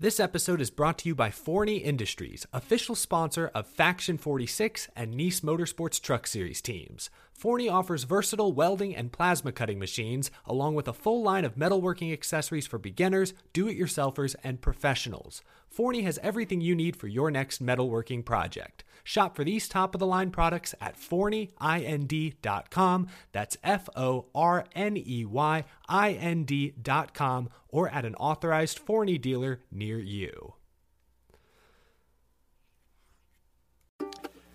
This episode is brought to you by Forney Industries, official sponsor of Faction 46 and Niece Motorsports Truck Series teams. Forney offers versatile welding and plasma cutting machines, along with a full line of metalworking accessories for beginners, do it yourselfers, and professionals. Forney has everything you need for your next metalworking project. Shop for these top of the line products at forneyind.com. That's F O R N E Y I N D.com or at an authorized Forney dealer near you.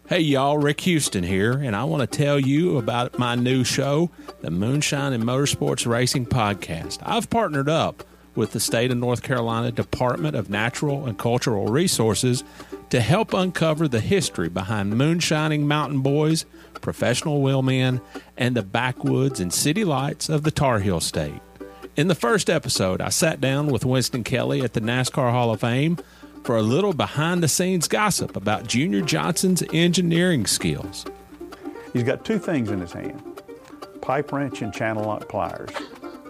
Hey y'all, Rick Houston here, and I want to tell you about my new show, the Moonshine and Motorsports Racing Podcast. I've partnered up with the state of North Carolina Department of Natural and Cultural Resources to help uncover the history behind moonshining mountain boys, professional wheelmen, and the backwoods and city lights of the Tar Heel State. In the first episode, I sat down with Winston Kelley at the NASCAR Hall of Fame for a little behind the scenes gossip about Junior Johnson's engineering skills. He's got two things in his hand pipe wrench and channel lock pliers.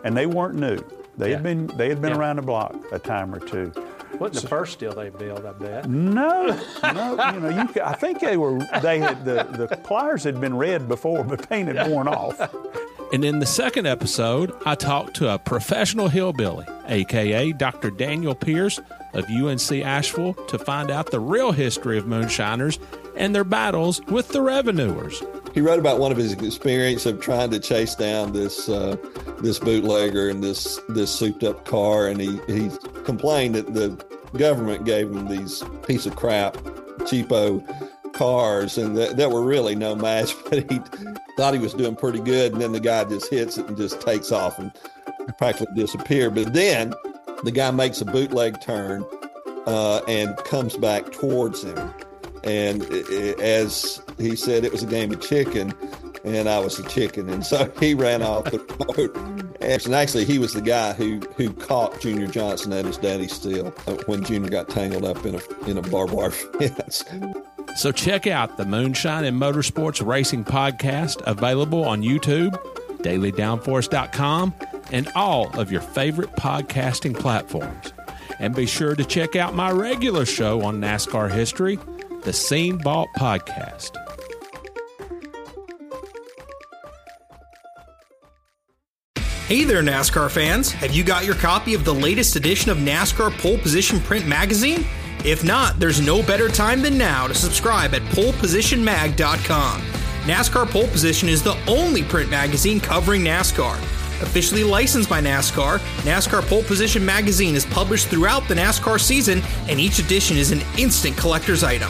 And they weren't new. They had been they had been Yeah. around the block a time or two. Wasn't the first deal they built, I bet. No, no, you know, you, I think they were they had the, the pliers had been red before, but paint had worn off. And in the second episode, I talked to a professional hillbilly, aka Dr. Daniel Pierce of UNC Asheville, to find out the real history of moonshiners and their battles with the revenuers. He wrote about one of his experience of trying to chase down this uh, this bootlegger in this this souped up car, and he he complained that the government gave him these piece of crap, cheapo cars, and that, that were really no match. But he thought he was doing pretty good, and then the guy just hits it and just takes off and practically disappear. But then the guy makes a bootleg turn uh, and comes back towards him. And i- i- as he said, it was a game of chicken, and I was the chicken. And so he ran off the road. And actually, he was the guy who, who caught Junior Johnson at his daddy's steel uh, when Junior got tangled up in a, in a barbed wire fence. So check out the Moonshine and Motorsports Racing Podcast, available on YouTube, dailydownforce.com, and all of your favorite podcasting platforms. And be sure to check out my regular show on NASCAR history, the Scene Vault Podcast. Hey there, NASCAR fans! Have you got your copy of the latest edition of NASCAR Pole Position Print Magazine? If not, there's no better time than now to subscribe at polepositionmag.com. NASCAR Pole Position is the only print magazine covering NASCAR. Officially licensed by NASCAR, NASCAR Pole Position Magazine is published throughout the NASCAR season, and each edition is an instant collector's item,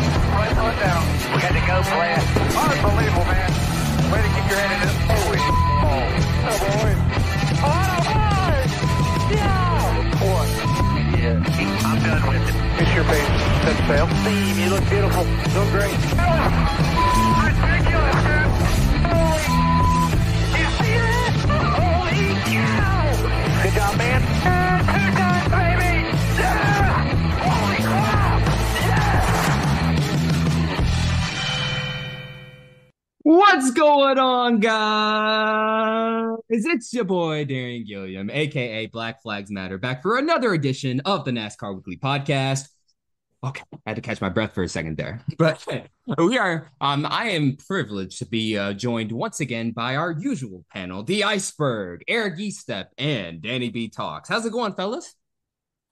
Right down. We got to go, Brad. Unbelievable, man. Way to keep your head in it. Holy. Oh, boy. Oh, boy. Yeah. What? Yeah. I'm done with it. Miss your face. Set sail. Steve, you look beautiful. Look great. Ridiculous, man. Holy. You see that? Holy cow. Good job, man. What's going on, guys? It's your boy Darian Gilliam, aka Black Flags Matter, back for another edition of the NASCAR Weekly Podcast. Okay, I had to catch my breath for a second there, but we are. Um, I am privileged to be uh, joined once again by our usual panel: the Iceberg, Eric Estepp, and Danny B Talks. How's it going, fellas?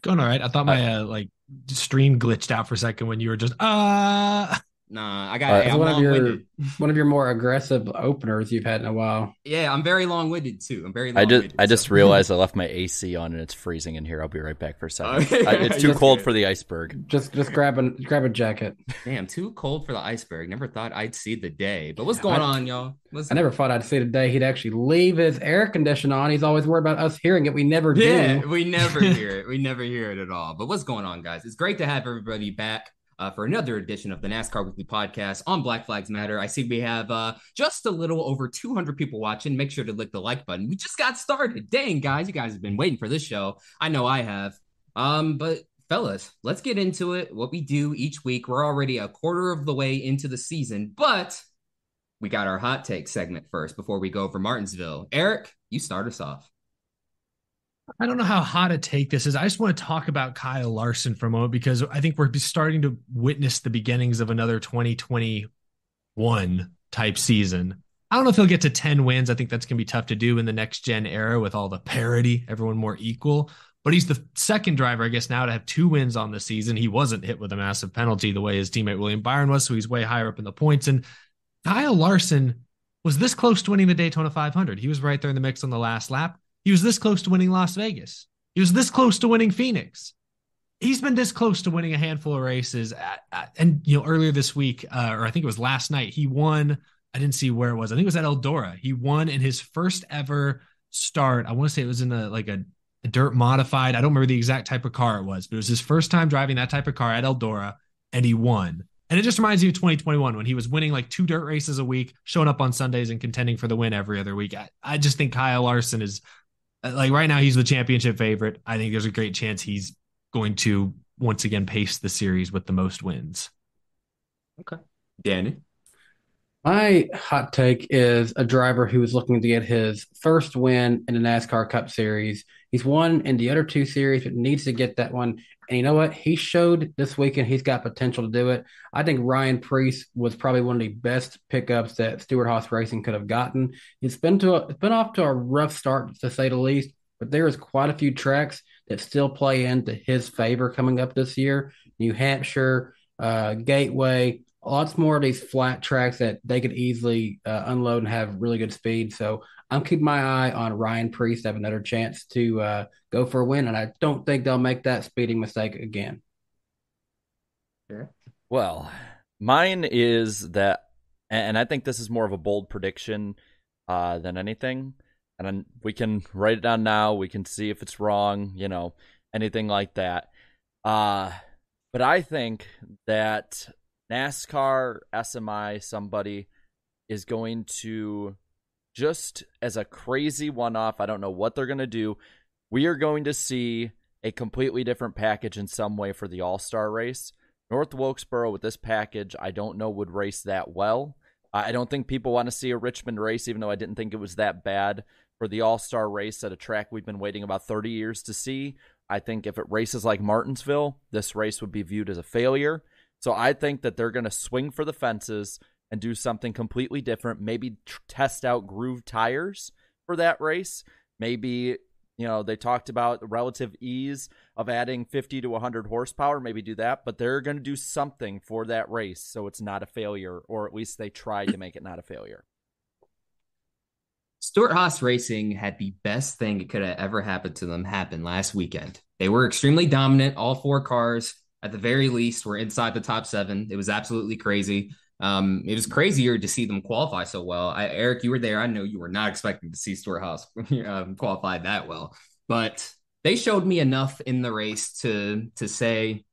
Going all right. I thought my uh, like stream glitched out for a second when you were just uh Nah, I got hey, one of your one of your more aggressive openers you've had in a while. Yeah, I'm very long-winded too. I'm very I just I just realized I left my AC on and it's freezing in here. I'll be right back for a second. Okay. I- it's too Just- cold for the iceberg. Just just grab a grab a jacket. Damn, too cold for the iceberg. Never thought I'd see the day. But what's going I- on, y'all? What's I never thought I'd see the day he'd actually leave his air conditioner on. He's always worried about us hearing it. We never Yeah, do. we never hear it. We never hear it at all. But what's going on, guys? It's great to have everybody back uh, for another edition of the NASCAR Weekly Podcast on Black Flags Matter. I see we have uh, just a little over 200 people watching. Make sure to click the like button. We just got started. Dang, guys, you guys have been waiting for this show. I know I have. Um, but fellas, let's get into it. What we do each week. We're already a quarter of the way into the season, but we got our hot take segment first before we go over Martinsville. Eric, you start us off. I don't know how hot a take this is. I just want to talk about Kyle Larson for a moment because I think we're starting to witness the beginnings of another 2021 type season. I don't know if he'll get to 10 wins. I think that's going to be tough to do in the next gen era with all the parity, everyone more equal. But he's the second driver, I guess, now to have two wins on the season. He wasn't hit with a massive penalty the way his teammate William Byron was, so he's way higher up in the points. And Kyle Larson was this close to winning the Daytona 500. He was right there in the mix on the last lap. He was this close to winning Las Vegas. He was this close to winning Phoenix. He's been this close to winning a handful of races. At, at- and you know, earlier this week, uh, or I think it was last night, he won. I didn't see where it was. I think it was at Eldora. He won in his first ever start. I want to say it was in a like a, a dirt modified. I don't remember the exact type of car it was, but it was his first time driving that type of car at Eldora, and he won. And it just reminds me of 2021 when he was winning like two dirt races a week, showing up on Sundays and contending for the win every other week. I, I just think Kyle Larson is Uh, like right now he's the championship favorite. I think there's a great chance he's going to once again pace the series with the most wins. Okay. Danny. My hot take is a driver who is looking to get his first win in the NASCAR Cup Series. He's won in the other two series, but needs to get that one. And you know what? He showed this weekend he's got potential to do it. I think Ryan Preece was probably one of the best pickups that Stewart Haas Racing could have gotten. It's been to a, it's been off to a rough start to say the least, but there is quite a few tracks that still play into his favor coming up this year. New Hampshire, uh, Gateway, lots more of these flat tracks that they could easily uh, unload and have really good speed. So I'm keeping my eye on Ryan Preece to have another chance to uh, go for a win, and I don't think they'll make that speeding mistake again. Well, mine is that, and I think this is more of a bold prediction uh, than anything. And then we can write it down now. We can see if it's wrong, you know, anything like that. Uh, but I think that NASCAR, SMI, somebody is going to just as a crazy one off. I don't know what they're going to do. We are going to see a completely different package in some way for the All Star race. North Wilkesboro with this package, I don't know would race that well. I don't think people want to see a Richmond race, even though I didn't think it was that bad for the All Star race at a track we've been waiting about 30 years to see. I think if it races like Martinsville, this race would be viewed as a failure. So I think that they're going to swing for the fences and do something completely different. Maybe test out groove tires for that race. Maybe you know they talked about the relative ease of adding 50 to 100 horsepower. Maybe do that, but they're going to do something for that race so it's not a failure, or at least they tried to make it not a failure. Stewart Haas Racing had the best thing that could have ever happened to them happen last weekend. They were extremely dominant. All four cars, at the very least, were inside the top seven. It was absolutely crazy. Um, it was crazier to see them qualify so well. I, Eric, you were there. I know you were not expecting to see Stewart-Haas um, qualify that well, but they showed me enough in the race to to say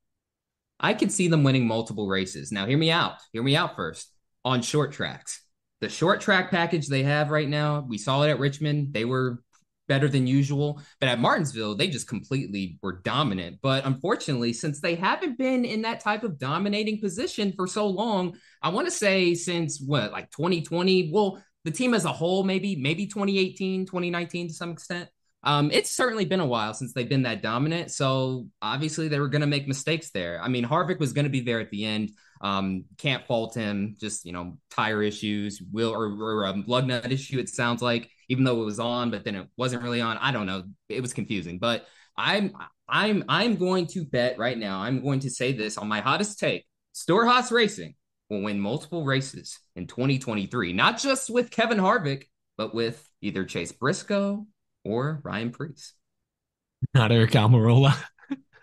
I could see them winning multiple races. Now, hear me out. Hear me out first on short tracks the short track package they have right now, we saw it at Richmond. They were better than usual. But at Martinsville, they just completely were dominant. But unfortunately, since they haven't been in that type of dominating position for so long, I want to say since what, like 2020, well, the team as a whole, maybe, maybe 2018, 2019 to some extent. Um, it's certainly been a while since they've been that dominant. So obviously they were going to make mistakes there. I mean, Harvick was going to be there at the end. Um, can't fault him. Just you know, tire issues, will or, or a lug nut issue. It sounds like, even though it was on, but then it wasn't really on. I don't know. It was confusing. But I'm I'm I'm going to bet right now. I'm going to say this on my hottest take. Stewart-Haas Racing will win multiple races in 2023, not just with Kevin Harvick, but with either Chase Briscoe or Ryan Preece. Not Eric Almirola.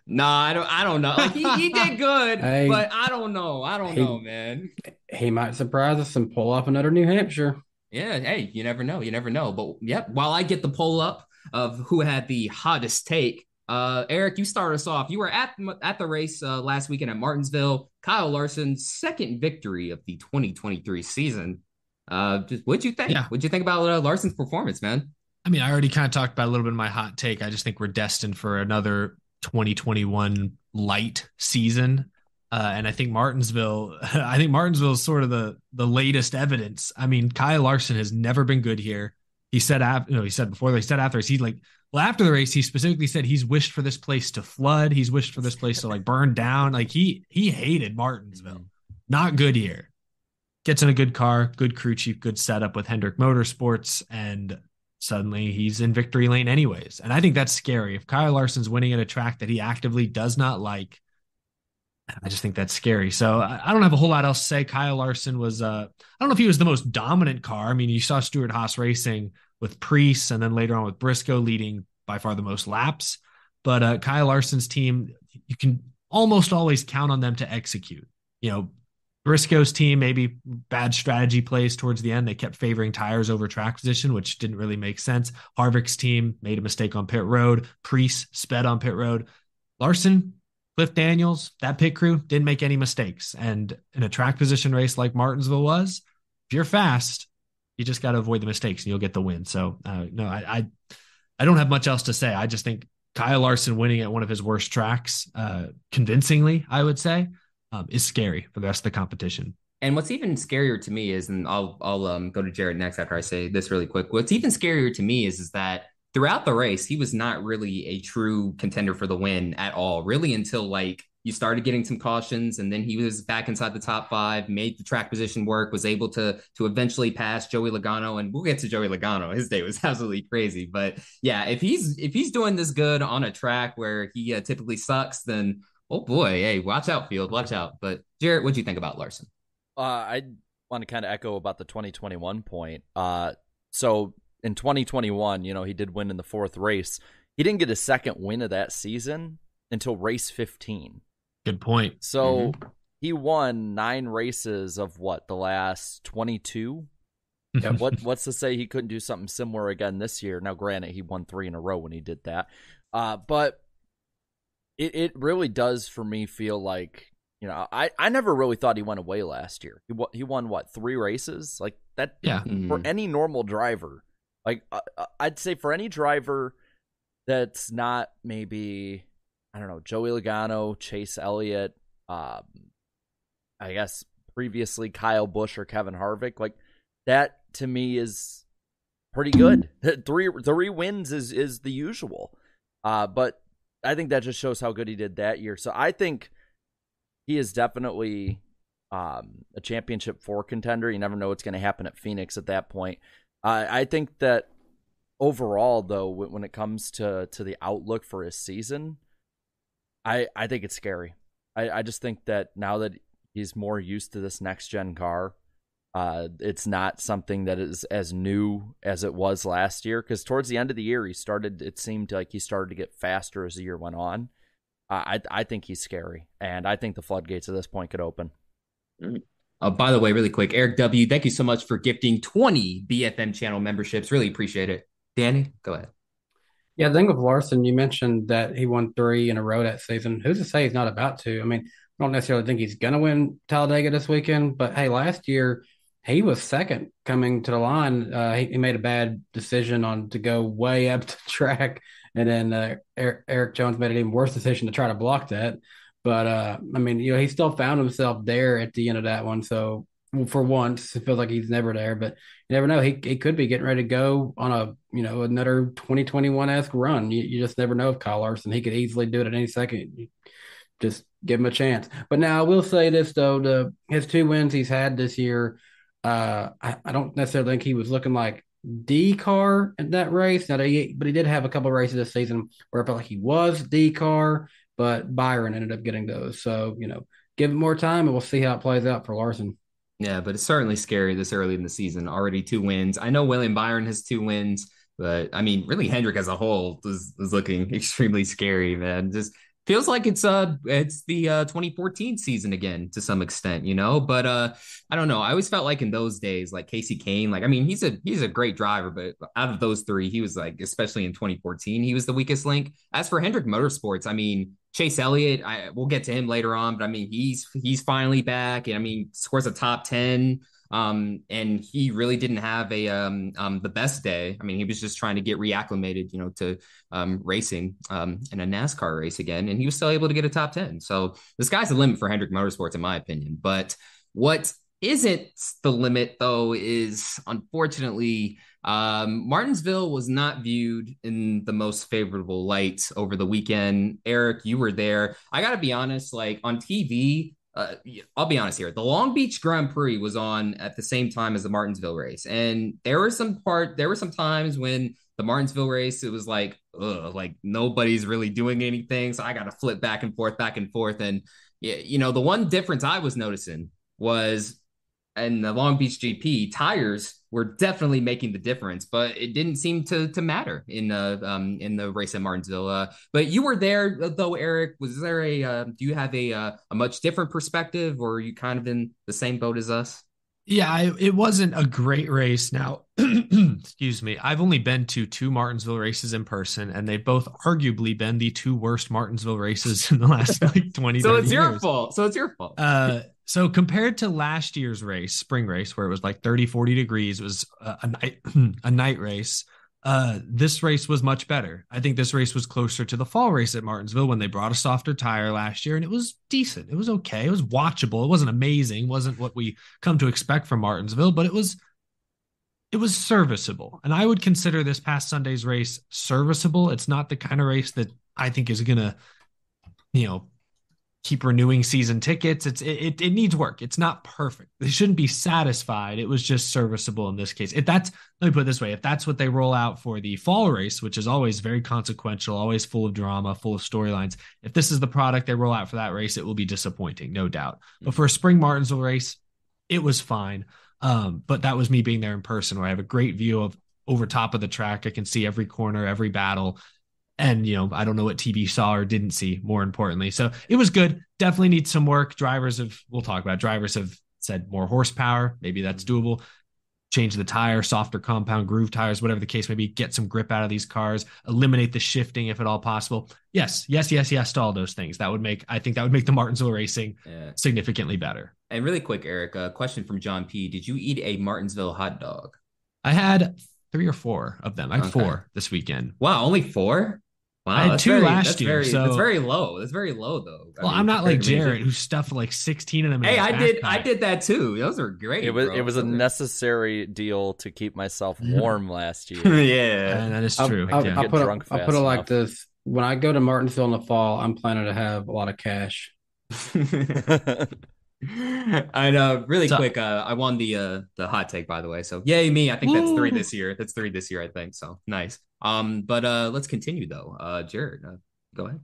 No, nah, I don't. I don't know. Like he, he did good, hey, but I don't know. I don't he, know, man. He might surprise us and pull off another New Hampshire. Yeah. Hey, you never know. You never know. But yep. While I get the poll up of who had the hottest take, uh, Eric, you start us off. You were at at the race uh, last weekend at Martinsville. Kyle Larson's second victory of the 2023 season. Uh, just what'd you think? Yeah. What'd you think about uh, Larson's performance, man? I mean, I already kind of talked about a little bit of my hot take. I just think we're destined for another 2021 light season. Uh, and I think Martinsville, I think Martinsville is sort of the the latest evidence. I mean, Kyle Larson has never been good here. He said after, you know, he said before they said after he like, well, after the race, he specifically said he's wished for this place to flood. He's wished for this place to like burn down. Like he he hated Martinsville. Not good here. Gets in a good car, good crew chief, good setup with Hendrick Motorsports, and suddenly he's in victory lane anyways. And I think that's scary. If Kyle Larson's winning at a track that he actively does not like, I just think that's scary. So I don't have a whole lot else to say. Kyle Larson was, uh, I don't know if he was the most dominant car. I mean, you saw Stewart-Haas racing with Preece and then later on with Briscoe leading by far the most laps. But uh, Kyle Larson's team, you can almost always count on them to execute. You know, Briscoe's team maybe bad strategy plays towards the end. They kept favoring tires over track position, which didn't really make sense. Harvick's team made a mistake on pit road. Preece sped on pit road. Larson, Cliff Daniels, that pit crew didn't make any mistakes. And in a track position race like Martinsville was, if you're fast, you just got to avoid the mistakes and you'll get the win. So uh, no, I, I, I don't have much else to say. I just think Kyle Larson winning at one of his worst tracks, uh, convincingly, I would say um, is scary for the rest of the competition. And what's even scarier to me is, and I'll I'll um, go to Jared next after I say this really quick. What's even scarier to me is is that throughout the race he was not really a true contender for the win at all, really until like you started getting some cautions, and then he was back inside the top five, made the track position work, was able to to eventually pass Joey Logano, and we'll get to Joey Logano. His day was absolutely crazy, but yeah, if he's if he's doing this good on a track where he uh, typically sucks, then Oh boy, hey, watch out, field, watch out. But Jarrett, what do you think about Larson? Uh, I want to kind of echo about the 2021 point. Uh, so in 2021, you know, he did win in the fourth race. He didn't get a second win of that season until race 15. Good point. So mm-hmm. he won nine races of what the last 22. Yeah, what what's to say he couldn't do something similar again this year? Now, granted, he won three in a row when he did that, uh, but it, it really does for me feel like you know I, I never really thought he went away last year. He he won what three races like that? Yeah. Mm-hmm. For any normal driver, like uh, uh, I'd say for any driver that's not maybe I don't know Joey Logano, Chase Elliott, um, I guess previously Kyle Busch or Kevin Harvick, like that to me is pretty good. three three wins is is the usual. Uh, but I think that just shows how good he did that year. So I think he is definitely um, a championship four contender. You never know what's going to happen at Phoenix at that point. Uh, I think that overall, though, when it comes to to the outlook for his season, I I think it's scary. I, I just think that now that he's more used to this next gen car, uh, it's not something that is as new as it was last year because towards the end of the year he started. It seemed like he started to get faster as the year went on. Uh, I I think he's scary, and I think the floodgates at this point could open. Uh, by the way, really quick, Eric W. Thank you so much for gifting twenty BFM channel memberships. Really appreciate it. Danny, go ahead. Yeah, the thing with Larson, you mentioned that he won three in a row that season. Who's to say he's not about to? I mean, I don't necessarily think he's going to win Talladega this weekend, but hey, last year he was second coming to the line. Uh, he, he, made a bad decision on to go way up the track, and then uh, Eric, Erik Jones made an even worse decision to try to block that. But uh, I mean, you know, he still found himself there at the end of that one. So for once, it feels like he's never there. But you never know; he he could be getting ready to go on a you know another 2021 esque run. You, you just never know if Kyle Larson he could easily do it at any second. Just give him a chance. But now I will say this though: the his two wins he's had this year uh, I, I, don't necessarily think he was looking like D car in that race. Now, but he did have a couple races this season where I felt like he was D car, but Byron ended up getting those. So you know, give it more time, and we'll see how it plays out for Larson. Yeah, but it's certainly scary this early in the season. Already two wins. I know William Byron has two wins, but I mean, really, Hendrick as a whole is, is looking extremely scary, man. Just feels like it's uh it's the uh 2014 season again to some extent you know? But uh i don't know. I always felt like in those days like kasey kahne like i mean he's a he's a great driver but out of those three he was like especially in 2014 he was the weakest link. As for hendrick motorsports i mean chase elliott i we'll get to him later on but i mean he's he's finally back and i mean scores a top 10 um, and he really didn't have a um, um, the best day. I mean, he was just trying to get reacclimated, you know, to um, racing um, in a NASCAR race again, and he was still able to get a top ten. So the sky's the limit for Hendrick Motorsports, in my opinion. But what isn't the limit, though, is unfortunately. Um, Martinsville was not viewed in the most favorable light over the weekend. Eric, you were there. I got to be honest, like on TV, uh, I'll be honest here. The Long Beach Grand Prix was on at the same time as the Martinsville race, and there were some part. There were some times when the Martinsville race, it was like, ugh, like nobody's really doing anything. So I got to flip back and forth, back and forth, and you know, the one difference I was noticing was in the Long Beach GP tires were definitely making the difference, but it didn't seem to to matter in the um, in the race at Martinsville. Uh, but you were there though, Eric. Was there a uh, do you have a uh, a much different perspective, or are you kind of in the same boat as us? Yeah, I, it wasn't a great race. Now, excuse me, I've only been to two Martinsville races in person, and they've both arguably been the two worst Martinsville races in the last like 20 So it's years. your fault. So it's your fault. Uh, so compared to last year's race, spring race, where it was like 30, 40 degrees, it was a, a night a night race. Uh, this race was much better. I think this race was closer to the fall race at Martinsville when they brought a softer tire last year, and it was decent. It was okay. It was watchable. It wasn't amazing. It wasn't what we come to expect from Martinsville, but it was it was serviceable. And I would consider this past Sunday's race serviceable. It's not the kind of race that I think is gonna, you know, keep renewing season tickets. It's it, it needs work. It's not perfect. They shouldn't be satisfied. It was just serviceable in this case. If that's let me put it this way, if that's what they roll out for the fall race, which is always very consequential, always full of drama, full of storylines, if this is the product they roll out for that race, it will be disappointing, no doubt. But for a spring Martinsville race, it was fine. Um, but that was me being there in person where I have a great view of over top of the track. I can see every corner, every battle and you know i don't know what tv saw or didn't see more importantly. So it was good. Definitely needs some work. Drivers have we'll talk about drivers have said more horsepower. Maybe that's mm-hmm. doable. Change the tire softer compound groove tires whatever the case may be. Get some grip out of these cars. Eliminate the shifting if at all possible. Yes yes yes yes to all those things. That would make i think that would make the martinsville racing yeah. significantly better. And really quick eric a question from john p. Did you eat a martinsville hot dog? I had three or four of them. I had okay. four this weekend. Wow only four Wow, I had two very, last year. Very, so that's very low. That's very low, though. Well, I am not like Jared who stuffed like 16 of them. Hey, I did. I did that too. Those are great. It was. Bro. It was a necessary deal to keep myself warm last year. yeah, uh, that is true. I'll, I'll, I'll put, it, I'll put it like this: when I go to Martinsville in the fall, I'm planning to have a lot of cash. and uh, really so, quick, uh, I won the uh, the hot take by the way. So yay me! I think that's three this year. That's three this year, I think. So nice. Um, but uh, let's continue though. Uh, Jared, uh, go ahead.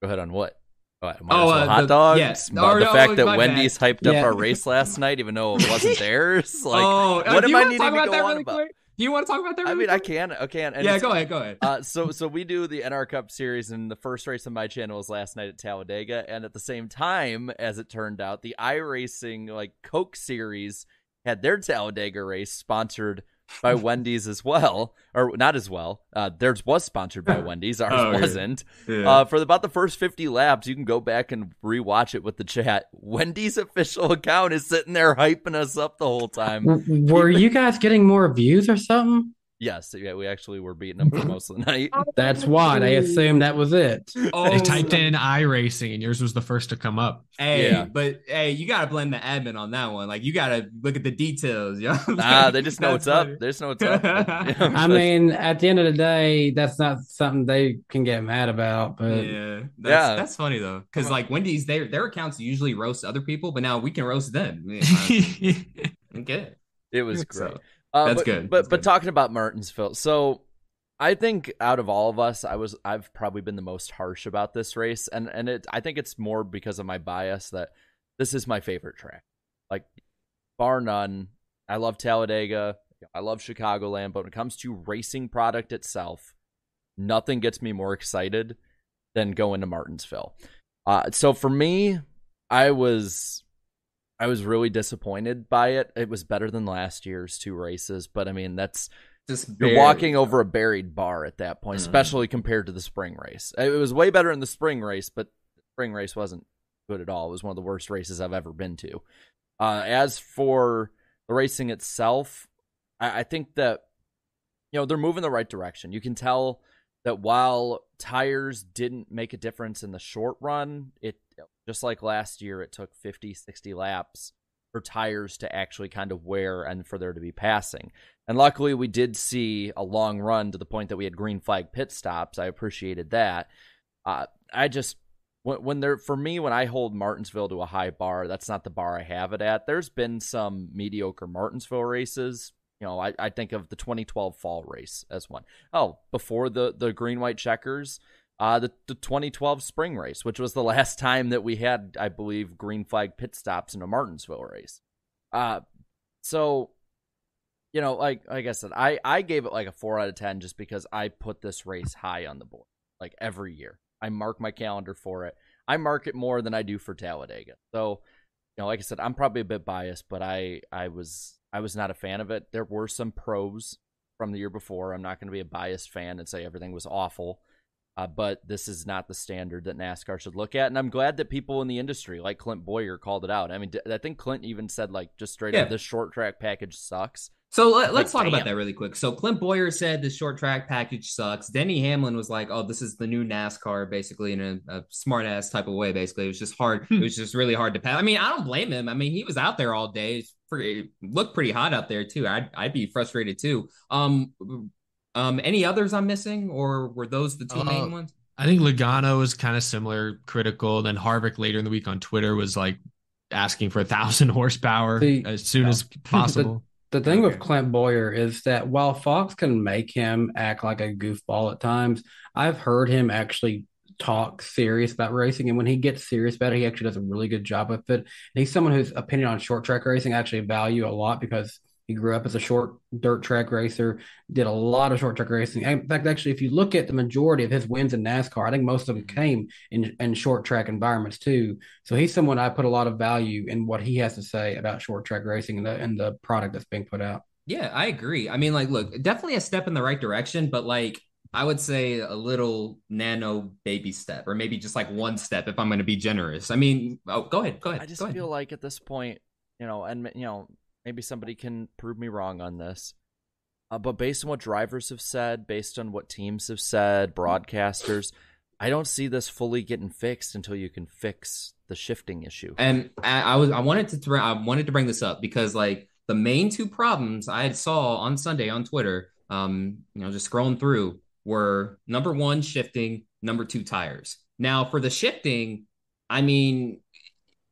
Go ahead on what? Oh, oh uh, hot the, dogs. Yes. Or, the fact that Wendy's bad. hyped up yeah. our race last night, even though it wasn't theirs. Like, oh, uh, what am I needing to go really on about? Quick? Do you want to talk about that? Really I mean, quick? I can. I can. And yeah, go ahead. Go ahead. Uh, so, so we do the NR Cup series, and the first race on my channel was last night at Talladega, and at the same time, as it turned out, the iRacing like Coke series had their Talladega race sponsored by Wendy's as well, or not as well. Uh, theirs was sponsored by Wendy's. Ours Oh, wasn't. Yeah. Uh, for about the first 50 laps, you can go back and rewatch it with the chat. Wendy's official account is sitting there hyping us up the whole time. W- Were you guys getting more views or something? Yes, yeah, we actually were beating them for most of the night. Oh, that's why I assumed that was it. Oh, They typed in iRacing and yours was the first to come up. Hey, Yeah. but hey, you gotta blame the admin on that one. Like you gotta look at the details, yo. Nah, they just know That's what's up. funny. They just know what's up. I mean, at the end of the day, that's not something they can get mad about. But yeah, that's, Yeah. that's funny though, because like Wendy's, their their accounts usually roast other people, but now we can roast them. Yeah, okay, It was So, great. Uh, that's but, good. But That's but good. talking about Martinsville, so I think out of all of us, I was I've probably been the most harsh about this race, and and it I think it's more because of my bias that this is my favorite track, like bar none. I love Talladega, I love Chicagoland, but when it comes to racing product itself, nothing gets me more excited than going to Martinsville. Uh, so for me, I was I was really disappointed by it. It was better than last year's two races, but I mean that's just you're walking over a buried bar at that point, Mhm. especially compared to the spring race. It was way better in the spring race, but the spring race wasn't good at all. It was one of the worst races I've ever been to. Uh, as for the racing itself, I, I think that you know they're moving the right direction. You can tell that while tires didn't make a difference in the short run, it just like last year, it took 50, 60 laps for tires to actually kind of wear and for there to be passing. And luckily, we did see a long run to the point that we had green flag pit stops. I appreciated that. Uh, I just when, when there for me when I hold Martinsville to a high bar, that's not the bar I have it at. There's been some mediocre Martinsville races. You know, I, I think of the 2012 fall race as one. Oh, before the the green white checkers, uh, the the 2012 spring race, which was the last time that we had, I believe, green flag pit stops in a Martinsville race. Uh, so you know, like like I said, I I gave it like a four out of ten just because I put this race high on the board, like every year. I mark my calendar for it. I mark it more than I do for Talladega. So, you know, like I said, I'm probably a bit biased, but I I was I was not a fan of it. There were some pros from the year before. I'm not going to be a biased fan and say everything was awful. Uh, but this is not the standard that NASCAR should look at, and I'm glad that people in the industry, like Clint Bowyer, called it out. I mean, d- I think Clint even said, like, just straight Yeah. up, this short track package sucks. So let, let's Like, talk about that really quick. So Clint Bowyer said the short track package sucks. Denny Hamlin was like, "Oh, this is the new NASCAR," basically in a, a smart ass type of way. Basically, it was just hard. it was just really hard to pass. I mean, I don't blame him. I mean, he was out there all day. It's pretty, looked pretty hot out there too. I'd I'd be frustrated too. Um, um, any others I'm missing, or were those the two Uh, main ones? I think Logano was kind of similar, critical. Then Harvick later in the week on Twitter was like asking for a thousand horsepower See, as soon as possible. The thing Okay. with Clint Bowyer is that while Fox can make him act like a goofball at times, I've heard him actually talk serious about racing. And when he gets serious about it, he actually does a really good job with it. And he's someone whose opinion on short track racing I actually value a lot because he grew up as a short dirt track racer, did a lot of short track racing. In fact, actually, if you look at the majority of his wins in NASCAR, I think most of them came in, in short track environments too. So he's someone I put a lot of value in what he has to say about short track racing and the, and the product that's being put out. Yeah, I agree. I mean, like, look, definitely a step in the right direction, but like, I would say a little nano baby step, or maybe just like one step if I'm going to be generous. I mean, oh, go ahead, go ahead. I just go ahead. feel like at this point, you know, and you know, maybe somebody can prove me wrong on this. Uh, but based on what drivers have said, based on what teams have said, broadcasters, I don't see this fully getting fixed until you can fix the shifting issue. And I, I was I wanted to throw I wanted to bring this up because like the main two problems I saw on Sunday on Twitter, um, you know, just scrolling through were number one shifting, number two tires. Now for the shifting, I mean,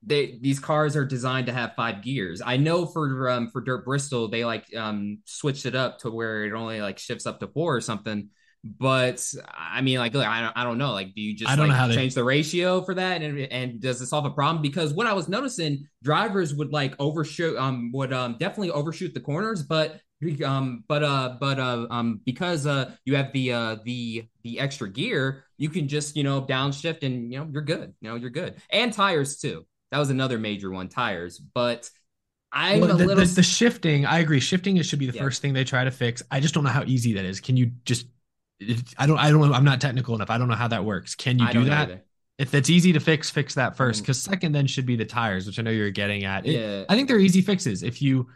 they these cars are designed to have five gears. I know for um for Dirt Bristol they like um switched it up to where it only like shifts up to four or something. But I mean, like, look, I don't, I don't know. Like, do you just I don't like know how they- change the ratio for that, and and does it solve a problem? Because what I was noticing, drivers would like overshoot, um, would um definitely overshoot the corners, but um, but uh, but uh, um, because uh, you have the uh the the extra gear, you can just you know downshift and you know you're good. You know you're good, and tires too. That was another major one, tires. But I'm Well, a the, little. the, the shifting, I agree. Shifting is should be the Yeah. first thing they try to fix. I just don't know how easy that is. Can you just? I don't. I don't. I'm not technical enough. I don't know how that works. Can you I do that? either. If that's easy to fix, fix that first. Mm. Because second, then should be the tires, which I know you're getting at. It- Yeah. I think they're easy fixes. If you,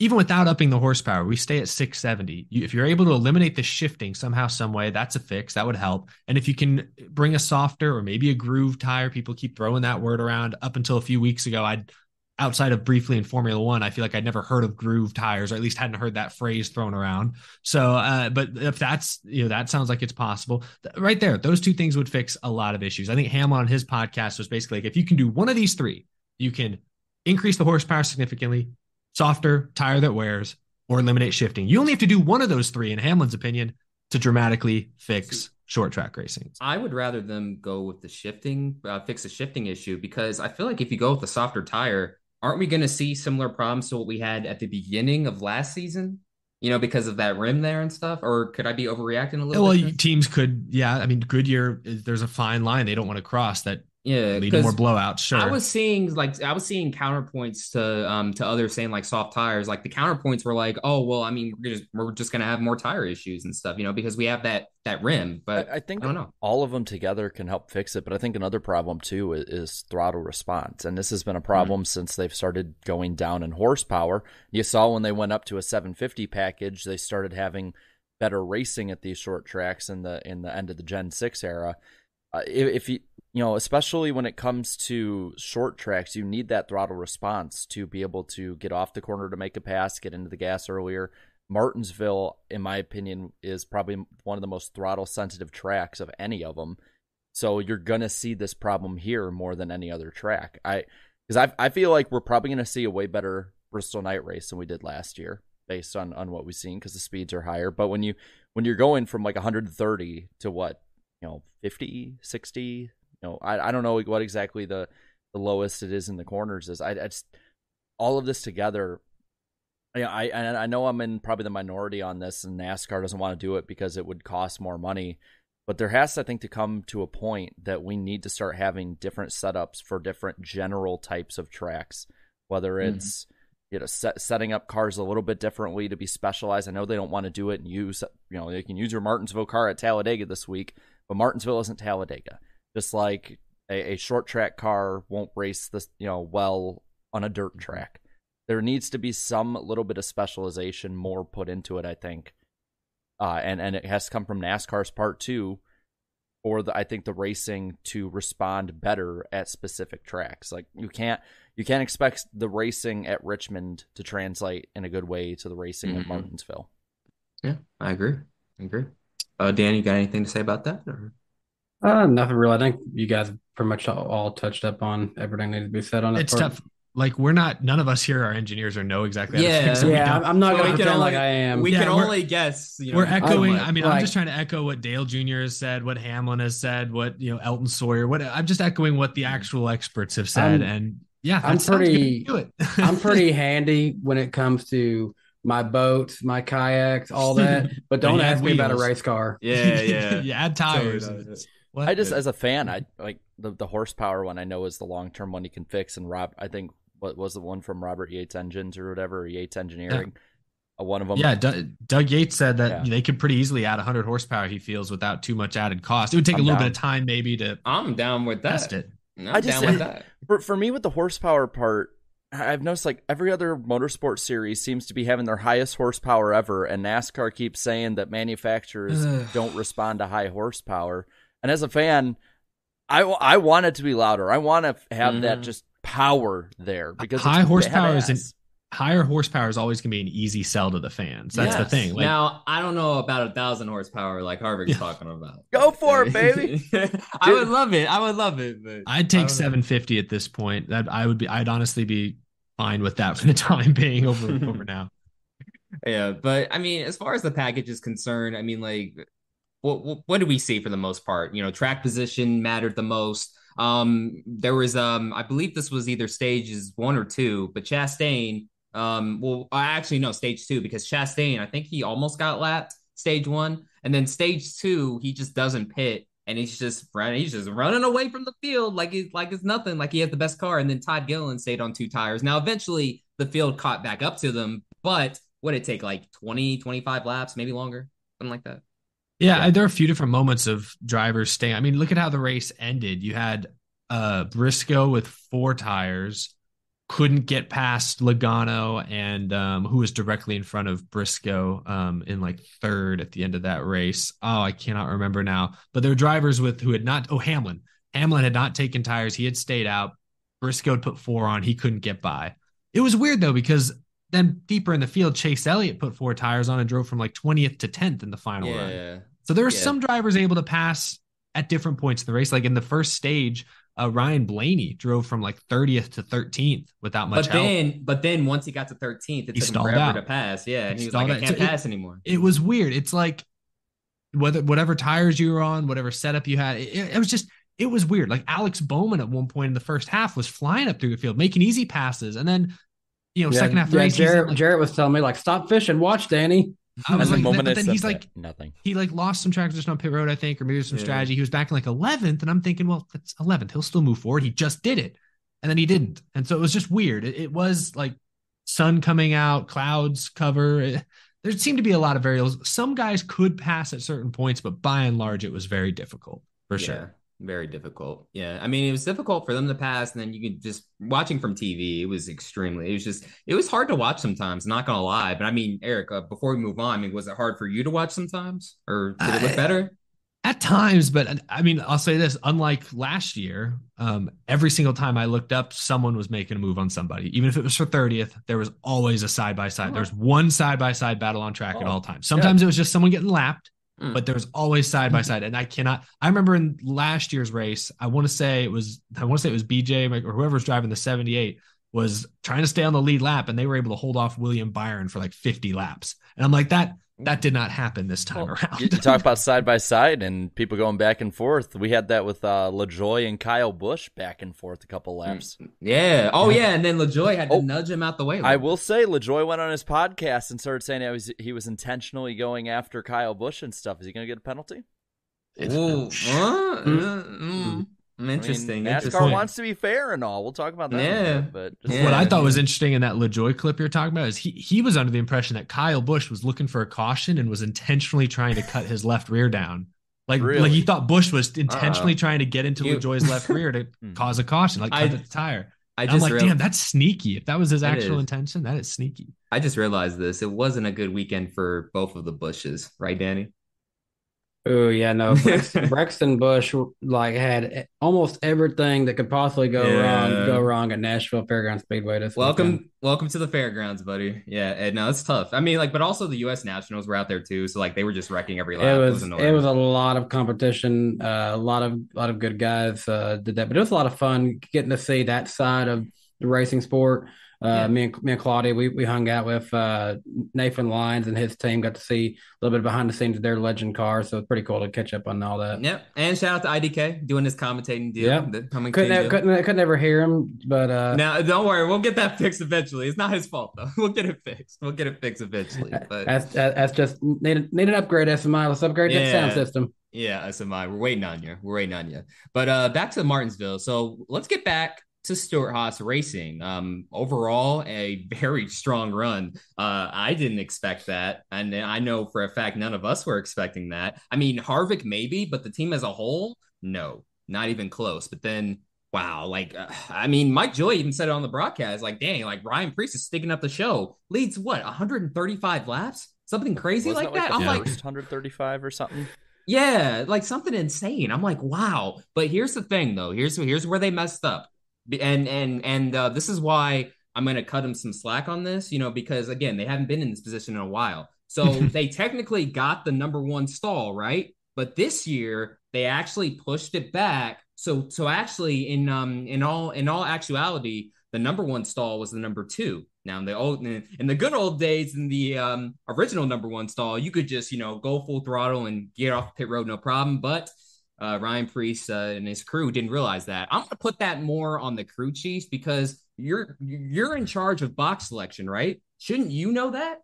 even without upping the horsepower, we stay at 670. You, if you're able to eliminate the shifting somehow, some way, that's a fix. That would help. And if you can bring a softer or maybe a groove tire, people keep throwing that word around. Up until a few weeks ago, I'd outside of briefly in Formula One, I feel like I'd never heard of groove tires, or at least hadn't heard that phrase thrown around. So, uh, but if that's you know that sounds like it's possible, right there, those two things would fix a lot of issues. I think Hamlin on his podcast was basically like, if you can do one of these three, you can increase the horsepower significantly, softer tire that wears, or eliminate shifting. You only have to do one of those three, in Hamlin's opinion, to dramatically fix short track racing. I would rather them go with the shifting, uh, fix the shifting issue because I feel like if you go with the softer tire, aren't we going to see similar problems to what we had at the beginning of last season? You know, because of that rim there and stuff. Or could I be overreacting a little? Well, bit? teams could, yeah. I mean, Goodyear, there's a fine line they don't want to cross that yeah, lead to more 'cause blowouts. Sure. I was seeing like I was seeing counterpoints to um to others saying like soft tires. Like the counterpoints were like, oh well, I mean we're just we're just gonna have more tire issues and stuff, you know, because we have that that rim. But I, I think I don't know. all of them together can help fix it. But I think another problem too is, is throttle response, and this has been a problem since they've started going down in horsepower. You saw when they went up to a 750 package, they started having better racing at these short tracks in the in the end of the Gen Six era. Uh, if, if you you know, especially when it comes to short tracks, you need that throttle response to be able to get off the corner to make a pass, get into the gas earlier. Martinsville, in my opinion, is probably one of the most throttle sensitive tracks of any of them. So you're gonna see this problem here more than any other track. I because I I feel like we're probably gonna see a way better Bristol night race than we did last year, based on on what we've seen because the speeds are higher. But when you when you're going from like 130 to what you know 50, 60, you know I I don't know what exactly the the lowest it is in the corners is. I, I just all of this together yeah, I and I know I'm in probably the minority on this, and NASCAR doesn't want to do it because it would cost more money. But there has, I think, to come to a point that we need to start having different setups for different general types of tracks, whether mm-hmm. it's you know set, setting up cars a little bit differently to be specialized. I know they don't want to do it and use you know they can use your Martinsville car at Talladega this week, but Martinsville isn't Talladega. Just like a, a short track car won't race this you know well on a dirt track there needs to be some little bit of specialization more put into it i think uh, and and it has to come from nascar's part too or the, i think the racing to respond better at specific tracks like you can't you can't expect the racing at richmond to translate in a good way to the racing at Mhm. martinsville Yeah, I agree. I agree. Uh, Dan, you got anything to say about that? Or? Uh, nothing real. I think you guys pretty much all, all touched up on everything that needs to be said on it. it's part. tough. Like we're not. None of us here are engineers or know exactly. Yeah. fix it. Yeah, I'm not gonna we can pretend like I am. We Yeah, can only guess. You know, We're echoing. like- I mean, I'm just trying to echo what Dale Jr. has said, what Hamlin has said, what you know Elton Sawyer. What I'm just echoing what the actual experts have said, I'm- and yeah, I'm pretty- Do it. I'm pretty handy when it comes to my boats, my kayaks, all that. But don't you add ask me about a race car. Yeah, yeah. you add tires. Totally. And- What? I just, as a fan, I like the, the horsepower one. I know is the long term one you can fix. And Rob, I think what was the one from Robert Yates Engines or whatever, or Yates Engineering, uh, one of them. Yeah, Doug, Doug Yates said that Yeah. they could pretty easily add 100 horsepower. He feels without too much added cost. It would take I'm a little down. bit of time, maybe, to I'm down with that. test it. I'm I just- down with that. for for me with the horsepower part, I- I've noticed like every other motorsport series seems to be having their highest horsepower ever, and NASCAR keeps saying that manufacturers don't respond to high horsepower. And as a fan, I, I want it to be louder. I want to have that Mhm. just power there because High horsepower is an- Higher horsepower is always going to be an easy sell to the fans. That's the thing. Like, now, I don't know about a thousand horsepower like Harvick's Yeah. talking about. Go for it, baby. I would love it. I would love it. But I'd take don't know. 750 at this point. That I would be. I'd honestly be fine with that for the time being. Over over now. Yeah, but I mean, as far as the package is concerned, I mean, like, what what, did we see for the most part? You know, track position mattered the most. Um, there was um, I believe this was either stages one or two, but Chastain, um, well, actually no stage two because Chastain, I think he almost got lapped stage one, and then stage two, he just doesn't pit. And he's just running. He's just running away from the field like he's like it's nothing. Like he has the best car. And then Todd Gilliland stayed on two tires. Now, eventually, the field caught back up to them, but what it take like 20, 25 laps, maybe longer, something like that. Yeah, yeah, there are a few different moments of drivers staying. I mean, look at how the race ended. You had uh Briscoe with four tires, couldn't get past Logano, and um, who was directly in front of Briscoe um, in like third at the end of that race. Oh, I cannot remember now. But there were drivers with who had not. Oh, Hamlin. Hamlin had not taken tires. He had stayed out. Briscoe put four on. He couldn't get by. It was weird though because then deeper in the field, Chase Elliott put four tires on and drove from like 20th to 10th in the final Yeah. run. So there are Yeah. some drivers able to pass at different points in the race. Like in the first stage, uh, Ryan Blaney drove from like 30th to 13th without much But help. then, but then once he got to 13th, it He took him stalled forever out. to pass. Yeah, and He he was like, stalled I can't So it- pass anymore. it was weird. It's like whether whatever tires you were on, whatever setup you had, it, it was just it was weird. Like Alex Bowman at one point in the first half was flying up through the field, making easy passes, and then you know Yeah, second half of the yeah, race, Jarrett, like- Jarrett was telling me like, stop fishing, watch Danny. I was And the like, moment but then he's that, like, nothing. he like lost some track position on pit road, I think, or maybe some Yeah. strategy. He was back in like 11th, and I'm thinking, well, that's 11th. He'll still move forward. He just did it, and then he didn't, and so it was just weird. It, it was like sun coming out, clouds cover. It- there seemed to be a lot of variables. Some guys could pass at certain points, but by and large, it was very difficult for Yeah, sure. Very difficult. Yeah, I mean, it was difficult for them to pass, and then you could just watching from TV. It was extremely. It was just. It was hard to watch sometimes. Not gonna lie, but I mean, Eric, uh, before we move on, I mean, was it hard for you to watch sometimes, or did it look I- better? At times, but I mean, I'll say this: unlike last year, um, every single time I looked up, someone was making a move on somebody. Even if it was for thirtieth, there was always a side by side. There was one side by side battle on track at Oh, all times. Sometimes it was just someone getting lapped, Mm. but there was always side by side. And I cannot. I remember in last year's race, I want to say it was. I want to say it was BJ or whoever's driving the seventy-eight was trying to stay on the lead lap, and they were able to hold off William Byron for like fifty laps. And I'm like that. That did not happen this time around. You, you talk about side by side and people going back and forth. We had that with uh, Lajoie and Kyle Busch back and forth a couple laps. Yeah. Oh yeah, and then Lajoie had to Oh, nudge him out the way. a I little will say Lajoie went on his podcast and started saying he was he was intentionally going after Kyle Busch and stuff. Is he going to get a penalty? Ooh, uh, uh, mm, interesting. I mean, NASCAR interesting. wants to be fair and all. We'll talk about that. in a Yeah. bit, but just Yeah. What I thought was interesting in that Lajoie clip you're talking about is he he was under the impression that Kyle Busch was looking for a caution and was intentionally trying to cut his left rear down. Like, Really? like he thought Busch was intentionally Uh-oh. trying to get into You- Lajoie's left rear to Hmm. cause a caution, like I- cut the tire. I And I'm just like, real- damn, that's sneaky. If that was his actual intention, that is sneaky. I just realized this. It wasn't a good weekend for both of the Bushes, right, Danny? Oh yeah, no. Braxton, Braxton Bush like had almost everything that could possibly go Yeah. wrong go wrong at Nashville Fairgrounds Speedway this Welcome, weekend. welcome to the fairgrounds, buddy. Yeah, and no, it's tough. I mean, like, but also the U.S. Nationals were out there too, so like they were just wrecking every lap. It was annoying. it was a lot of competition. Uh, a lot of a lot of good guys uh, did that, but it was a lot of fun getting to see that side of the racing sport. Uh, Yeah. Me and me and Claudia, we we hung out with uh, Nathan Lyons and his team. Got to see a little bit behind the scenes of their legend cars, so it's pretty cool to catch up on all that. Yep, and shout out to IDK doing this commentating deal. Yep. the coming Couldn't deal. ever, couldn't couldn't ever hear him, but uh, Now, don't worry, we'll get that fixed eventually. It's not his fault though. We'll get it fixed. We'll get it fixed eventually. But that's that's just need need an upgrade. SMI, let's upgrade that sound Yeah. system. Yeah, SMI. We're waiting on you. We're waiting on you. But uh back to Martinsville. So let's get back to Stewart-Haas Racing. Um overall a very strong run. Uh I didn't expect that. And I know for a fact none of us were expecting that. I mean Harvick maybe, but the team as a whole, no. Not even close. But then Wow, like uh, I mean, Mike Joy even said it on the broadcast. Like, dang, like Ryan Preece is sticking up the show. Leads what 135 laps, something crazy Wasn't like that. the I'm like, 135 or something. yeah, like something insane. I'm like, wow. But here's the thing, though. Here's here's where they messed up, and and and uh, this is why I'm gonna cut them some slack on this. You know, because again, they haven't been in this position in a while, so they technically got the number one stall right. But this year they actually pushed it back. So so actually, in um in all in all actuality, the number one stall was the number two. Now in the old in the good old days in the um original number one stall, you could just you know go full throttle and get off pit road no problem. But uh, Ryan Preece uh, and his crew didn't realize that. I'm gonna put that more on the crew chiefs because you're you're in charge of box selection, right? Shouldn't you know that?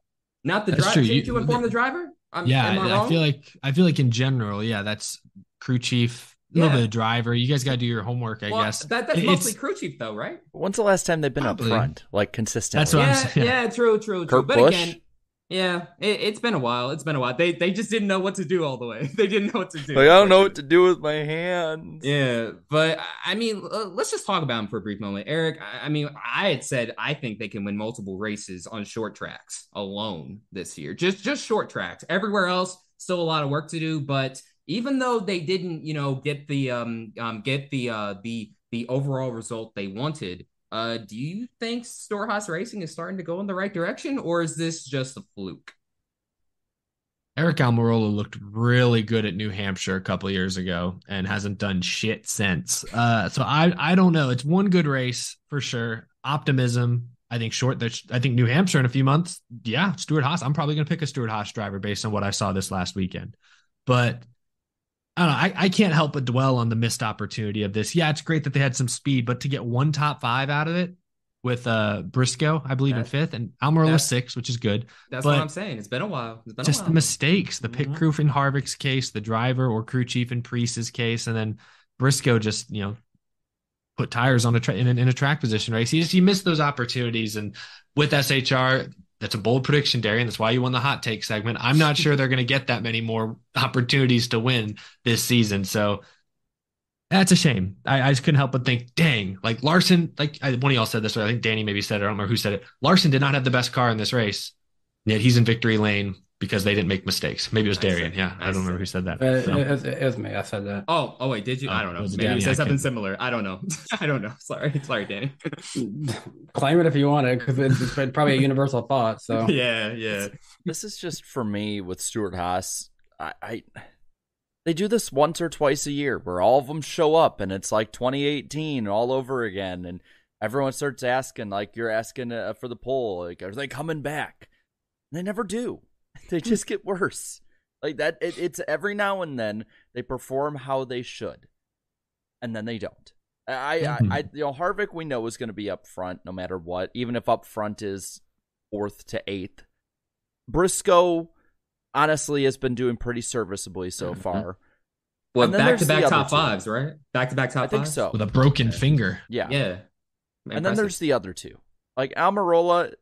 Not the driver. true. Shouldn't You- you inform the driver? I'm, yeah, am I I, feel like I feel like in general, yeah, that's crew chief. A little Yeah. bit of driver. You guys got to do your homework, I Well, guess. that, that's It's- mostly crew chief though, right? When's the last time they've been Probably. up front, like consistently? That's what I'm yeah, saying. yeah, true, true, true. Kurt but Busch? again, yeah, it, it's been a while. It's been a while. They they just didn't know what to do all the way. They didn't know what to do. Like, I don't know what to do with my hands. Yeah, but I mean, let's just talk about him for a brief moment, Eric. I I mean, I had said I think they can win multiple races on short tracks alone this year. Just just short tracks. Everywhere else, still a lot of work to do. But even though they didn't, you know, get the um, um get the uh the the overall result they wanted, uh, do you think Stewart-Haas Racing is starting to go in the right direction, or is this just a fluke? Eric Almirola looked really good at New Hampshire a couple years ago and hasn't done shit since. Uh, so I I don't know. It's one good race for sure. Optimism. I think short. I think New Hampshire in a few months. Yeah, Stewart-Haas. I'm probably going to pick a Stewart-Haas driver based on what I saw this last weekend. But I don't know. I, I can't help but dwell on the missed opportunity of this. Yeah, it's great that they had some speed, but to get one top five out of it with uh Briscoe, I believe in fifth, and Almirola that- six, which is good That's But what I'm saying. It's been a while. It's been just a the while. mistakes the pit Mhm. crew in Harvick's case, the driver or crew chief in Preece's case, and then Briscoe just you know put tires on a tra- in, in a track position race. He just he missed those opportunities, and with SHR, that's a bold prediction, Darian. That's why you won the hot take segment. I'm not sure they're going to get that many more opportunities to win this season, so. That's a shame. I, I just couldn't help but think, dang, like Larson, like I, one of y'all said this, or I think Danny maybe said it. I don't remember who said it. Larson did not have the best car in this race, yet he's in victory lane because they didn't make mistakes. Maybe it was I Darian. see. Yeah, I I don't remember who said that. Uh, So, it, was, it was me. I said that. Oh, oh wait, did you? I don't know. was it Maybe Danny? you said something similar. I don't know. I don't know. Sorry, sorry, Danny. Claim it if you want it, because it's, it's probably a universal thought. So yeah, yeah. This is just for me with Stewart-Haas. I, I they do this once or twice a year where all of them show up and it's like 2018 all over again and everyone starts asking like you're asking uh, for the poll like are they coming back they never do they just get worse like that it, it's every now and then they perform how they should and then they don't I, Mhm. I, I you know Harvick we know is going to be up front no matter what even if up front is fourth to eighth Briscoe honestly has been doing pretty serviceably so Mhm. far. What And then back to back other top two. fives, right? Back to back top I think fives? so. with a broken finger. Yeah. Yeah. And then there's the other two. Like Almirola,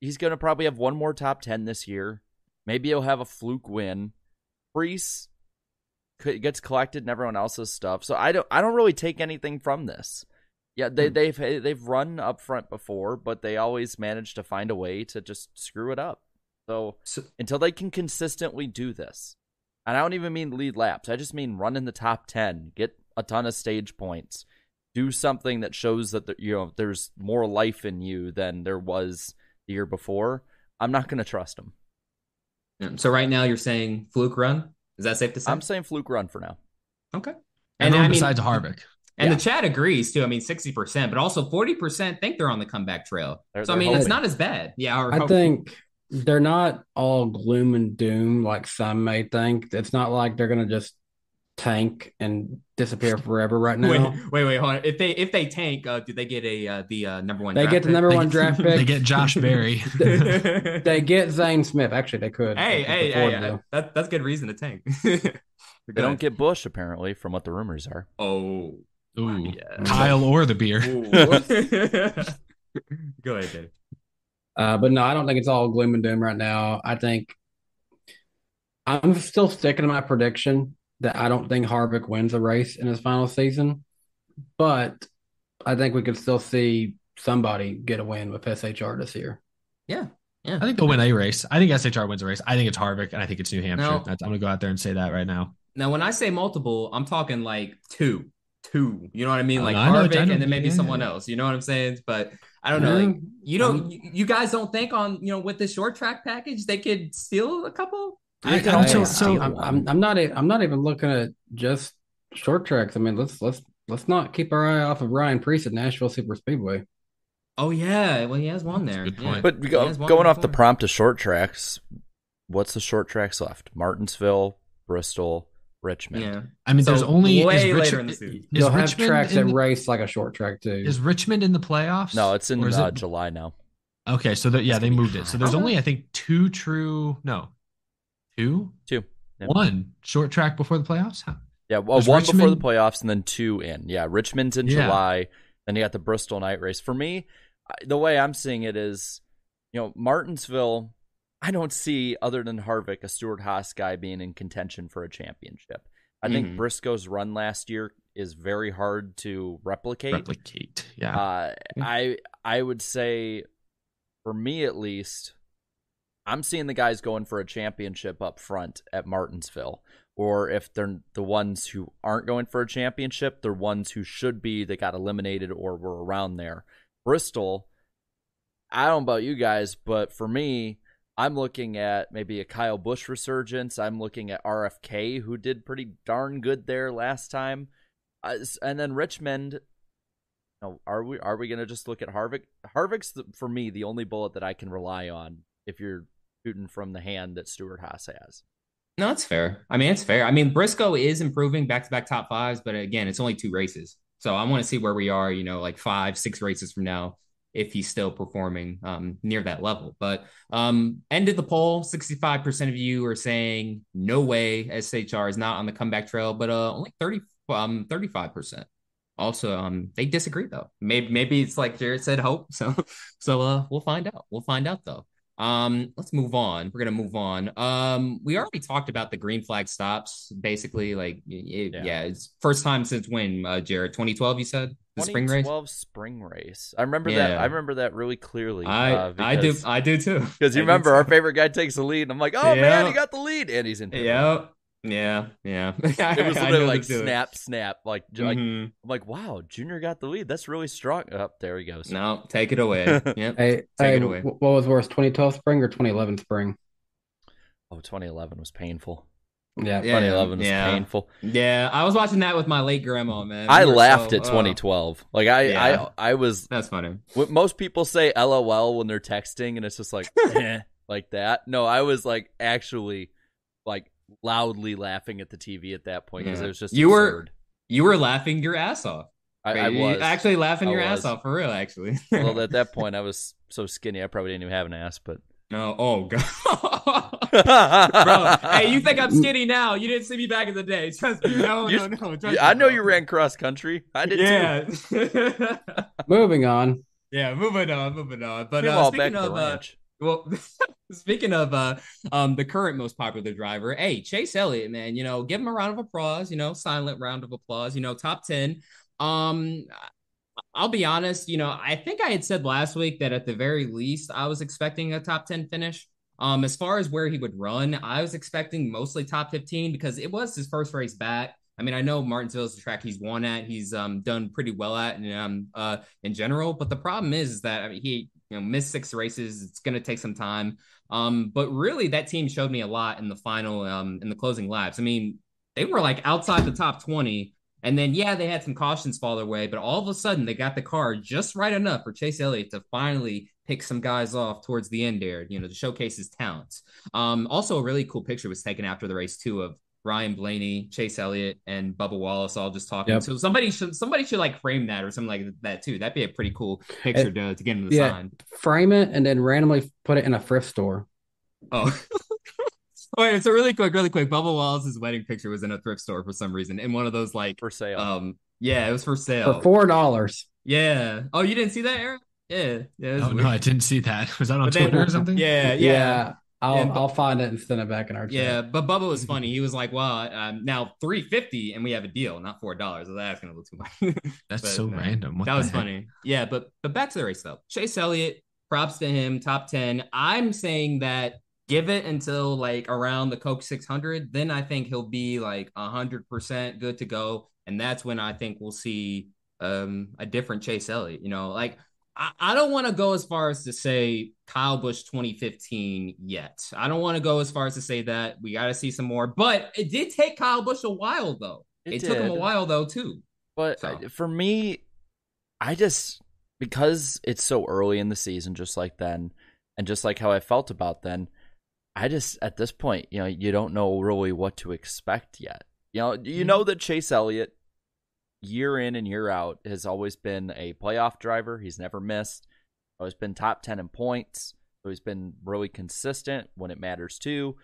he's going to probably have one more top 10 this year. Maybe he'll have a fluke win. Preece gets collected in everyone else's stuff. So I don't I don't really take anything from this. Yeah, they Hmm. they've they've run up front before, but they always manage to find a way to just screw it up. So So- until they can consistently do this, and I don't even mean lead laps. I just mean run in the top ten, get a ton of stage points, do something that shows that the, you know there's more life in you than there was the year before. I'm not going to trust them. Yeah. So right now you're saying fluke run? Is that safe to say? I'm saying fluke run for now. okay. And I mean- besides Harvick. And Yeah. the chat agrees too. I mean, sixty percent, but also forty percent think they're on the comeback trail. They're- so I they're mean, it's not as bad. Yeah, or I hope- think they're not all gloom and doom like some may think. It's not like they're gonna just tank and disappear forever right now. Wait, wait, wait, hold on. If they if they tank, uh, do they get a uh, the uh, number one? They draft get the number They one draft pick. They get Josh Berry. hey, They get Zane Smith. Actually, they could. hey, They hey, could afford hey, to. that, that's good reason to tank. They don't get Busch apparently, from what the rumors are. Oh, Ooh, yeah. Kyle or the beer. Go ahead, Dave. Uh, but no, I don't think it's all gloom and doom right now. I think I'm still sticking to my prediction that I don't think Harvick wins a race in his final season, but I think we could still see somebody get a win with SHR this year. Yeah, yeah. I think they'll win a race. I think SHR wins a race. I think it's Harvick, and I think it's New Hampshire. No. That's, I'm gonna go out there and say that right now. Now, when I say multiple, I'm talking like two, two. You know what I mean? Like I know Harvick, I know- and then maybe yeah, someone else. You know what I'm saying? But I don't know. Like you don't, I'm- you, you guys don't think on you know with the short track package they could steal a couple? I- can I'm only so- I'm, I'm, I'm not. e- I'm not even looking at just short tracks. I mean, let's let's let's not keep our eye off of Ryan Preece at Nashville Super Speedway. Oh yeah, well he has one there. good Yeah. But He go, has one going off the prompt of short tracks, what's the short tracks left? Martinsville, Bristol, Richmond. Yeah. I mean, So, there's only way is later in the season. You'll have Richmond tracks that the- race like a short track too. Is Richmond in the playoffs? No, it's in uh, it- July now. Okay, so that yeah, they moved it. So there's only I think two true no, two, Two. Yeah. one short track before the playoffs. Huh. Yeah, well, one before the playoffs and then two in. Yeah, Richmond's in Yeah. July. Then you got the Bristol night race. For me, the way I'm seeing it is, you know, Martinsville. I don't see other than Harvick a Stewart-Haas guy being in contention for a championship. I think Mm-hmm. Mhm. Briscoe's run last year is very hard to replicate. Replicate. Yeah. Uh, I I would say, for me at least, I'm seeing the guys going for a championship up front at Martinsville. Or if they're the ones who aren't going for a championship, they're ones who should be that got eliminated or were around there. Bristol, I don't know about you guys, but for me, I'm looking at maybe a Kyle Busch resurgence. I'm looking at RFK, who did pretty darn good there last time. Uh, and then Richmond, no, are we are we gonna just look at Harvick? Harvick's the, for me the only bullet that I can rely on if you're from the hand that Stewart-Haas has. No, it's fair. I mean, it's fair. I mean, Briscoe is improving back to back top fives, but again, it's only two races. So I want to see where we are, you know, like five, six races from now, if he's still performing um, near that level. But um, ended the poll, 65% of you are saying no way SHR is not on the comeback trail, but uh, only 30, um, 35%. Also, um, they disagree though. Maybe maybe it's like Jared said, hope. So so uh, we'll find out. We'll find out though. Um, let's move on. We're gonna move on. Um, we already talked about the green flag stops. Basically, like it, yeah. Yeah. it's first time since when, uh, Jared? 2012, you said the spring race. 2012 spring race. I remember that. I remember that really clearly. I uh, I do I do too. Because you I remember our favorite guy takes the lead, and I'm like, oh man, he got the lead, and he's in. road. Yeah, yeah, yeah. It was I literally like the feeling. snap, snap. Like, j- like Mhm. I'm like, wow, Junior got the lead. That's really strong. Up there he goes. No, take it away. Yep. Hey, Take hey, it away. what was worse, 2012 spring or 2011 spring? Oh, 2011 was painful. Yeah. Yeah, 2011 was yeah. painful. Yeah, I was watching that with my late grandma, man. I We were laughed so- at oh, 2012. Like I, Yeah. I, I was. That's funny. What most people say LOL when they're texting, and it's just like, eh, like that. No, I was like actually, like loudly laughing at the TV at that point because Yeah. it was just you were you were laughing your ass off. I, I was actually laughing I your was. ass off for real. Actually, well, at that point, I was so skinny, I probably didn't even have an ass. But no, oh god, bro. Hey, you think I'm skinny now? You didn't see me back in the day. Trust me. No, You- no, no. Trust I know bro. you ran cross country. I did too. Yeah. Moving on. yeah. Moving on. Moving on. But uh, Meanwhile, back speaking to of uh, ranch. Well, speaking of uh, um, the current most popular driver, hey, Chase Elliott, man, you know, give him a round of applause, you know, silent round of applause, you know, top 10. Um, I'll be honest, you know, I think I had said last week that at the very least I was expecting a top 10 finish. Um, as far as where he would run, I was expecting mostly top 15 because it was his first race back. I mean, I know Martinsville's the track he's won at, he's um done pretty well at and um uh in general, but the problem is, is that I mean he you know missed six races. It's gonna take some time. Um, but really that team showed me a lot in the final um in the closing laps. I mean, they were like outside the top 20. And then, yeah, they had some cautions fall their way, but all of a sudden they got the car just right enough for Chase Elliott to finally pick some guys off towards the end there, you know, to showcase his talents. Um, also, a really cool picture was taken after the race too of Ryan Blaney, Chase Elliott, and Bubba Wallace all just talking. Yep. So somebody should somebody should like frame that or something like that too. That'd be a pretty cool picture to, to get him the Yeah. sign. Frame it and then randomly put it in a thrift store. Oh. Wait, so really quick, really quick. Bubba Wallace's wedding picture was in a thrift store for some reason, in one of those like for sale. um, yeah, it was for sale. For four dollars. Yeah. Oh, you didn't see that, Eric? Yeah. Yeah. Oh weird. no, I didn't see that. Was that on But then- Twitter or something? Yeah. Yeah. I'll Yeah, but- I'll find it and send it back in our chat. Yeah, but Bubba was funny. He was like, "Well, um, now three fifty, and we have a deal, not four dollars." That's gonna look too much. That's But, so man, random. What that was heck? funny. Yeah, but but back to the race though. Chase Elliott, props to him, top ten. I'm saying that give it until like around the Coke 600, then I think he'll be like hundred percent good to go, and that's when I think we'll see um a different Chase Elliott. You know, like I, I don't want to go as far as to say Kyle Busch 2015 yet. I don't want to go as far as to say that. We got to see some more, but it did take Kyle Busch a while though. It, It took him a while though too. But So. for me, I just because it's so early in the season, just like then, and just like how I felt about then, I just at this point, you know, you don't know really what to expect yet. You know, you Mm-hmm. know that Chase Elliott, year in and year out, has always been a playoff driver. He's never missed. Always been top ten in points. So he's been really consistent when it matters too.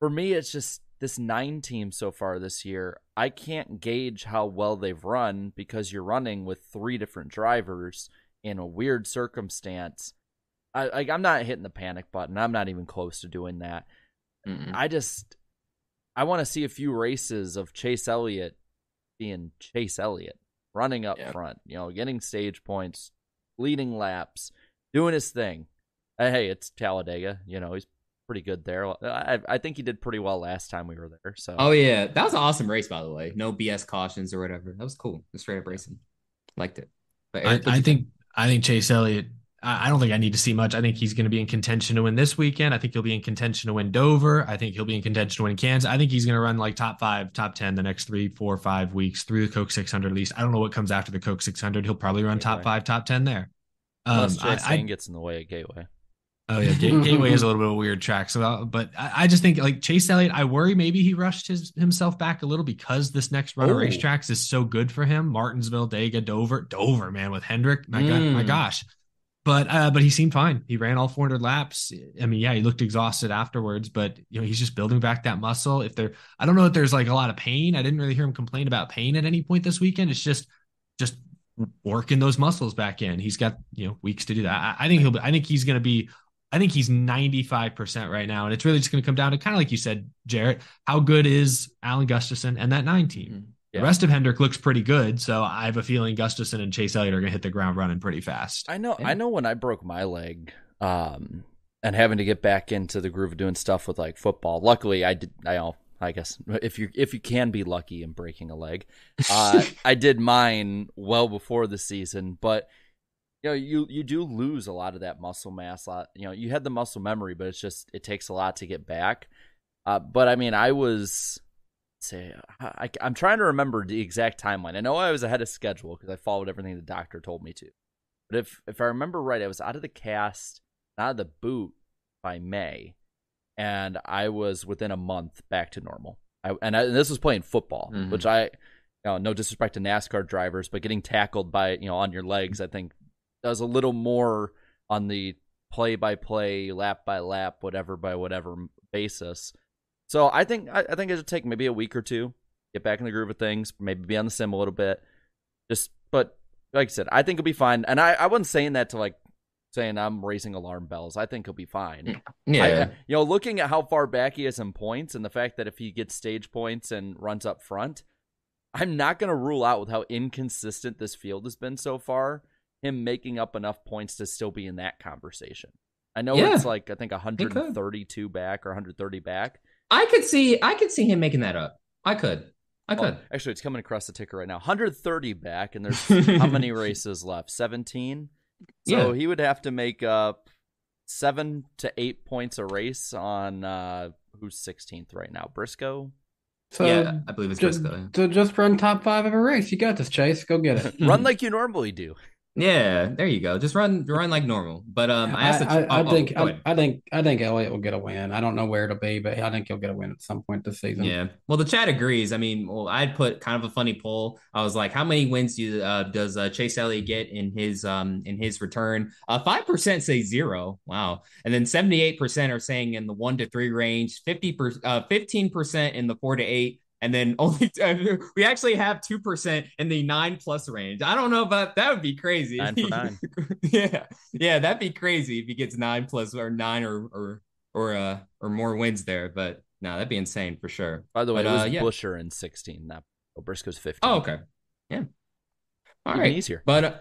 For me, it's just this nine team so far this year. I can't gauge how well they've run because you're running with three different drivers in a weird circumstance. I, I I'm not hitting the panic button. I'm not even close to doing that. Mm-mm. I just I want to see a few races of Chase Elliott being Chase Elliott, running up Yeah. front, you know, getting stage points, leading laps, doing his thing. Hey, it's Talladega, you know, he's pretty good there. I I think he did pretty well last time we were there. So Oh yeah, that was an awesome race, by the way. No BS cautions or whatever. That was cool. Just straight up racing. Liked it. But I, Eric, what'd I you think I think Chase Elliott. I I don't think I need to see much. I think he's going to be in contention to win this weekend. I think he'll be in contention to win Dover. I think he'll be in contention to win Kansas. I think he's going to run like top five, top ten the next three, four, five weeks through the Coke 600 at least. I don't know what comes after the Coke 600. He'll probably run top five, top ten there. Um, unless I, Chase I- Lane gets in the way at Gateway. Oh yeah, Ga- Gateway is a little bit of a weird track. So, uh, but I, I just think like Chase Elliott, I worry maybe he rushed his himself back a little because this next run of Oh. racetracks is so good for him. Martinsville, Dega, Dover, Dover, man, with Hendrick, my god, my Mm. gosh. But uh, but he seemed fine. He ran all 400 laps. I mean, yeah, he looked exhausted afterwards, but you know he's just building back that muscle. If there, I don't know if there's like a lot of pain. I didn't really hear him complain about pain at any point this weekend. It's just just working those muscles back in. He's got you know weeks to do that. I, I think he'll. Be, I think he's going to be. I think he's 95% right now. And it's really just going to come down to kind of like you said, Jarrett, how good is Alan Gustafson and that nine team? Mhm. Yeah. The rest of Hendrick looks pretty good. So I have a feeling Gustafson and Chase Elliott are going to hit the ground running pretty fast. I know. Yeah. I know when I broke my leg, um, and having to get back into the groove of doing stuff with like football. Luckily, I did. I know. I guess if you if you can be lucky in breaking a leg, uh, I did mine well before the season. But you know, you you do lose a lot of that muscle mass. Lot, you know, you had the muscle memory, but it's just it takes a lot to get back. Uh, but I mean, I was say I, I'm trying to remember the exact timeline. I know I was ahead of schedule because I followed everything the doctor told me to. But if if I remember right, I was out of the cast, out of the boot by May, and I was within a month back to normal. I, and, I, and this was playing football, Mhm. which I, you know, no disrespect to NASCAR drivers, but getting tackled by you know on your legs, I think does a little more on the play by play, lap by lap, whatever by whatever basis. So I think I, I think it'll take maybe a week or two, get back in the groove of things, maybe be on the sim a little bit. Just but like I said, I think he'll be fine. And I, I wasn't saying that to like saying I'm raising alarm bells. I think he'll be fine. Yeah. I- you know, looking at how far back he is in points and the fact that if he gets stage points and runs up front, I'm not going to rule out with how inconsistent this field has been so far, him making up enough points to still be in that conversation. I know Yeah. it's like I think 132 back or 130 back. I could see I could see him making that up. I could. I Oh, could. actually, it's coming across the ticker right now. 130 back, and there's how many races left? 17. So Yeah. he would have to make up seven to eight points a race on uh who's 16th right now? Briscoe. So yeah, I believe it's just, Briscoe. yeah. so just run top five of a race. You got this, Chase. Go get it. Run like you normally do. Yeah, there you go. Just run run like normal. But um I I, the, I, I oh, oh, think go I. I think I think Elliott will get a win. I don't know where it'll be, but I think he'll get a win at some point this season. Yeah. Well, the chat agrees. I mean, well, I'd put kind of a funny poll. I was like, how many wins do uh, does uh, Chase Elliott get in his um in his return? Uh, five percent say zero. Wow. And then seventy eight percent are saying in the one to three range. Fifty percent, uh, fifteen percent in the four to eight. And then only we actually have two percent in the nine plus range. I don't know about that would be crazy. Nine for nine. yeah, yeah, that'd be crazy if he gets nine plus or nine or or or uh or more wins there. But no, that'd be insane for sure. By the way, But, it was uh, yeah. Busher in 16, not oh, Briscoe's 15. Oh, okay. Yeah. All Even right. easier. But uh,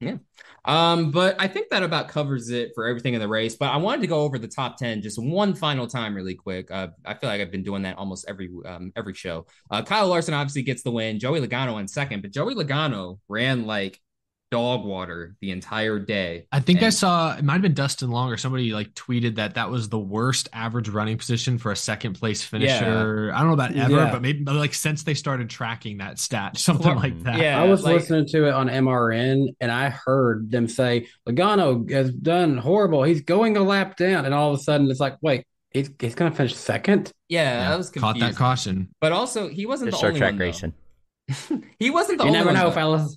yeah. Um, but I think that about covers it for everything in the race. But I wanted to go over the top 10 just one final time really quick. Uh, I feel like I've been doing that almost every um every show. Uh Kyle Larson obviously gets the win, Joey Logano in second, but Joey Logano ran like dog water the entire day. I think I saw it might have been Dustin Long or somebody like tweeted that that was the worst average running position for a second place finisher. I don't know about ever, Yeah. but maybe like since they started tracking that stat, something like that. yeah. I was like- listening to it on MRN and I heard them say Logano has done horrible. He's going a lap down, and all of a sudden it's like, wait, he's he's gonna finish second. Yeah, Yeah, I was caught that caution. But also he wasn't Just the start only track one, racing. he wasn't the You only never one, know, though. fellas.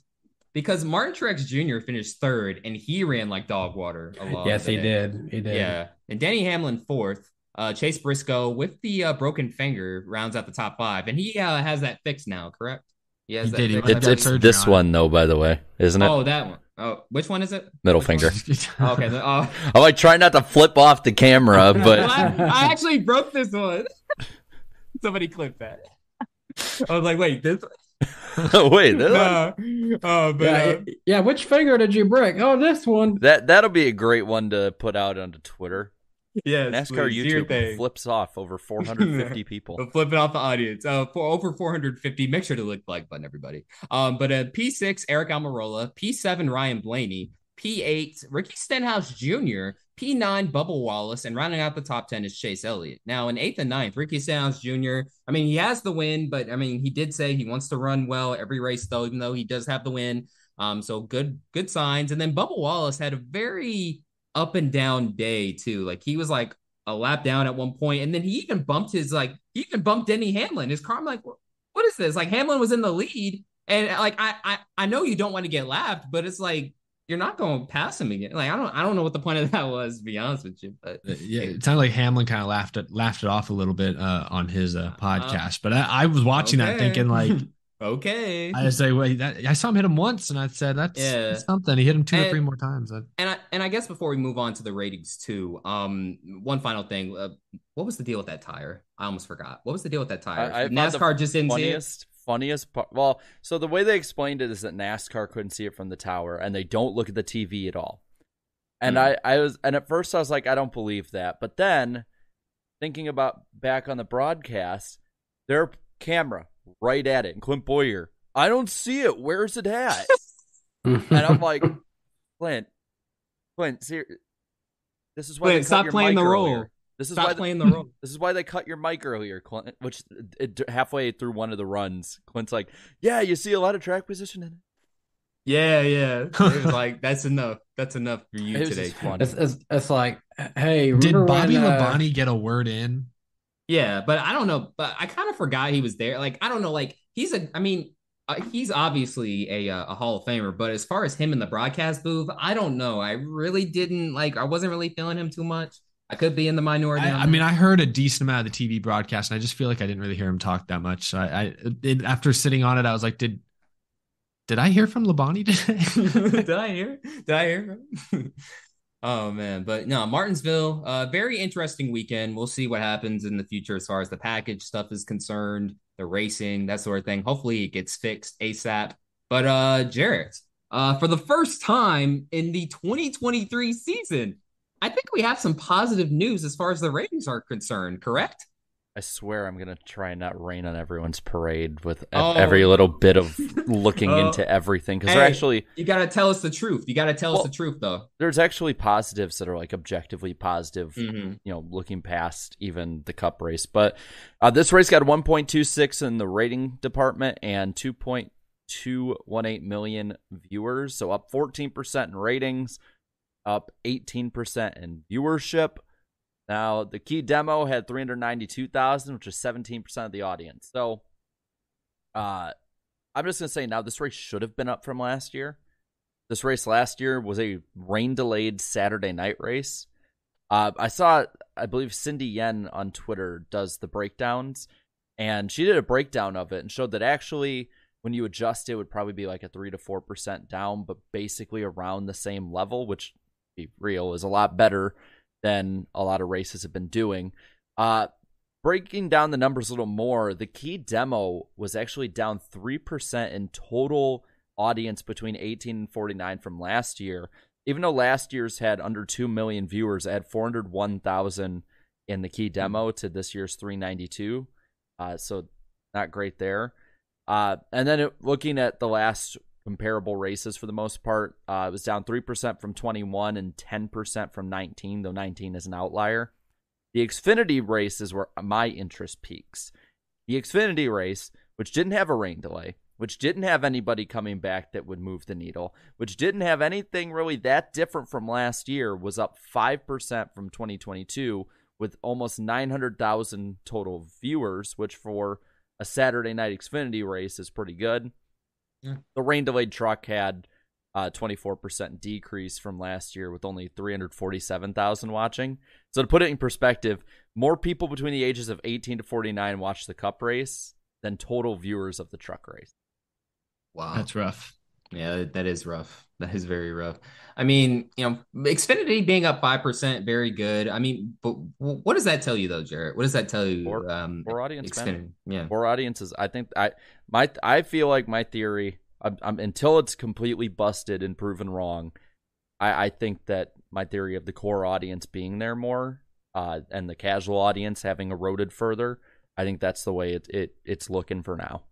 Because Martin Truex Jr. finished third and he ran like dog water a lot. Yes, he did. He did. Yeah, and Denny Hamlin fourth. Uh, Chase Briscoe with the uh, broken finger rounds out the top five, and he uh, has that fixed now, correct? He has He that did. Fixed. It's, it's this on one though, by the way, isn't it? Oh, that one. Oh, which one is it? Middle Which finger. Oh, okay. Oh, I'm like trying not to flip off the camera, Well, but I, I actually broke this one. Somebody clip that. I was like, wait, this. wait, this one? No. Oh, but Yeah, uh, yeah. Which finger did you break? Oh, this one. that that'll be a great one to put out onto Twitter. yes, NASCAR please, YouTube flips off over 450 people. But flipping off the audience. Uh, for over 450. Make sure to click the like button, everybody. Um, but uh, P6, Eric Almirola. P7, Ryan Blaney. P8, Ricky Stenhouse Jr. P9, Bubba Wallace. And rounding out the top 10 is Chase Elliott. Now, in eighth and ninth, Ricky Stenhouse Jr. I mean, he has the win, but I mean, he did say he wants to run well every race, though, even though he does have the win. Um, so good, good signs. And then Bubba Wallace had a very up and down day, too. Like he was like a lap down at one point, and then he even bumped his like he even bumped Denny Hamlin. His car, I'm like, "What- is this? Like Hamlin was in the lead, and like I I I know you don't want to get lapped, but it's like you're not going to pass him again. Like I don't I don't know what the point of that was, to be honest with you. But Yeah, it sounded like Hamlin kind of laughed it laughed it off a little bit uh, on his uh, podcast. but I, I was watching that thinking like okay. I say, wait, that, I saw him hit him once, and I said that's, Yeah. that's something. He hit him two or three more times. I, And I and I guess before we move on to the ratings too, um, one final thing. Uh, what was the deal with that tire? I almost forgot. What was the deal with that tire? I- I NASCAR just didn't see it. Funniest, part. Well, so the way they explained it is that NASCAR couldn't see it from the tower, and they don't look at the TV at all. And Hmm. I, I was, and at first I was like, I don't believe that. But then, thinking about back on the broadcast, their camera right at it, and Clint Bowyer, I don't see it. Where's it at? and I'm like, Clint, Clint, ser- this is why stop playing the role. Earlier. This is Stop why playing the role. this is why they cut your mic earlier, Clint. Which it, halfway through one of the runs, Clint's like, "Yeah, you see a lot of track position in it." Yeah, yeah. It was like that's enough. That's enough for you It today. funny. It's, it's, it's like, hey, did Bobby when, uh, Labonte get a word in? Yeah, but I don't know. But I kind of forgot he was there. Like I don't know. Like he's a. I mean, uh, he's obviously a uh, a Hall of Famer. But as far as him in the broadcast booth, I don't know. I really didn't like. I wasn't really feeling him too much. I could be in the minority. I, I mean. I heard a decent amount of the TV broadcast, and I just feel like I didn't really hear him talk that much. So I, I it, after sitting on it, I was like, did did I hear from Labonte today? did I hear? Did I hear? oh man, but no, Martinsville. Uh, very interesting weekend. We'll see what happens in the future as far as the package stuff is concerned, the racing, that sort of thing. Hopefully, it gets fixed asap. But uh, Jarrett, uh, for the first time in the 2023 season, I think we have some positive news as far as the ratings are concerned. Correct? I swear, I'm gonna try and not rain on everyone's parade with Oh. every little bit of looking Oh. into everything because Hey, they're actually you got to tell us the truth. You got to tell Well, us the truth, though. there's actually positives that are like objectively positive. Mhm. You know, looking past even the cup race, but uh, this race got 1.26 in the rating department and 2.218 million viewers, so up 14% in ratings, up 18% in viewership. Now, the key demo had 392,000, which is 17% of the audience. So, uh, I'm just going to say now this race should have been up from last year. This race last year was a rain delayed Saturday night race. Uh, I saw, I believe Cindy Yen on Twitter does the breakdowns, and she did a breakdown of it and showed that actually, when you adjust, it would probably be like a 3 to 4% down, but basically around the same level, which, be real, is a lot better than a lot of races have been doing. Uh, breaking down the numbers a little more, the key demo was actually down 3% in total audience between 18 and 49 from last year. Even though last year's had under 2 million viewers, it had 401,000 in the key demo to this year's 392. Uh, so not great there. Uh, and then it, looking at the last comparable races for the most part, uh, it was down 3% from 21 and 10% from 19, though 19 is an outlier. The Xfinity race is where my interest peaks. The Xfinity race, which didn't have a rain delay, which didn't have anybody coming back that would move the needle, which didn't have anything really that different from last year, was up 5% from 2022 with almost 900,000 total viewers, which for a Saturday night Xfinity race is pretty good. Yeah. The rain delayed truck had uh, 24% decrease from last year with only 347,000 watching. So to put it in perspective, more people between the ages of 18 to 49 watched the Cup race than total viewers of the truck race. Wow. That's rough. Yeah, that is rough. That is very rough. I mean, you know, Xfinity being up five percent, very good. I mean, but what does that tell you, though, Jared? What does that tell you? More, um, more audience, Xfinity. Yeah, more audiences. I think I my I feel like my theory. I'm, I'm, until it's completely busted and proven wrong. I, I think that my theory of the core audience being there more, uh, and the casual audience having eroded further. I think that's the way it, it it's looking for now.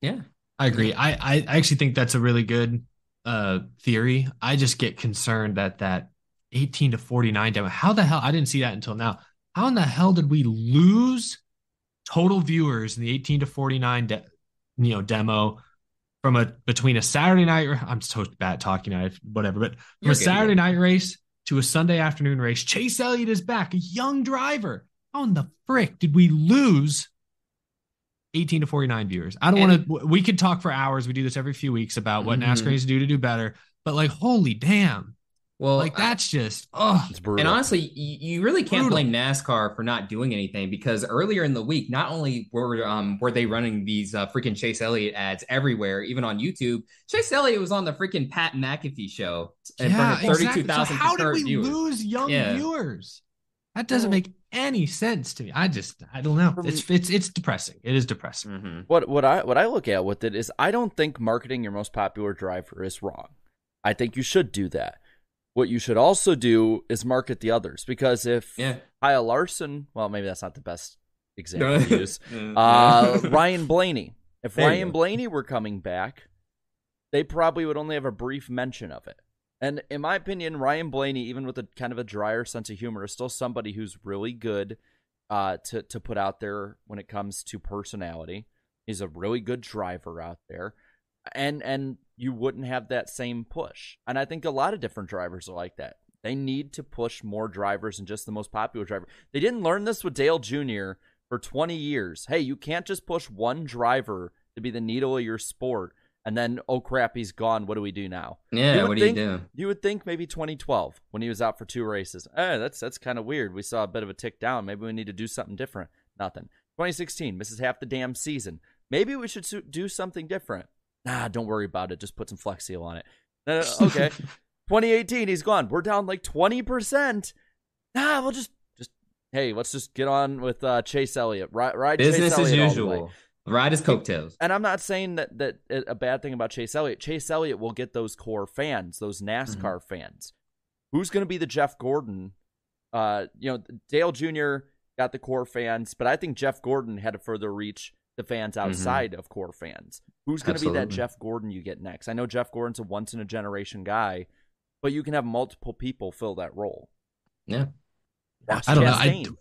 Yeah, I agree. I, I actually think that's a really good uh, theory. I just get concerned that that 18 to 49 demo. How the hell? I didn't see that until now. How in the hell did we lose total viewers in the 18 to 49 de- you know demo from a between a Saturday night? I'm so bad talking. I whatever, but from You're a Saturday night race to a Sunday afternoon race, Chase Elliott is back, a young driver. How in the frick did we lose 18 to 49 viewers. I don't want to, we could talk for hours. We do this every few weeks about what Mhm. NASCAR needs to do to do better. But like, holy damn. Well, like that's just, oh, It's brutal. And honestly, you, you really can't Brutal. blame NASCAR for not doing anything because earlier in the week, not only were um were they running these uh, freaking Chase Elliott ads everywhere, even on YouTube. Chase Elliott was on the freaking Pat McAfee show in yeah, front of thirty-two exactly. So thousand how did we viewers. lose young Yeah. viewers? That doesn't Well- make any sense to me. I just, I don't know. It's, it's, it's depressing. It is depressing. Mm-hmm. What what I what I look at with it is I don't think marketing your most popular driver is wrong. I think you should do that. What you should also do is market the others because if Yeah. Kyle Larson, well, maybe that's not the best example to use. Uh, Ryan Blaney. If There Ryan. Blaney were coming back, they probably would only have a brief mention of it. And in my opinion, Ryan Blaney, even with a kind of a drier sense of humor, is still somebody who's really good uh, to to put out there when it comes to personality. He's a really good driver out there, and and you wouldn't have that same push. And I think a lot of different drivers are like that. They need to push more drivers than just the most popular driver. They didn't learn this with Dale Jr. for 20 years. Hey, you can't just push one driver to be the needle of your sport and then oh crap, he's gone. What do we do now? Yeah, what do you do? You would think maybe 2012 when he was out for two races. Eh, that's that's kind of weird. We saw a bit of a tick down. Maybe we need to do something different. Nothing. 2016 misses half the damn season. Maybe we should do something different. Nah, don't worry about it. Just put some Flex Seal on it. Uh, okay. 2018, he's gone. We're down like 20%. Nah, we'll just just hey, let's just get on with uh, Chase Elliott. Ride, ride Business Chase as Elliott usual. Ride his coattails. And I'm not saying that that a bad thing about Chase Elliott. Chase Elliott will get those core fans, those NASCAR fans. Who's going to be the Jeff Gordon? Uh, you know, Dale Jr. got the core fans, but I think Jeff Gordon had a further reach the fans mm-hmm. outside of core fans. Who's going to be that Jeff Gordon you get next? I know Jeff Gordon's a once in a generation guy, but you can have multiple people fill that role. Yeah. Watch I don't know. I- Chastain.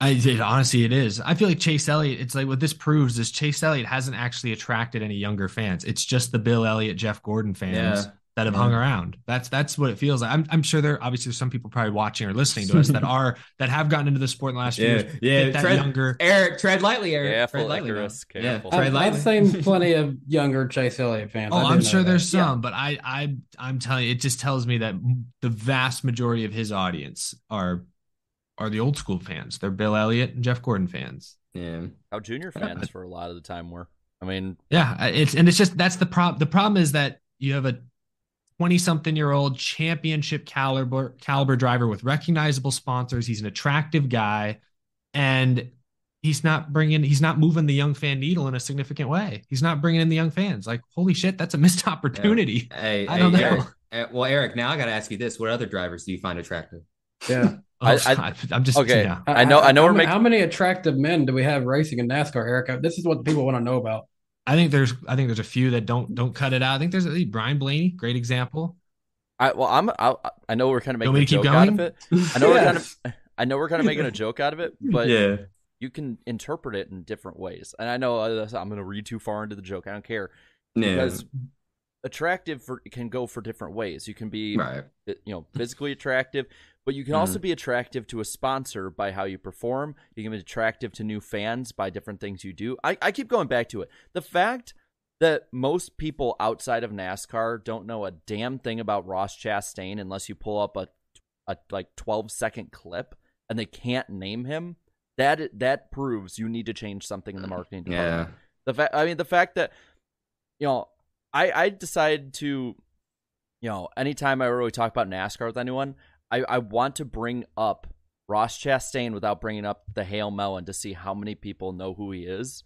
I it, honestly, it is. I feel like Chase Elliott. It's like what this proves is Chase Elliott hasn't actually attracted any younger fans. It's just the Bill Elliott, Jeff Gordon fans Yeah. That have Yeah. hung around. That's that's what it feels like. I'm I'm sure there obviously there's some people probably watching or listening to us that are that have gotten into the sport in the last few Yeah, years. yeah. That Tread- younger. Eric, tread lightly, Eric. Careful, tread lightly. now. Icarus, Yeah, tread lightly. I've seen plenty of younger Chase Elliott fans. Oh, I do I'm know sure that. there's Yeah. some, but I I I'm telling you, it just tells me that the vast majority of his audience are are the old school fans. They're Bill Elliott and Jeff Gordon fans. yeah. How junior fans for a lot of the time were. I mean, Yeah, it's and it's just that's the problem. The problem is that you have a 20 something year old championship caliber caliber driver with recognizable sponsors. He's an attractive guy and he's not bringing he's not moving the young fan needle in a significant way. He's not bringing in the young fans. Like holy shit, that's a missed opportunity. Hey, I don't know. Eric, eh, well, Eric, now I got to ask you this: What other drivers do you find attractive? Yeah. Oh, I- I, I- am just okay. yeah. I know- I know How, we're making- how many attractive men do we have racing in NASCAR, Eric? This is what people want to know about. I think there's I think there's a few that don't don't cut it out. I think there's a, Brian Blaney, great example. I well, I'm I, I know we're kind of making a me joke keep out of going? it. I know we're kind of I know we're kind of making a joke out of it, but yeah, you can interpret it in different ways. And I know uh, I'm going to read too far into the joke. I don't care yeah, because attractive for, can go for different ways. You can be right. you know physically attractive, but you can Mm-hmm. also be attractive to a sponsor by how you perform. You can be attractive to new fans by different things you do. I, I keep going back to it. The fact that most people outside of NASCAR don't know a damn thing about Ross Chastain unless you pull up a a like 12 second clip and they can't name him. That that proves you need to change something in the marketing department. Yeah. The fact I mean the fact that you know I I decided to you know anytime I really talk about NASCAR with anyone, I I want to bring up Ross Chastain without bringing up the Hail Melon to see how many people know who he is.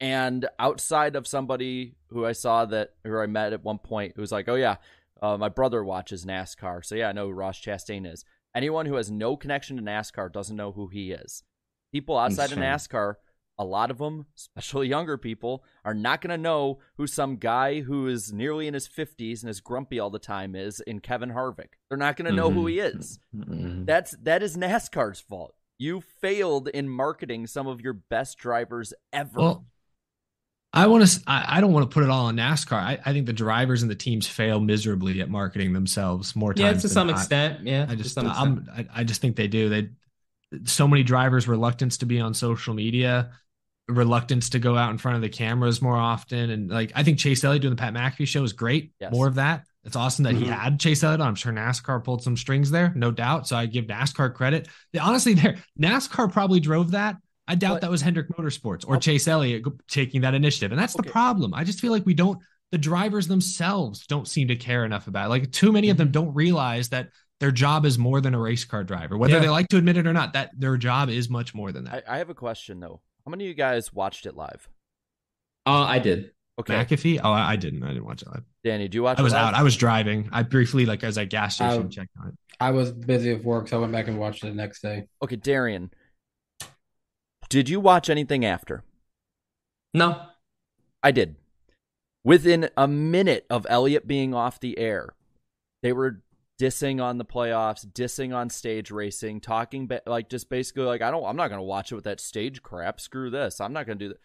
And outside of somebody who I saw that, who I met at one point, who was like, "Oh yeah, uh, my brother watches NASCAR, so yeah, I know who Ross Chastain is." Anyone who has no connection to NASCAR doesn't know who he is. People outside of. NASCAR, a lot of them, especially younger people, are not going to know who some guy who is nearly in his 50s and is grumpy all the time is in Kevin Harvick. They're not going to know who he is. Mhm. That's that is NASCAR's fault. You failed in marketing some of your best drivers ever. Well, I want to. I, I don't want to put it all on NASCAR. I, I think the drivers and the teams fail miserably at marketing themselves more times. Yeah, to than some not. extent. Yeah. I just, I'm, I, I just think they do. They, so many drivers' reluctance to be on social media, reluctance to go out in front of the cameras more often, and like I think Chase Elliott doing the Pat McAfee show is great. Yes. More of that. It's awesome that he Mhm. had Chase Elliott on. I'm sure NASCAR pulled some strings there, no doubt. So I give NASCAR credit. They, honestly, there NASCAR probably drove that. I doubt But- that was Hendrick Motorsports or Chase Elliott taking that initiative, and that's Okay. the problem. I just feel like we don't. The drivers themselves don't seem to care enough about. It. Like too many of them don't realize that their job is more than a race car driver, whether Yeah. they like to admit it or not. That their job is much more than that. I, I have a question though. How many of you guys watched it live? Uh, I did. Okay, McAfee? Oh, I, I didn't. I didn't watch it live. Danny, do you watch? I was it live? out. I was driving. I briefly, like, as I gas station, I- checked on it. I was busy with work, so I went back and watched it the next day. Okay, Darian, did you watch anything after? No. I did. Within a minute of Elliot being off the air, they were dissing on the playoffs, dissing on stage racing, talking ba- like just basically like I don't I'm not going to watch it with that stage crap. Screw this. I'm not going to do that.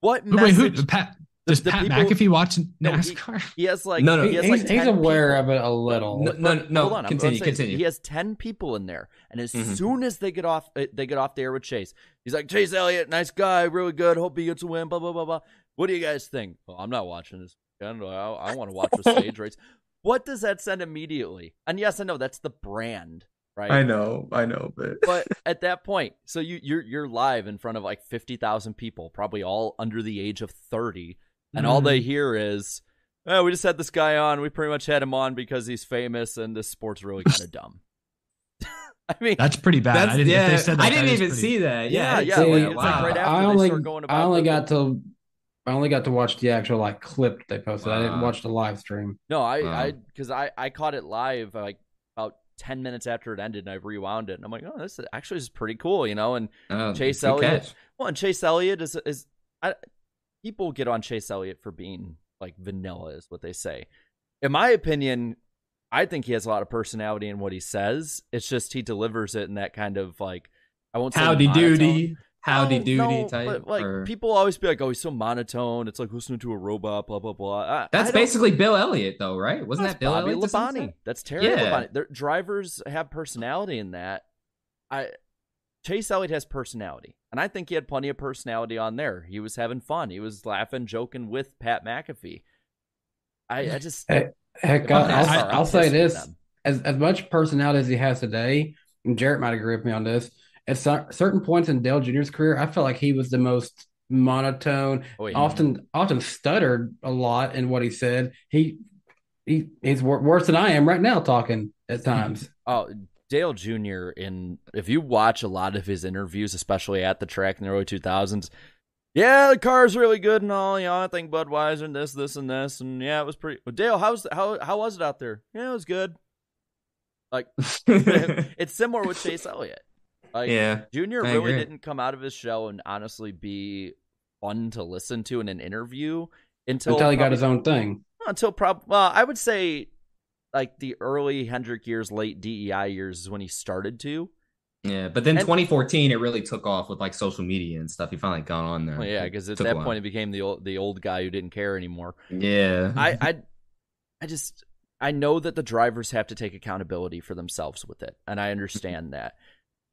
What Who- Wait, who? message? Pat? the- Does the Pat people- McAfee watch No, he- NASCAR? He has like No, no, he has he's, like he's aware people. of it a little. No, no, no. Hold on, I'm- I'm continue. He has ten people in there, and as Mhm. soon as they get off, uh, they get off the air with Chase. He's like, Chase Elliott, nice guy, really good. Hope he gets a win. Blah blah blah blah. What do you guys think? Well, I'm not watching this. weekend. I, I want to watch the stage race. What does that send immediately? And yes, I know that's the brand, right? I know, I know, but But at that point, so you you're you're live in front of like fifty thousand people, probably all under the age of thirty, and all Mm-hmm. they hear is, "Oh, we just had this guy on. We pretty much had him on because he's famous, and this sport's really kind of dumb." I mean, That's pretty bad. That's, I didn't. if yeah, they said that, I didn't is even pretty- see that. Yeah, Yeah, yeah, See, like, it's like right after I they only, start going about I only got to, I only got to watch the actual like clip they posted. I didn't watch the live stream. no, I Wow. I because I I caught it live like about ten minutes after it ended, and I rewound it, and I'm like, oh, this is actually is pretty cool, you know, and Oh, Chase Elliott. catch. Well, and Chase Elliott is is I, people get on Chase Elliott for being like vanilla, is what they say. In my opinion, I think he has a lot of personality in what he says. It's just he delivers it in that kind of like I won't say Howdy monotone. doody, howdy No, doody no, type. But like or- people always be like, "Oh, he's so monotone. It's like listening to a robot." Blah blah blah. I, That's I basically Bill Elliott, though, right? Wasn't that Bill Bobby Elliott? Labonte. That's Terry Yeah. Labonte. Their drivers have personality in that. I Chase Elliott has personality, and I think he had plenty of personality on there. He was having fun. He was laughing, joking with Pat McAfee. I, I just Hey, Heck, I'm I'll, I'll, I'm I'll say this: as as much personality as he has today, and Jarrett might agree with me on this. At cer- certain points in Dale Jr.'s career, I felt like he was the most monotone, Oh, yeah. often often stuttered a lot in what he said. He he he's wor- worse than I am right now talking at times. Oh, Dale Jr. in if you watch a lot of his interviews, especially at the track in the early two thousands, yeah, the car's really good and all. You know, I think Budweiser and this, this, and this, and yeah, it was pretty. Well, Dale, how's how how was it out there? Yeah, it was good. Like it's similar with Chase Elliott. Like yeah. Junior I really agree. didn't come out of his shell and honestly be fun to listen to in an interview until Until he got his own thing. until prob well, I would say like the early Hendrick years, late DEI years is when he started to. Yeah, but then And- 2014, it really took off with like social media and stuff. He finally got on there. Well, yeah, because at that point he became the old the old guy who didn't care anymore. yeah, I I I just I know that the drivers have to take accountability for themselves with it, and I understand that.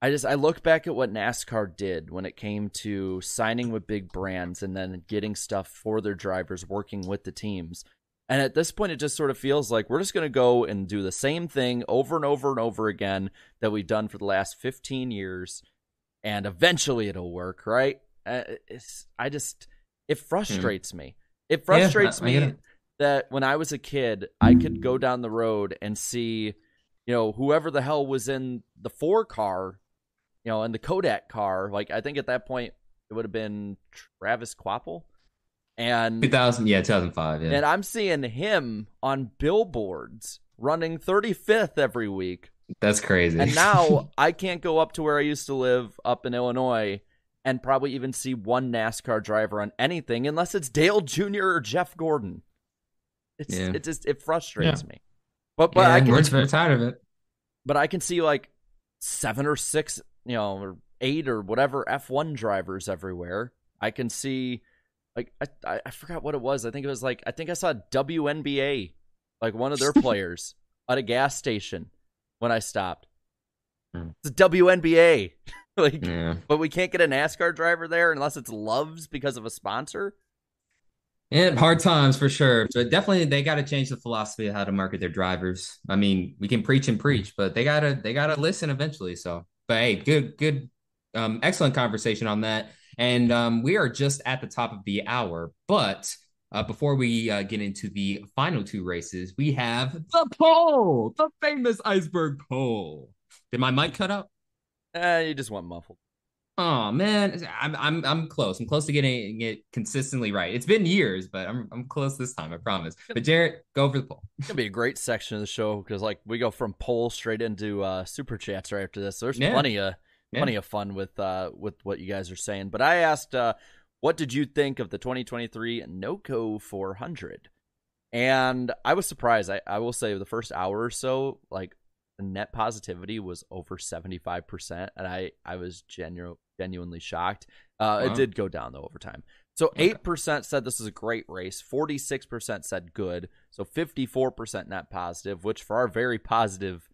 I just I look back at what NASCAR did when it came to signing with big brands and then getting stuff for their drivers, working with the teams. And at this point, it just sort of feels like we're just going to go and do the same thing over and over and over again that we've done for the last 15 years. And eventually it'll work, right? Uh, it's, I just, it frustrates me. It frustrates Hmm. Yeah, I- I get me that when I was a kid, I could go down the road and see, you know, whoever the hell was in the four car, you know, in the Kodak car. Like, I think at that point, it would have been Travis Kvapil. And 2000, yeah, 2005. Yeah. and I'm seeing him on billboards running 35th every week. That's crazy. And now I can't go up to where I used to live up in Illinois and probably even see one NASCAR driver on anything unless it's Dale Jr. or Jeff Gordon. It's Yeah. it just it frustrates Yeah. me. But but Yeah, I can we're, tired of it. but I can see like seven or six, you know, or eight or whatever F1 drivers everywhere. I can see like I, I forgot what it was. I think it was like I think I saw WNBA, like one of their players at a gas station when I stopped. Hmm. It's a WNBA. like Yeah. but we can't get a NASCAR driver there unless it's Loves because of a sponsor. Yeah, hard times for sure. But definitely they got to change the philosophy of how to market their drivers. I mean, we can preach and preach, but they gotta they gotta listen eventually. So, but hey, good, good, um, excellent conversation on that. And um, we are just at the top of the hour, but uh, before we uh, get into the final two races, we have the poll, the famous iceberg poll. Did my mic cut out? Eh, you just want muffled. Oh man, I'm I'm I'm close. I'm close to getting it consistently right. It's been years, but I'm I'm close this time. I promise. But Jarrett, go for the poll. It's gonna be a great section of the show because like we go from poll straight into uh super chats right after this. So there's Yeah. plenty of Yeah. plenty of fun with uh with what you guys are saying. But I asked uh what did you think of the 2023 NOCO 400? And I was surprised. I, I will say the first hour or so, like net positivity was over 75%. And I, I was genu- genuinely shocked. Uh, Wow. It did go down though over time. So 8% said this is a great race. 46% said good. So 54% net positive, which for our very positive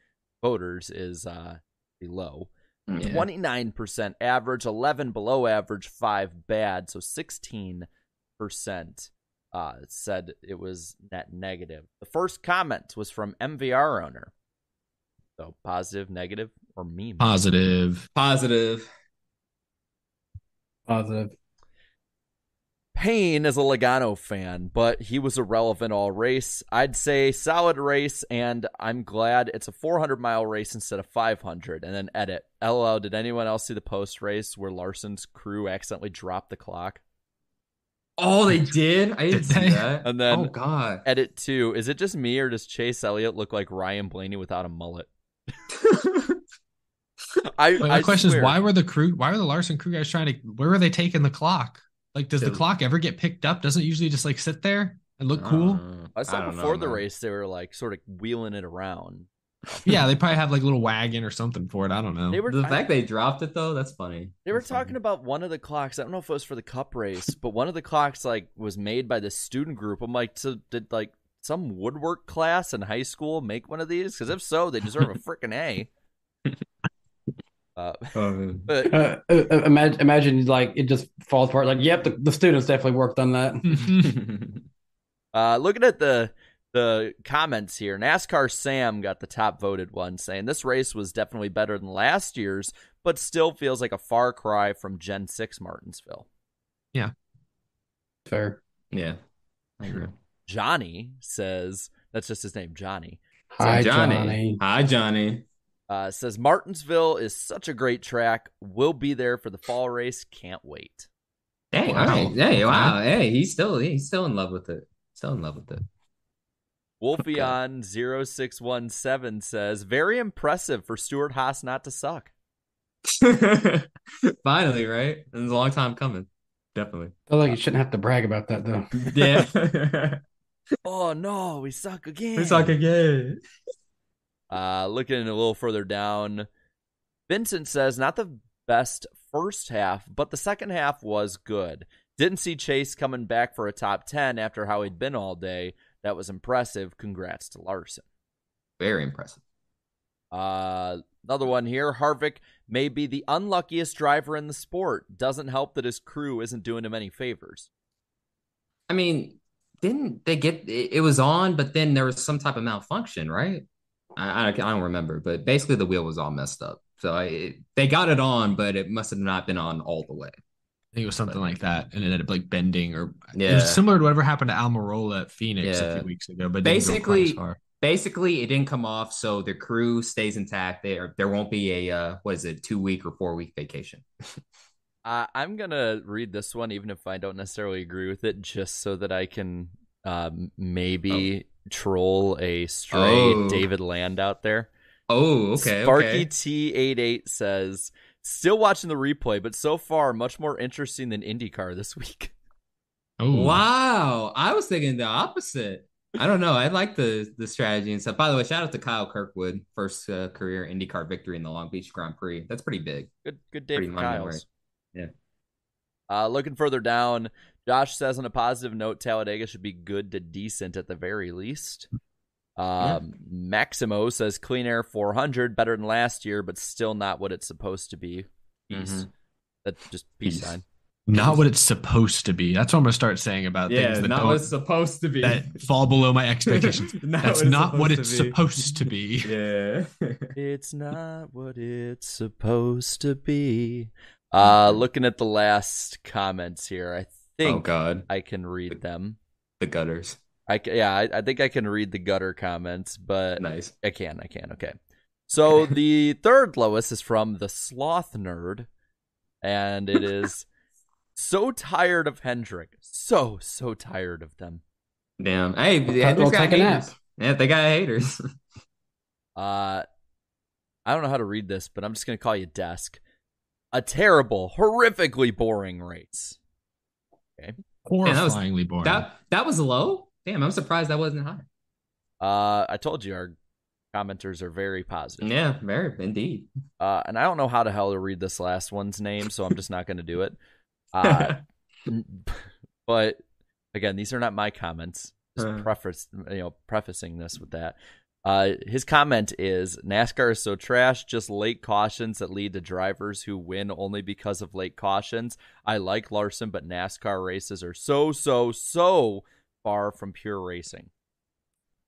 voters is uh, low. Yeah. 29% average, 11 below average, 5 bad. So 16% uh, said it was net negative. The first comment was from MVR owner. So positive, negative, or meme. Positive. Positive. Positive. Payne is a Logano fan, but he was irrelevant all race. I'd say solid race, and I'm glad it's a 400 mile race instead of 500. And then edit. LOL, did anyone else see the post race where Larson's crew accidentally dropped the clock? Oh, they did. I didn't Did see they? that. And then oh god. edit two. Is it just me or does Chase Elliott look like Ryan Blaney without a mullet? I, Wait, I my question swear. is why were the crew why were the Larson crew guys trying to where were they taking the clock? Like does the clock ever get picked up? Doesn't it usually just like sit there and look cool? Uh, I saw don't know, before the man. race they were like sort of wheeling it around. yeah, they probably have like a little wagon or something for it. I don't know. They were The I- fact they dropped it though, that's funny. They were That's funny. talking about one of the clocks. I don't know if it was for the cup race, but one of the clocks like was made by the student group. I'm like, so did like some woodwork class in high school make one of these? Because if so, they deserve a freaking A. Uh, Oh, but Uh, uh, imagine, imagine like it just falls apart. Like, yep, the, the students definitely worked on that. uh, looking at the the comments here, NASCAR Sam got the top voted one, saying this race was definitely better than last year's, but still feels like a far cry from Gen Six Martinsville. Yeah, fair. yeah. I agree. Johnny says that's just his name, Johnny. Hi, So, Johnny. Hi, Johnny. Uh, says Martinsville is such a great track. We'll be there for the fall race. Can't wait. Hey, Wow. all right. Hey, wow. Hey, he's still he's still in love with it. Still in love with it. Wolfion 0617 says, very impressive for Stewart-Haas not to suck. Finally, right? It was a long time coming. Definitely. I feel like you shouldn't have to brag about that though. Yeah. Oh no, we suck again. we suck again. Uh, looking a little further down, Vincent says, not the best first half, but the second half was good. Didn't see Chase coming back for a top 10 after how he'd been all day. That was impressive. Congrats to Larson. Very impressive. Uh, another one here. Harvick may be the unluckiest driver in the sport. Doesn't help that his crew isn't doing him any favors. I mean, didn't they get it, it was on, but then there was some type of malfunction, right? I, I, I don't remember, but basically the wheel was all messed up. So I, it, they got it on, but it must have not been on all the way. I think it was something like that, and it ended up like bending, or Yeah. it was similar to whatever happened to Almirola at Phoenix a few weeks ago. But didn't go quite as basically, basically, it didn't come off, so the crew stays intact. There, there won't be a uh, what is it, two week or four week vacation. Uh, I'm gonna read this one, even if I don't necessarily agree with it, just so that I can um, maybe troll a stray Oh. David Land out there. Oh, okay, Sparky okay. T88 says, still watching the replay, but so far much more interesting than IndyCar this week. Oh, Wow, I was thinking the opposite. I don't know. I like the the strategy and stuff. By the way, shout out to Kyle Kirkwood, first uh, career IndyCar victory in the Long Beach Grand Prix. That's pretty big. Good, good day Pretty for Kyles. Yeah. Uh, looking further down, Josh says on a positive note, Talladega should be good to decent at the very least. Um, Maximo says Clean Air 400 better than last year, but still not what it's supposed to be. Peace. Mhm. That's just peace Peace. sign. not what it's supposed to be. That's what I'm gonna start saying about Yeah, things that not don't- what it's supposed to be. that fall below my expectations. Not That's what not what it's supposed to be. Yeah. It's not what it's supposed to be. Uh, looking at the last comments here, I oh think God, I can read them. the gutters. I yeah, I, I think I can read the gutter comments, but Nice. I can, I can. Okay. So the third lowest is from the Sloth Nerd, and it is so tired of Hendrick, so so tired of them. Damn. Hey, Well, yeah, well, got take a nap. haters. Yeah, they got haters. Uh, I don't know how to read this, but I'm just gonna call you Desk. A terrible, horrifically boring race. Okay. That was- Horrifyingly boring. that that was low. Damn, I'm surprised that wasn't high. Uh, I told you our commenters are very positive. Yeah, very indeed. Uh, and I don't know how the hell to read this last one's name, so I'm just not going to do it. Uh, but again, these are not my comments. Just Uh. preface, you know, prefacing this with that. Uh, his comment is NASCAR is so trash, just late cautions that lead to drivers who win only because of late cautions. I like Larson, but NASCAR races are so, so, so far from pure racing.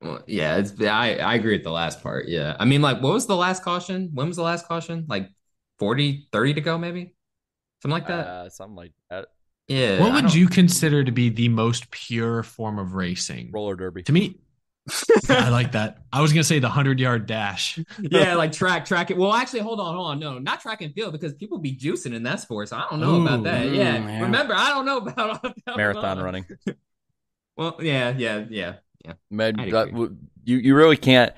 Well, yeah, it's I I agree with the last part. Yeah. I mean, like, what was the last caution? When was the last caution? Like 40, 30 to go, maybe? Something like that. Uh, something like that. yeah. what would you consider to be the most pure form of racing? Roller derby. To me, I like that. I was gonna say the hundred yard dash. yeah, like track, track it. Well, actually, hold on, hold on. No, not track and field because people be juicing in that sport. So I don't know about that. Yeah. yeah. Remember, I don't know about, about Marathon running. Well, yeah, yeah, yeah, yeah. Man, I'd that w- you you really can't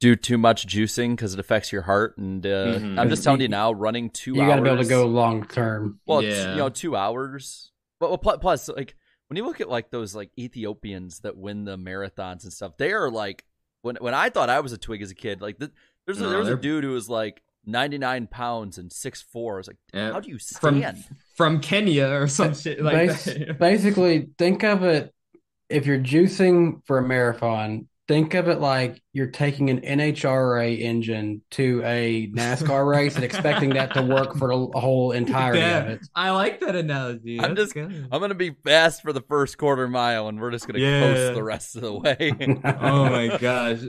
do too much juicing because it affects your heart. And uh, Mhm. I'm just telling you now, running two You hours. got to be able to go long term. Well, it's, Yeah. you know, two hours. But well, plus, like when you look at like those like Ethiopians that win the marathons and stuff, they are like when when I thought I was a twig as a kid, like the, there's a, No, there was a they're- dude who was like 99 pounds and six four. I was like, Yeah. how do you From stand? from Kenya or some shit like Bas- that. basically, think of it if you're juicing for a marathon, think of it like you're taking an NHRA engine to a NASCAR race and expecting that to work for the whole entirety of it. I like that analogy. I'm That's just good. I'm gonna be fast for the first quarter mile, and we're just gonna Yeah. coast the rest of the way. oh my gosh.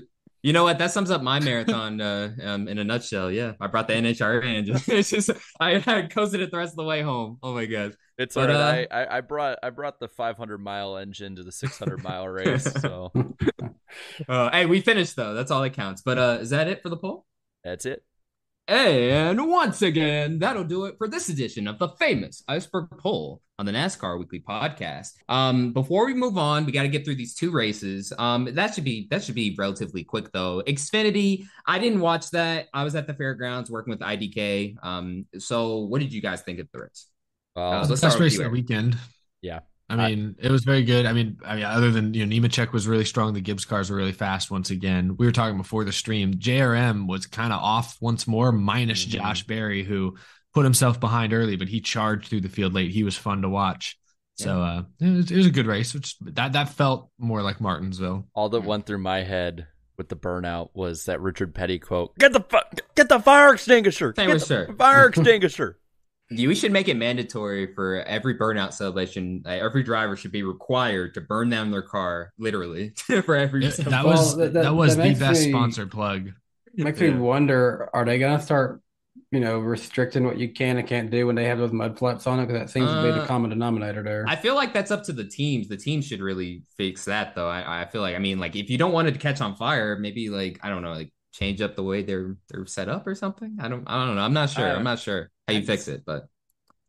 You know what? That sums up my marathon uh, um, in a nutshell. Yeah, I brought the NHRA engine. It's just I, I coasted it the rest of the way home. Oh my gosh. It's But, uh, I, I I brought I brought the 500 mile engine to the 600 mile race. So Uh, hey, we finished though. That's all that counts. But uh, is that it for the poll? that's it. And once again, that'll do it for this edition of the famous Iceberg Poll on the NASCAR Weekly Podcast. Um, before we move on, we got to get through these two races. Um, that should be that should be relatively quick though. Xfinity, I didn't watch that. I was at the fairgrounds working with IDK. Um, so what did you guys think of the race? Well, Uh, It let's best race of the weekend. Yeah. I mean, it was very good. I mean, I mean, other than you know, Nemechek was really strong. The Gibbs cars were really fast once again. We were talking before the stream. JRM was kind of off once more, minus Mhm. Josh Berry, who put himself behind early, but he charged through the field late. He was fun to watch. So uh, it, was, it was a good race. Which that that felt more like Martinsville. all that went through my head with the burnout was that Richard Petty quote: "Get the fu- get the fire extinguisher, Same get the sure. fire extinguisher." We should make it mandatory for every burnout celebration. Uh, every driver should be required to burn down their car, literally, for every. It- that Well, was that- that, that- was that the best me- sponsored plug. Makes Yeah. me wonder: Are they gonna start, you know, restricting what you can and can't do when they have those mud flaps on it? Because that seems to be the Uh, common denominator there. I feel like that's up to the teams. The teams should really fix that, though. I, I feel like, I mean, like if you don't want it to catch on fire, maybe like I don't know, like change up the way they're they're set up or something. I don't, I don't know. I'm not sure. Uh, I'm not sure how you fix it, but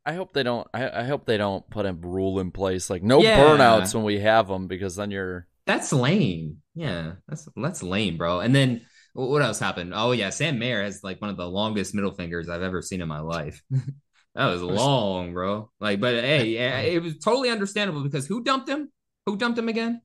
I hope they don't. I, I hope they don't put a rule in place like no Yeah. burnouts when we have them because then you're That's lame. Yeah, that's that's lame, bro. And then wh- what else happened? Oh yeah, Sam Mayer has like one of the longest middle fingers I've ever seen in my life. that was long, bro. Like, but hey, it was totally understandable because who dumped him? Who dumped him again?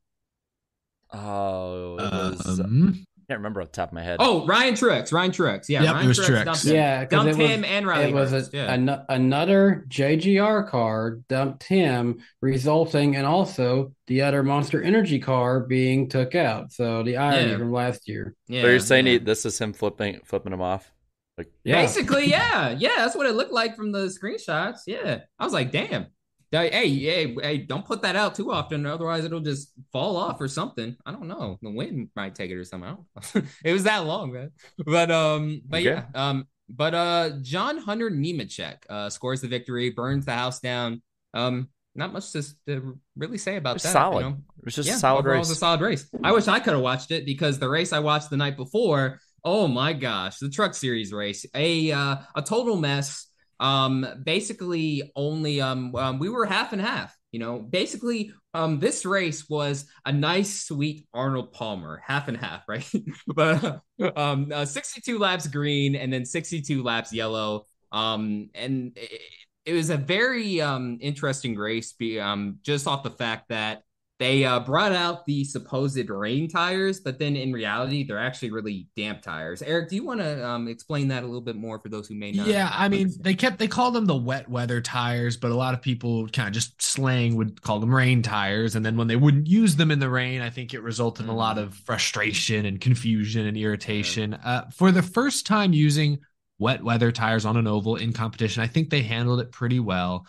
oh it was Um, I can't remember off the top of my head. Oh, Ryan Truex. Ryan Truex. Yeah, Yep, Ryan it was Truex Truex. dumped him. yeah, because dumped it was, him and Riley it was a, yeah. ano- another JGR car dumped him, resulting in also the other Monster Energy car being took out. So the irony Yeah. from last year. yeah, so you're saying yeah. he, this is him flipping flipping him off? Like Yeah. Basically, yeah, yeah, that's what it looked like from the screenshots. Yeah, I was like, damn. Hey, hey, hey, don't put that out too often, otherwise it'll just fall off or something. I don't know. The wind might take it or something. I don't know. it was that long, man. But um, but Okay. yeah, um, but uh, John Hunter Nemechek uh scores the victory, burns the house down. Um, not much to, to really say about that. solid. You know? It was just yeah, a solid race. It was a solid race. I wish I could have watched it because the race I watched the night before, oh my gosh, the Truck Series race, a uh, a total mess. Um, basically, only um, um, we were half and half. You know, basically, um, this race was a nice, sweet Arnold Palmer, half and half, right? but um, uh, 62 laps green and then 62 laps yellow. Um, and it, it was a very um interesting race, be um just off the fact that they uh, brought out the supposed rain tires, but then in reality, they're actually really damp tires. Eric, do you want to um, explain that a little bit more for those who may not? Yeah, I mean, understand? they kept they called them the wet weather tires, but a lot of people kind of just slang would call them rain tires. And then when they wouldn't use them in the rain, I think it resulted in a lot of frustration and confusion and irritation. Uh, for the first time using wet weather tires on an oval in competition, I think they handled it pretty well.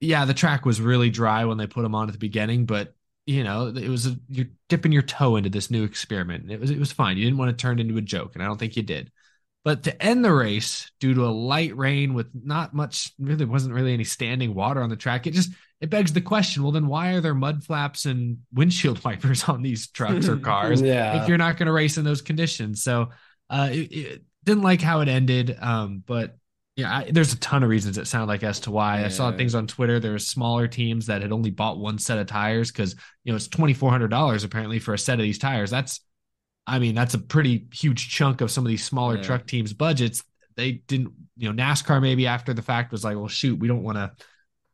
Yeah, the track was really dry when they put them on at the beginning, but you know, it was a, you're dipping your toe into this new experiment. It was it was fine. You didn't want to turn into a joke, and I don't think you did. But to end the race, due to a light rain with not much, really wasn't really any standing water on the track, it just it begs the question: Well, then why are there mud flaps and windshield wipers on these trucks or cars Yeah. if you're not going to race in those conditions? So, uh, it, it didn't like how it ended. Um, but yeah, I, there's a ton of reasons it sounded like as to why. I saw things on Twitter. There were smaller teams that had only bought one set of tires because you know it's twenty four hundred dollars apparently for a set of these tires. That's I mean, that's a pretty huge chunk of some of these smaller Yeah. truck teams' budgets. They didn't, you know, NASCAR maybe after the fact was like, well, shoot, we don't want to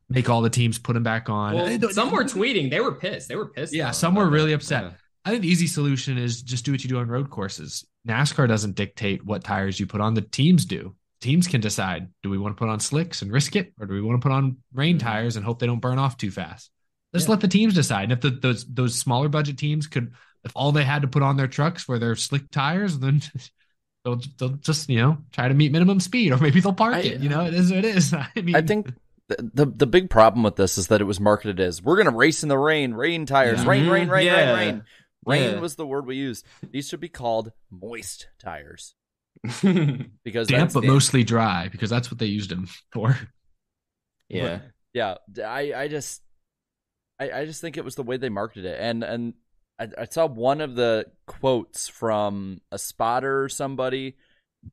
make all the teams put them back on. Well, It- some were tweeting. They were pissed. They were pissed. Yeah, though, some were really upset. Yeah. I think the easy solution is just do what you do on road courses. NASCAR doesn't dictate what tires you put on, the teams do. Teams can decide do we want to put on slicks and risk it, or do we want to put on rain Mm-hmm. tires and hope they don't burn off too fast? Just let the teams decide. And if the, those those smaller budget teams could, if all they had to put on their trucks were their slick tires, then they'll they'll just you know try to meet minimum speed, or maybe they'll park I- it. You know, it is what it is. I mean, I think the, the the big problem with this is that it was marketed as we're gonna race in the rain, rain tires, Yeah. rain, rain, Mhm. rain, Yeah. rain, rain. Rain Yeah. was the word we used. These should be called moist tires because damp that's but mostly dry because that's what they used them for. yeah. yeah. I I just I I just think it was the way they marketed it, and and I, I saw one of the quotes from a spotter or somebody,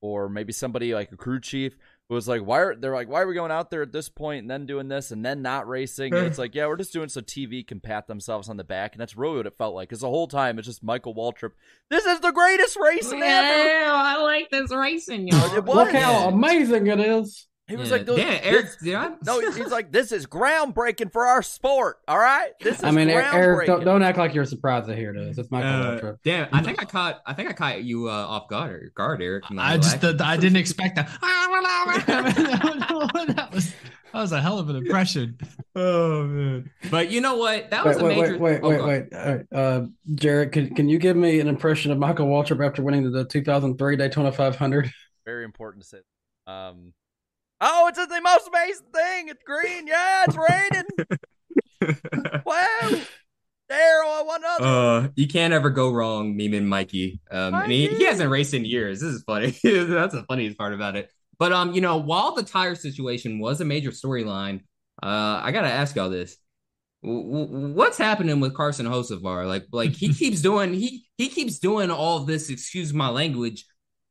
or maybe somebody like a crew chief who was like, "Why are they're like why are we going out there at this point and then doing this and then not racing?" And it's like, yeah, we're just doing so TV can pat themselves on the back, and that's really what it felt like. Because the whole time it's just Michael Waltrip. This is the greatest racing ever. I like this racing, y'all. Look how amazing it is. He was Yeah. like, those, Yeah, Eric, this- did I- no, he's like, this is groundbreaking for our sport. All right, this is I mean, Eric, Eric, don't, don't act like you're surprised to hear this. It's Michael Uh, Waltrip. damn, I think I caught. I think I caught you uh, off guard, guard, Eric. I just action. I didn't expect that. that was That was a hell of an impression. Oh man! But you know what? That was wait, a wait, major. wait, oh, wait, go wait, wait. All right. Uh, Jared, can, can you give me an impression of Michael Waltrip after winning the 2003 Daytona 500? Very important to say. Um, oh, it's the most amazing thing. It's green. Yeah, it's raining. wow. Daryl, I want another. Uh, you can't ever go wrong memeing Mikey. Um, and he, he hasn't raced in years. This is funny. That's the funniest part about it. But um, you know, while the tire situation was a major storyline, uh, I gotta ask y'all this: W- w- what's happening with Carson Hocevar? Like, like he keeps doing he he keeps doing all this. Excuse my language,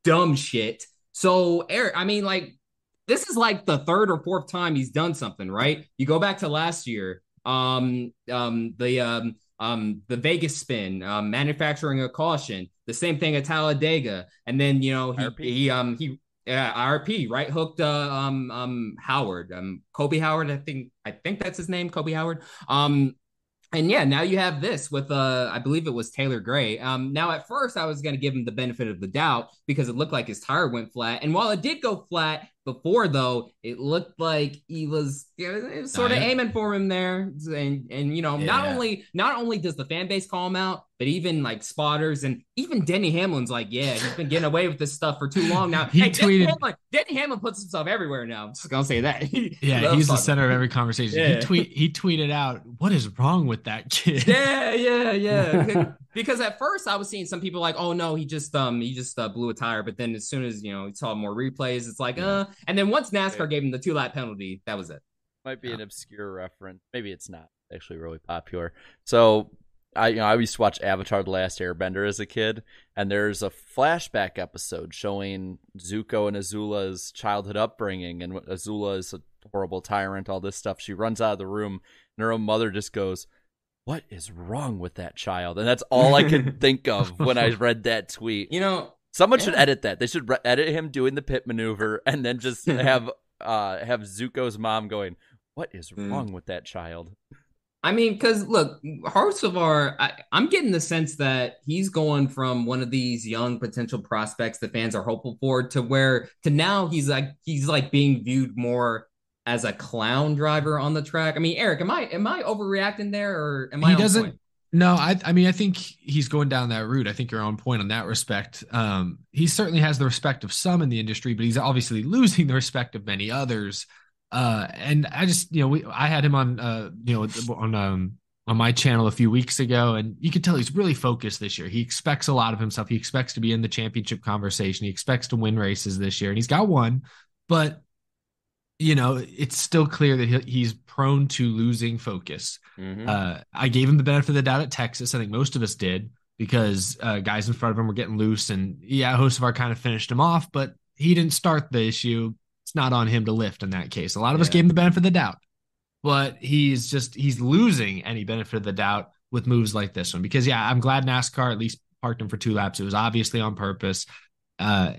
dumb shit. So Eric, I mean, like, this is like the third or fourth time he's done something, right? You go back to last year, um, um, the um, um, the Vegas spin, um, manufacturing a caution, the same thing at Talladega, and then you know he RP. he um he yeah RP right hooked uh, um um Howard um Kobe Howard I think I think that's his name Kobe Howard um and yeah, now you have this with uh I believe it was Taylor Gray. Um now at first I was gonna give him the benefit of the doubt because it looked like his tire went flat. And while it did go flat before though, it looked like he was, you know, was sort of aiming for him there. And and you know, not only not only does the fan base call him out, but even like spotters and even Denny Hamlin's like, yeah, he's been getting away with this stuff for too long now. He Hey, Denny tweeted- Hamlin, Denny Hamlin puts himself everywhere now. I'm just gonna say that. He Yeah, he's the center of every conversation. Yeah. He tweet he tweeted out, "What is wrong with that kid?" Yeah, yeah, yeah. because at first I was seeing some people like, oh no, he just um he just uh, blew a tire, but then as soon as you know he saw more replays, it's like uh, and then once NASCAR gave him the two lap penalty, that was it. Might be an obscure reference. Maybe it's not actually really popular. So I you know I used to watch Avatar: The Last Airbender as a kid, and there's a flashback episode showing Zuko and Azula's childhood upbringing, and Azula is a horrible tyrant, all this stuff. She runs out of the room, and her own mother just goes. What is wrong with that child? And that's all I could think of when I read that tweet. You know, Someone should edit that. They should re- edit him doing the pit maneuver and then just have uh have Zuko's mom going, "What is Mm. wrong with that child?" I mean, because look, Hocevar, I, I'm getting the sense that he's going from one of these young potential prospects that fans are hopeful for to where to now he's like he's like being viewed more as a clown driver on the track. I mean, Eric, am I am I overreacting there or am I? he doesn't point? No I, I mean i think he's going down that route. I think you're on point on that respect. Um he certainly has the respect of some in the industry but he's obviously losing the respect of many others. Uh and i just you know we i had him on uh you know on um on my channel a few weeks ago and you could tell he's really focused this year. He expects a lot of himself. He expects to be in the championship conversation. He expects to win races this year and he's got one but you know it's still clear that he, he's prone to losing focus Mhm. uh, I gave him the benefit of the doubt at Texas. I think most of us did because uh, guys in front of him were getting loose, and yeah, Hocevar kind of finished him off, but he didn't start the issue. It's not on him to lift in that case. A lot of us gave him the benefit of the doubt, but he's just he's losing any benefit of the doubt with moves like this one because yeah, I'm glad NASCAR at least parked him for two laps. It was obviously on purpose. Uh,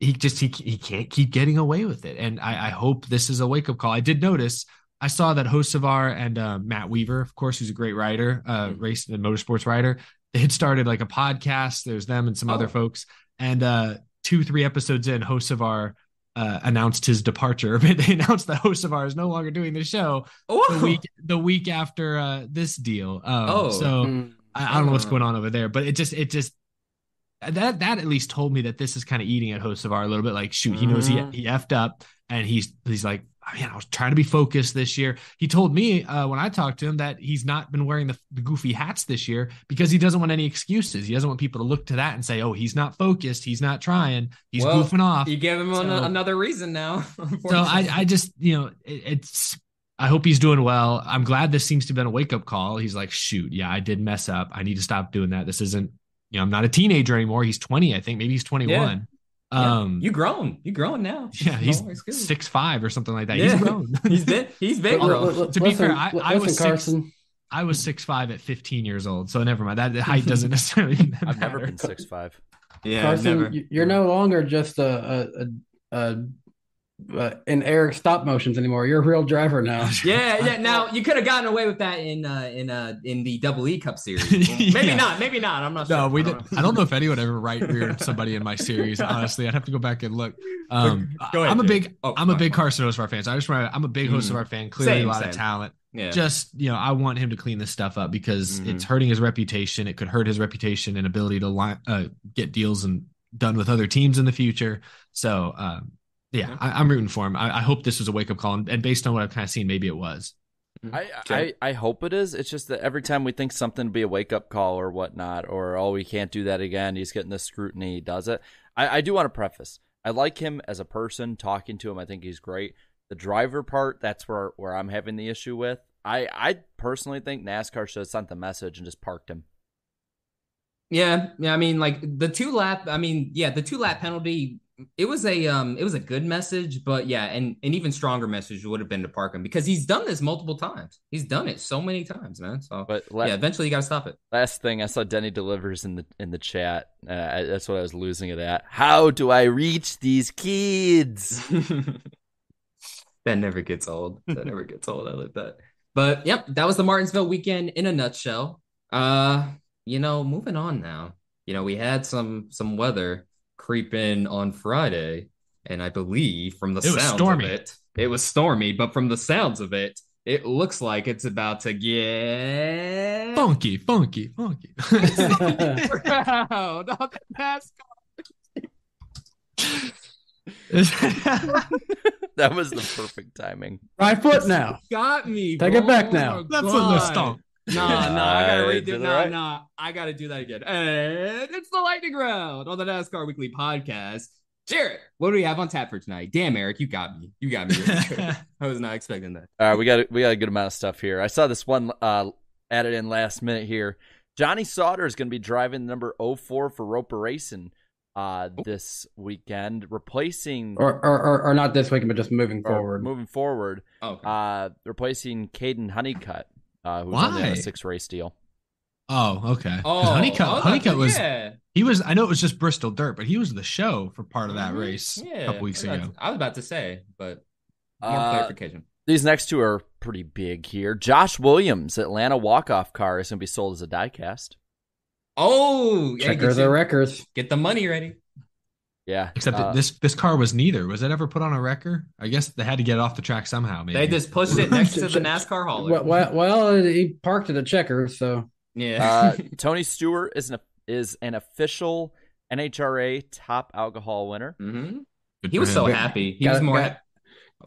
he just he he can't keep getting away with it, and I, I hope this is a wake up call. I did notice. I saw that Hocevar and uh, Matt Weaver, of course, who's a great writer, uh, race and motorsports writer, they had started like a podcast. There's them and some Oh. other folks. And uh, two, three episodes in, Hocevar uh, announced his departure. they announced that Hocevar is no longer doing the show Oh, the week the week after uh, this deal. Um, Oh. so Mm. I, I don't know what's Oh. going on over there, but it just it just that that at least told me that this is kind of eating at Hocevar a little bit. Like, shoot, he knows he Mhm. he effed up, and he's he's like, man, I was trying to be focused this year. He told me uh, when I talked to him that he's not been wearing the, the goofy hats this year because he doesn't want any excuses. He doesn't want people to look to that and say, oh, he's not focused, he's not trying, he's Well, goofing off. You give him an- another reason now. So I, I just, you know, it, it's. I hope he's doing well. I'm glad this seems to have been a wake up call. He's like, shoot, yeah, I did mess up. I need to stop doing that. This isn't, you know, I'm not a teenager anymore. He's 20, I think. Maybe he's 21. Yeah. Um, you grown. You grown now. yeah, he's No, it's good. six five or something like that. Yeah. He's grown. he's been he's been grown. l- l- To be listen, fair, I- l- I was listen, six- I was six five at 15 years old, so never mind. That height doesn't necessarily. I've never been six five. yeah, Carson, never. you- you're no longer just a, a, a, a uh, in Eric stop motions anymore. You're a real driver now. Yeah, yeah. Now you could have gotten away with that in uh, in uh, in the Double E Cup series. Maybe Yeah. not. Maybe not. I'm not sure. No, we I did. don't know. I don't know if anyone ever right reared somebody in my series. Honestly, I'd have to go back and look. Um, Go ahead, I'm a big, Oh, I'm a big fine. Carson Hocevar fan. So I just want. I'm a big host of Mhm. our fan. Clearly, Same, a lot same. of talent. Yeah. Just you know, I want him to clean this stuff up because Mhm. it's hurting his reputation. It could hurt his reputation and ability to line, uh, get deals and done with other teams in the future. So, um, yeah, mm-hmm. I, I'm rooting for him. I, I hope this was a wake up call, and, and based on what I've kind of seen, maybe it was. Mm-hmm. I, I I hope it is. It's just that every time we think something to be a wake up call or whatnot, or oh we can't do that again, he's getting the scrutiny, he does it. I, I do want to preface. I like him as a person. Talking to him, I think he's great. The driver part, that's where where I'm having the issue with. I I personally think NASCAR should have sent the message and just parked him. Yeah, yeah. I mean, like the two lap. I mean, yeah, the two lap penalty. It was a um, it was a good message, but yeah, and an even stronger message would have been to park him because he's done this multiple times. He's done it so many times, man. So, But la- yeah, eventually you got to stop it. Last thing I saw Denny delivers in the in the chat. Uh, I- that's what I was losing it at. How do I reach these kids? that never gets old. That never gets old. I like that. But yep, that was the Martinsville weekend in a nutshell. Uh, you know, moving on now. You know, we had some some weather creep in on Friday, and I believe from the It sounds stormy. of it, it was stormy. But from the sounds of it, it looks like it's about to get Funky, funky, funky. proud on the NASCAR. that was the perfect timing. right foot now. Got me. Take bro. it back Oh now. my Left foot, stomp. Nah, nah, I gotta redo did it Nah, right. nah, I gotta do that again. And it's the lightning round on the NASCAR Weekly Podcast. Jared, what do we have on tap for tonight? Damn, Eric, you got me. You got me. really. I was not expecting that. All right, we got we got a good amount of stuff here. I saw this one uh, added in last minute here. Johnny Sauter is going to be driving number 04 for Roper Racing uh, this weekend, replacing Or, or, or, or not this weekend, but just moving forward. moving forward, Okay. uh, replacing Caden Honeycutt, uh, who's only on Why? a six race deal. Oh, okay. oh, Honeycutt, I was Honeycutt was yeah, he was. I know it was just Bristol Dirt, but he was the show for part of that Mhm. race yeah, a couple weeks I ago. to- I was about to say, but more Uh, clarification. These next two are pretty big here. Josh Williams, Atlanta walk off car, is going to be sold as a diecast. Oh, yeah, Checker get, the you- records. get the money ready. Yeah, Except uh, this this car was neither. Was it ever put on a wrecker? I guess they had to get it off the track somehow. Maybe They just pushed it next to the NASCAR hauler. Well, well, well, he parked at a checker, so yeah. uh, Tony Stewart is an is an official NHRA top alcohol winner. hmm He for was so happy. He Got- was more. got-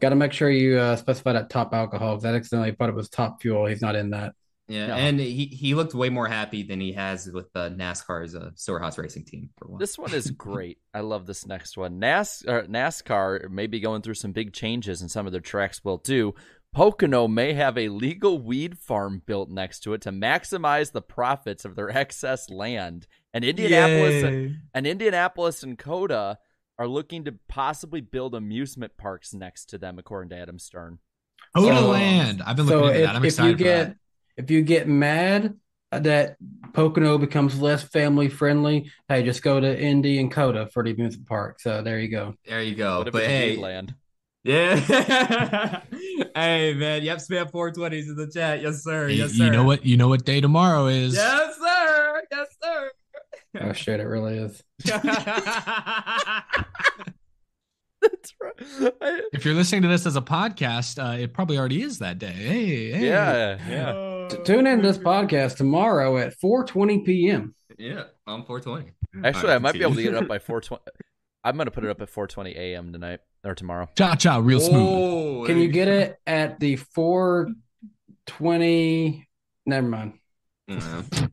got to make sure you uh, specify that top alcohol because I accidentally thought it was top fuel. He's not in that. Yeah, No. and he he looked way more happy than he has with the NASCAR's uh, Stewart-Haas Racing team for one. This one is great. I love this next one. NAS, or NASCAR may be going through some big changes, and some of their tracks will too. Pocono may have a legal weed farm built next to it to maximize the profits of their excess land. And Indianapolis, Yay. and Indianapolis and COTA are looking to possibly build amusement parks next to them, according to Adam Stern. COTA So- Land. I've been So looking into if, that. I'm if excited you for get that. If you get mad uh, that Pocono becomes less family friendly, hey, just go to Indy and COTA for the amusement park. So there you go. There you go. What if but hey, land? yeah. hey man, yep, spam 420s in the chat. Yes sir. Hey, Yes you know what? You know what day tomorrow is. Yes sir. Yes sir. Oh shit, it really is. That's right. I- If you're listening to this as a podcast, uh, it probably already is that day. Hey, hey. yeah, yeah. T- tune in to this podcast tomorrow at 4:20 p.m. yeah, I'm 420. Actually, All I might be able to get it up by 420. I'm going to put it up at 4:20 a.m. tonight or tomorrow. Cha cha, real smooth. Oh, Can you get it at the 420? Never mind. Mhm.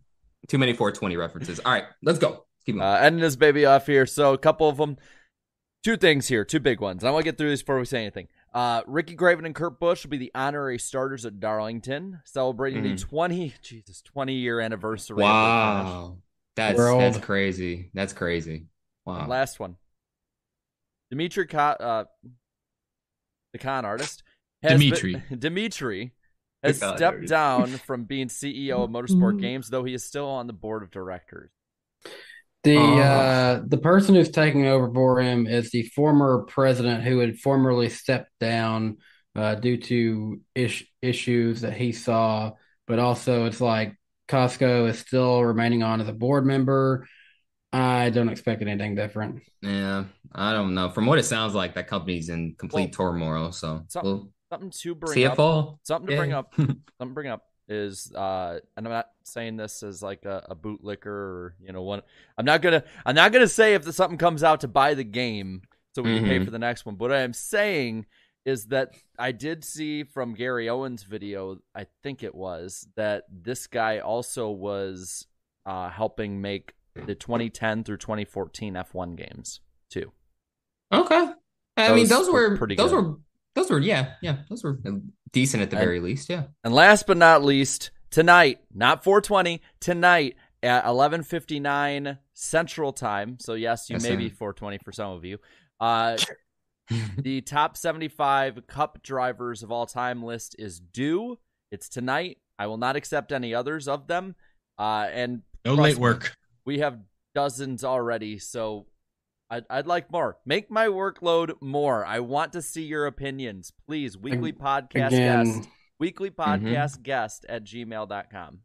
Too many 420 references. All right, let's go. Keep going. Uh, ending this baby off here. So a couple of them, two things here, two big ones. I want to get through these before we say anything. Uh, Ricky Craven and Kurt Busch will be the honorary starters at Darlington, celebrating the 20 Jesus 20 year anniversary. of their finish. wow, that's We're that's crazy. That's crazy. Wow. Last one. Dimitri, Ka- uh, the con artist, has Dimitri. been- Dimitri has stepped down from being CEO of Motorsport Games, though he is still on the board of directors. The Oh. uh, the person who's taking over for him is the former president who had formerly stepped down uh, due to ish- issues that he saw. But also, it's like Kozko is still remaining on as a board member. I don't expect anything different. Yeah, I don't know. From what it sounds like, that company's in complete turmoil. So Some- we'll something to bring see it up. fall. Something to bring up. something to bring up is, uh, and I'm not saying this as like a, a bootlicker or you know one. I'm not gonna. I'm not gonna say if the, something comes out to buy the game so we can pay Mhm. for the next one. But what I'm saying is that I did see from Gary Owens' video, I think it was that this guy also was uh, helping make the 2010 through 2014 F1 games too. Okay. I mean, Those those were were pretty those good. were those were yeah yeah those were decent at the And- very least. Yeah. And last but not least, tonight, not 420, tonight at 11:59 Central Time. So yes, you Yes, may sir. be 420 for some of you. Uh, the top 75 Cup drivers of all time list is due. It's tonight. I will not accept any others of them. Uh, and No late me, work. We have dozens already, so I'd, I'd like more. Make my workload more. I want to see your opinions. Please, weekly podcast Again, guest, weekly podcast guest at gmail.com.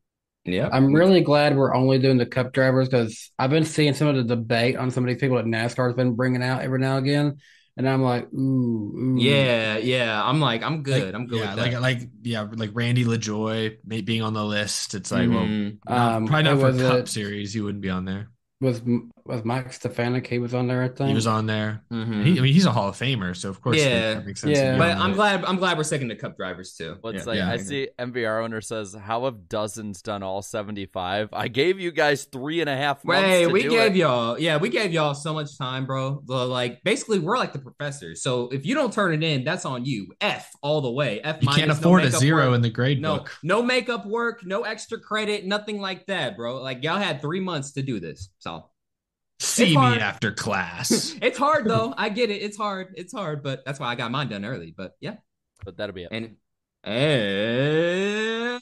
Yeah. I'm really glad we're only doing the cup drivers because I've been seeing some of the debate on some of these people that NASCAR's been bringing out every now and again, and I'm like, ooh, ooh. Yeah, yeah. I'm like, I'm good. Like, I'm good yeah, with that. like like yeah, like Randy LaJoie being on the list. It's like, well, Mhm. not- Um, probably not for was Cup it? Series. You wouldn't be on there. Was was Mike Stefanik? He was on there, I think. He was on there. Mhm. He, I mean, he's a Hall of Famer, so of course, Yeah. that makes sense. Yeah. But I'm there. glad. I'm glad we're sticking to cup drivers too. But it's Yeah. like Yeah. I see MVR owner says, "How have dozens done all 75? I gave you guys three and a half months. Hey, to we do gave it. y'all, yeah, we gave y'all so much time, bro. The, like, basically, we're like the professors. So if you don't turn it in, that's on you. F all the way. F You can't minus, no afford a zero work. in the grade No, book. no makeup work, no extra credit, nothing like that, bro. Like y'all had three months to do this. So See me after class. it's hard though. I get it. It's hard. It's hard, but that's why I got mine done early. But yeah, But that'll be it. and and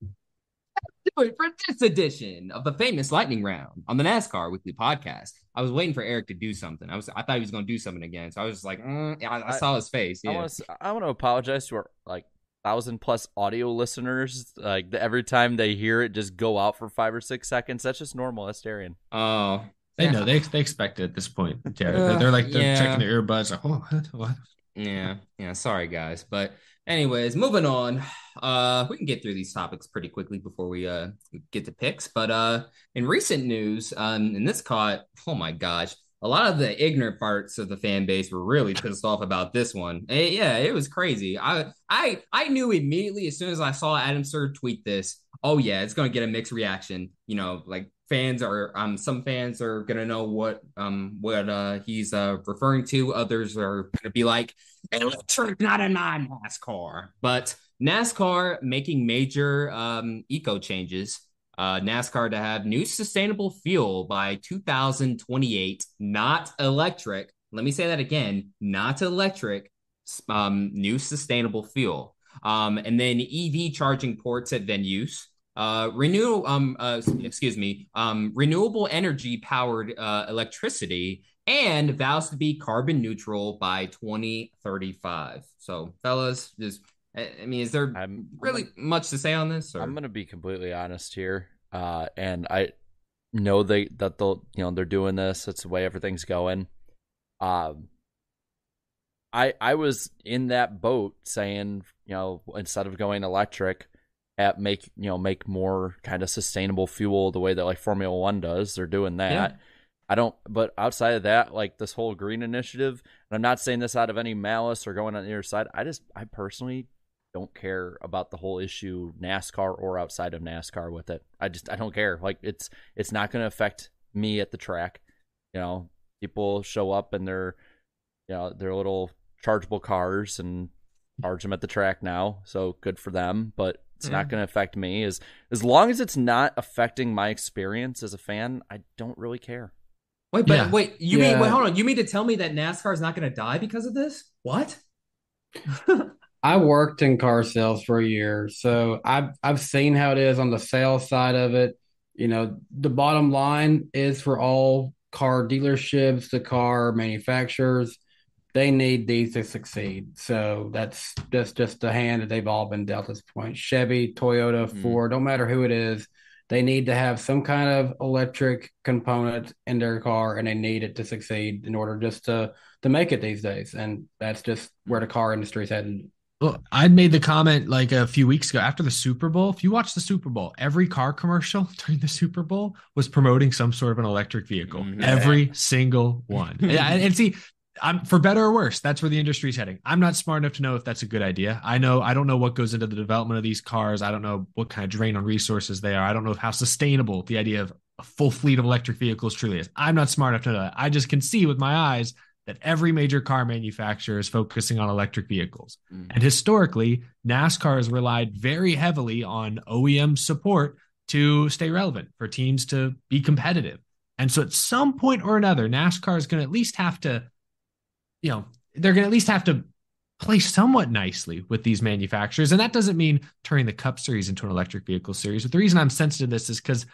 do it for this edition of the famous lightning round on the NASCAR Weekly Podcast. I was waiting for Eric to do something. I was I thought he was going to do something again, so I was just like, mm, I, I I- saw his face. I Yeah. want to. I want to apologize to our like thousand plus audio listeners. Like every time they hear it, just go out for five or six seconds. That's just normal, Asterian. Oh, They yeah. know they they expect it at this point, Jared. Uh, they're, they're like they're yeah. checking their earbuds. Like, oh, what? what? Yeah, yeah. Sorry, guys. But anyways, moving on. Uh, we can get through these topics pretty quickly before we uh get to picks. But uh, in recent news, um, and this caught. Oh my gosh. A lot of the ignorant parts of the fan base were really pissed off about this one. Eh, yeah, it was crazy. I I I knew immediately as soon as I saw Adam Stern tweet this. Oh yeah, it's gonna get a mixed reaction. You know, like fans are um some fans are gonna know what um what uh he's uh referring to. Others are gonna be like, electric, not a non NASCAR. But NASCAR making major um eco changes. Uh, NASCAR to have new sustainable fuel by 2028, not electric. Let me say that again, not electric. Um, new sustainable fuel. Um, and then EV charging ports at venues. Uh, renew um uh excuse me um renewable energy powered uh electricity and vows to be carbon neutral by 2035. So fellas, just I mean, is there I'm really much to say on this? Or? I'm gonna be completely honest here, uh, and I know they that they'll you know they're doing this. It's the way everything's going. Um, I I was in that boat saying you know instead of going electric, at make you know make more kind of sustainable fuel the way that like Formula One does. They're doing that. Yeah. I don't, but outside of that, like this whole green initiative, and I'm not saying this out of any malice or going on the other side. I just, I personally don't care about the whole issue NASCAR or outside of NASCAR with it. I just I don't care. Like it's it's not going to affect me at the track. You know, people show up in their you know their little chargeable cars and charge them at the track now. So good for them, but it's Yeah. not mm. going to affect me as as long as it's not affecting my experience as a fan. I don't really care. Wait, but Yeah. wait, you mean wait, hold on. You mean to tell me that NASCAR is not going to die because of this? What? I worked in car sales for a year, so I've I've seen how it is on the sales side of it. you know, the bottom line is for all car dealerships, the car manufacturers, they need these to succeed. So that's just just the hand that they've all been dealt at this point. Chevy, Toyota, Mm. Ford, don't matter who it is, they need to have some kind of electric component in their car, and they need it to succeed in order just to to make it these days. And that's just where the car industry is headed. Well, I'd made the comment like a few weeks ago after the Super Bowl. If you watch the Super Bowl, every car commercial during the Super Bowl was promoting some sort of an electric vehicle. Mhm. Every single one. and, and see, I'm for better or worse, that's where the industry's heading. I'm not smart enough to know if that's a good idea. I know I don't know what goes into the development of these cars. I don't know what kind of drain on resources they are. I don't know how sustainable the idea of a full fleet of electric vehicles truly is. I'm not smart enough to know that. I just can see with my eyes that every major car manufacturer is focusing on electric vehicles. Mm. And historically, NASCAR has relied very heavily on OEM support to stay relevant for teams to be competitive. And so at some point or another, NASCAR is going to at least have to, you know, they're going to at least have to play somewhat nicely with these manufacturers. And that doesn't mean turning the Cup Series into an electric vehicle series. But the reason I'm sensitive to this is because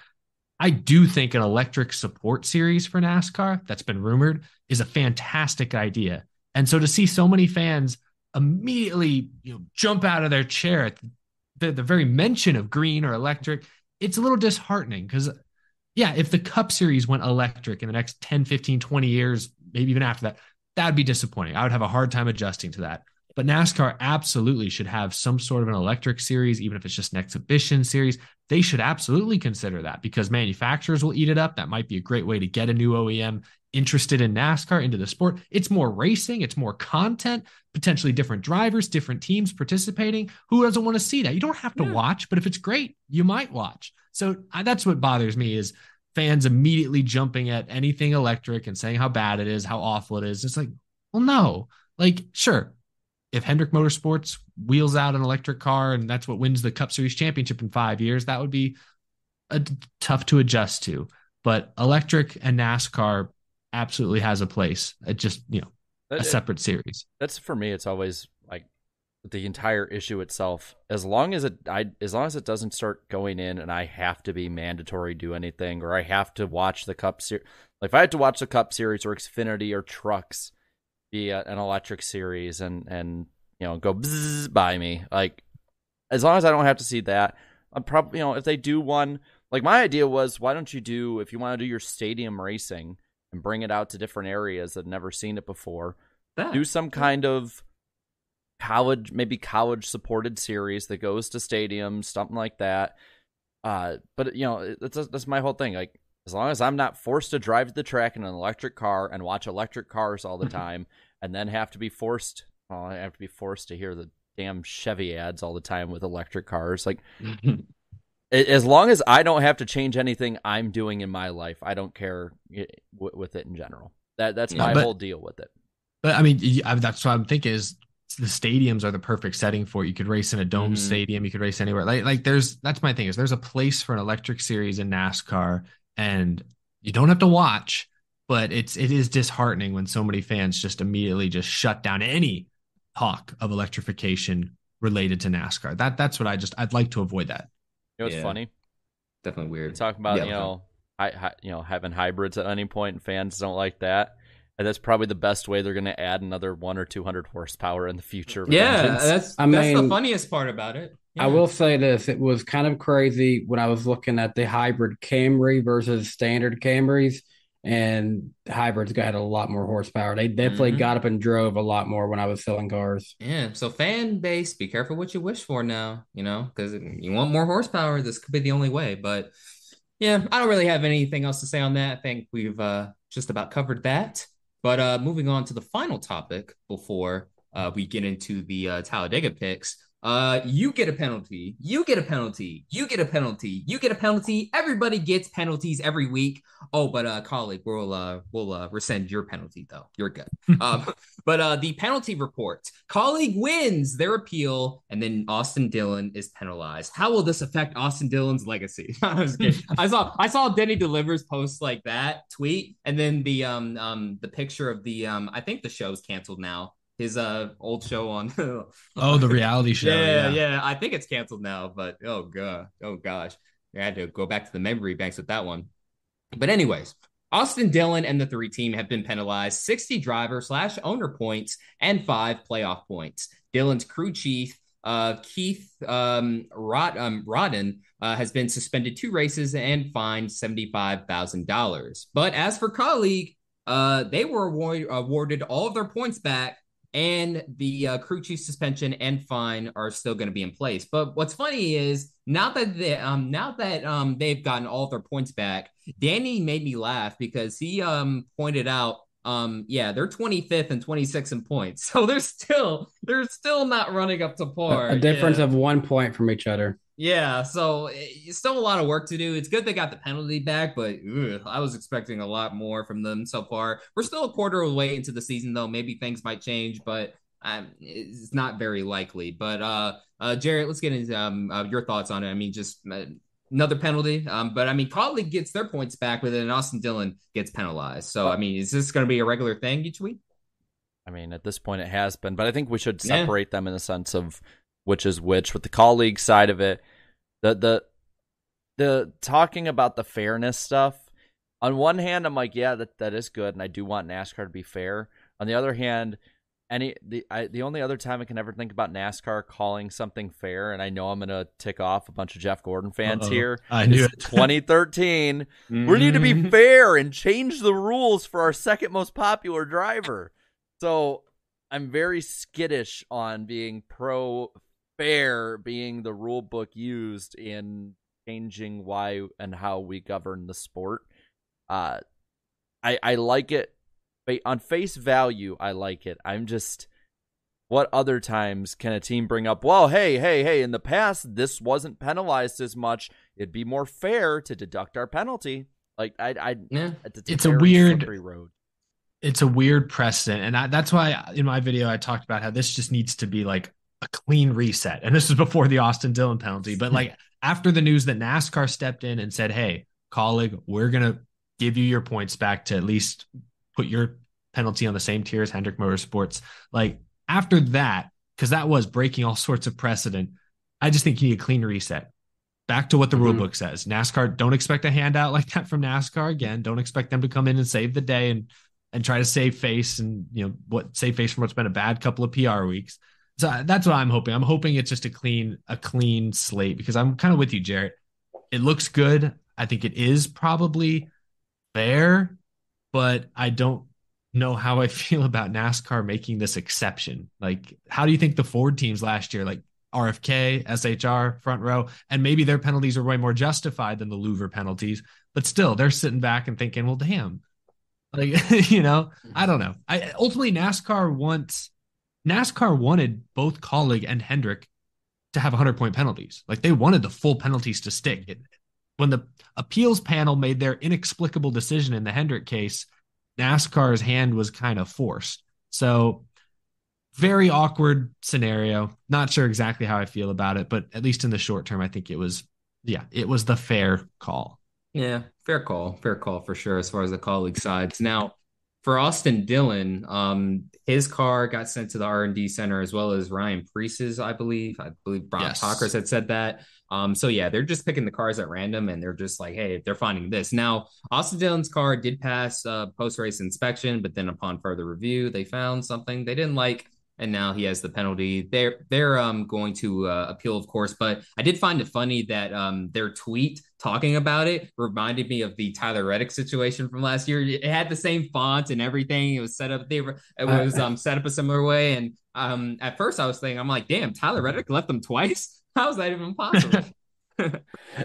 I do think an electric support series for NASCAR that's been rumored is a fantastic idea. And so to see so many fans immediately you know, jump out of their chair at the, the very mention of green or electric, it's a little disheartening because, yeah, if the Cup Series went electric in the next 10, 15, 20 years, maybe even after that, that'd be disappointing. I would have a hard time adjusting to that. But NASCAR absolutely should have some sort of an electric series, even if it's just an exhibition series. They should absolutely consider that because manufacturers will eat it up. That might be a great way to get a new OEM interested in NASCAR into the sport. It's more racing, it's more content, potentially different drivers, different teams participating. Who doesn't want to see that? You don't have to Yeah. watch, but if it's great, you might watch. So I, that's what bothers me is fans immediately jumping at anything electric and saying how bad it is, how awful it is. It's like, well, no. Like, sure, if Hendrick Motorsports wheels out an electric car and that's what wins the Cup Series championship in five years, that would be a, tough to adjust to. But electric and NASCAR absolutely has a place. It just, you know, a That- separate series. That's for me. It's always like the entire issue itself. As long as it, I, as long as it doesn't start going in, and I have to be mandatory do anything, or I have to watch the Cup Series. Like if I had to watch the Cup Series or Xfinity or Trucks be a, an electric series, and and you know go bzzz by me, like as long as I don't have to see that, I'm probably you know if they do one. Like my idea was, why don't you do if you want to do your stadium racing and bring it out to different areas that have never seen it before That. do some kind of college maybe college supported series that goes to stadiums something like that uh but you know that's that's my whole thing like as long as i'm not forced to drive to the track in an electric car and watch electric cars all the time and then have to be forced well, i have to be forced to hear the damn chevy ads all the time with electric cars like as long as i don't have to change anything i'm doing in my life i don't care with it in general that that's Yeah, my but- whole deal with it But I mean, that's what I'm thinking is the stadiums are the perfect setting for it. You could race in a dome Mhm. stadium. You could race anywhere. Like, like there's that's my thing is there's a place for an electric series in NASCAR, and you don't have to watch, but it's it is disheartening when so many fans just immediately just shut down any talk of electrification related to NASCAR. That that's what I just I'd like to avoid that. you know what's Yeah. funny Definitely We weird. talk about Yeah, you know, hi, hi, you know, having hybrids at any point, and fans don't like that. And that's probably the best way they're going to add another one or two hundred horsepower in the future. Yeah, engines. that's I that's the funniest part about it. I will say this: it was kind of crazy when I was looking at the hybrid Camry versus standard Camrys, and hybrids got a lot more horsepower. They definitely Mhm. got up and drove a lot more when I was selling cars. Yeah, so fan base, be careful what you wish for now, you know, because you want more horsepower. This could be the only way. But yeah, I don't really have anything else to say on that. I think we've uh, just about covered that. But uh, moving on to the final topic before uh, we get into the uh, Talladega picks. Uh, you get a penalty. You get a penalty. You get a penalty. You get a penalty. Everybody gets penalties every week. Oh, but uh, Kaulig, we'll uh, we'll uh, rescind your penalty though. You're good. um, but uh, the penalty report: Kaulig wins their appeal, and then Austin Dillon is penalized. How will this affect Austin Dillon's legacy? I was. I saw I saw Denny delivers post like that tweet, and then the um um the picture of the um I think the show's canceled now. His uh old show on Oh, the reality show. yeah, Yeah, yeah, I think it's canceled now, but oh god, oh gosh. I had to go back to the memory banks with that one. But anyways, Austin Dillon and the three team have been penalized 60 driver slash owner points and five playoff points. Dillon's crew chief, uh, Keith um, Rod, um, Rodden, uh, has been suspended two races and fined $75,000. But as for Kaulig, uh, they were award- awarded all of their points back and the uh, crew chief suspension and fine are still going to be in place. But what's funny is now that they, um now that um they've gotten all their points back, Danny made me laugh because he um pointed out um yeah they're 25th and 26th in points, so they're still they're still not running up to par. A, a difference yeah. of one point from each other. Yeah, so it's still a lot of work to do. It's good they got the penalty back, but ugh, I was expecting a lot more from them so far. We're still a quarter of the way into the season, though. Maybe things might change, but um, it's not very likely. But uh, uh, Jarrett, let's get into um, uh, your thoughts on it. I mean, just uh, another penalty. Um, but I mean, Kaulig gets their points back, but then Austin Dillon gets penalized. So I mean, is this going to be a regular thing each week? I mean, at this point, it has been, but I think we should separate yeah. them in the sense of which is which. With the Kaulig side of it, the the the talking about the fairness stuff. On one hand, I'm like, yeah, that that is good, and I do want NASCAR to be fair. On the other hand, any the I, the only other time I can ever think about NASCAR calling something fair, and I know I'm gonna tick off a bunch of Jeff Gordon fans Uh-oh. here. I knew it. 2013. mm-hmm. We need to be mm-hmm. fair and change the rules for our second most popular driver. So I'm very skittish on being pro fair being the rule book used in changing why and how we govern the sport. Uh, I I like it on face value. I like it. I'm just what other times can a team bring up? Well, hey, hey, hey! In the past, this wasn't penalized as much. It'd be more fair to deduct our penalty. Like I, I, yeah. it's, a weird road. It's a weird precedent, and I, that's why in my video I talked about how this just needs to be like a clean reset. And this was before the Austin Dillon penalty. But like after the news that NASCAR stepped in and said, Hey, Kaulig, we're gonna give you your points back to at least put your penalty on the same tier as Hendrick Motorsports. Like after that, because that was breaking all sorts of precedent, I just think you need a clean reset. Back to what the mm-hmm. rule book says. NASCAR, don't expect a handout like that from NASCAR again. Don't expect them to come in and save the day and and try to save face and you know what save face from what's been a bad couple of PR weeks. So uh, that's what I'm hoping. I'm hoping it's just a clean, a clean slate because I'm kind of with you, Jarrett. It looks good. I think it is probably fair, but I don't know how I feel about NASCAR making this exception. Like, how do you think the Ford teams last year, like RFK, SHR, front row, and maybe their penalties are way more justified than the Louver penalties, but still they're sitting back and thinking, well, damn. Like, you know, I don't know. I ultimately NASCAR wants NASCAR wanted both Kaulig and Hendrick to have 100 point penalties. Like they wanted the full penalties to stick. It, when the appeals panel made their inexplicable decision in the Hendrick case, NASCAR's hand was kind of forced. So, very awkward scenario. Not sure exactly how I feel about it, but at least in the short term, I think it was, yeah, it was the fair call. Yeah, fair call. Fair call for sure as far as the Kaulig sides. Now, for Austin Dillon, um, his car got sent to the R and D center as well as Ryan Preece's, I believe. I believe Brock yes. Talkers had said that. Um, so yeah, they're just picking the cars at random and they're just like, hey, they're finding this. Now, Austin Dillon's car did pass uh, post race inspection, but then upon further review, they found something they didn't like and now he has the penalty. They're they're um going to uh, appeal, of course, but I did find it funny that um their tweet talking about it reminded me of the Tyler Reddick situation from last year. It had the same font and everything. It was set up. They were it uh, was um set up a similar way. And um at first I was thinking, I'm like, damn, Tyler Reddick left them twice. How is that even possible?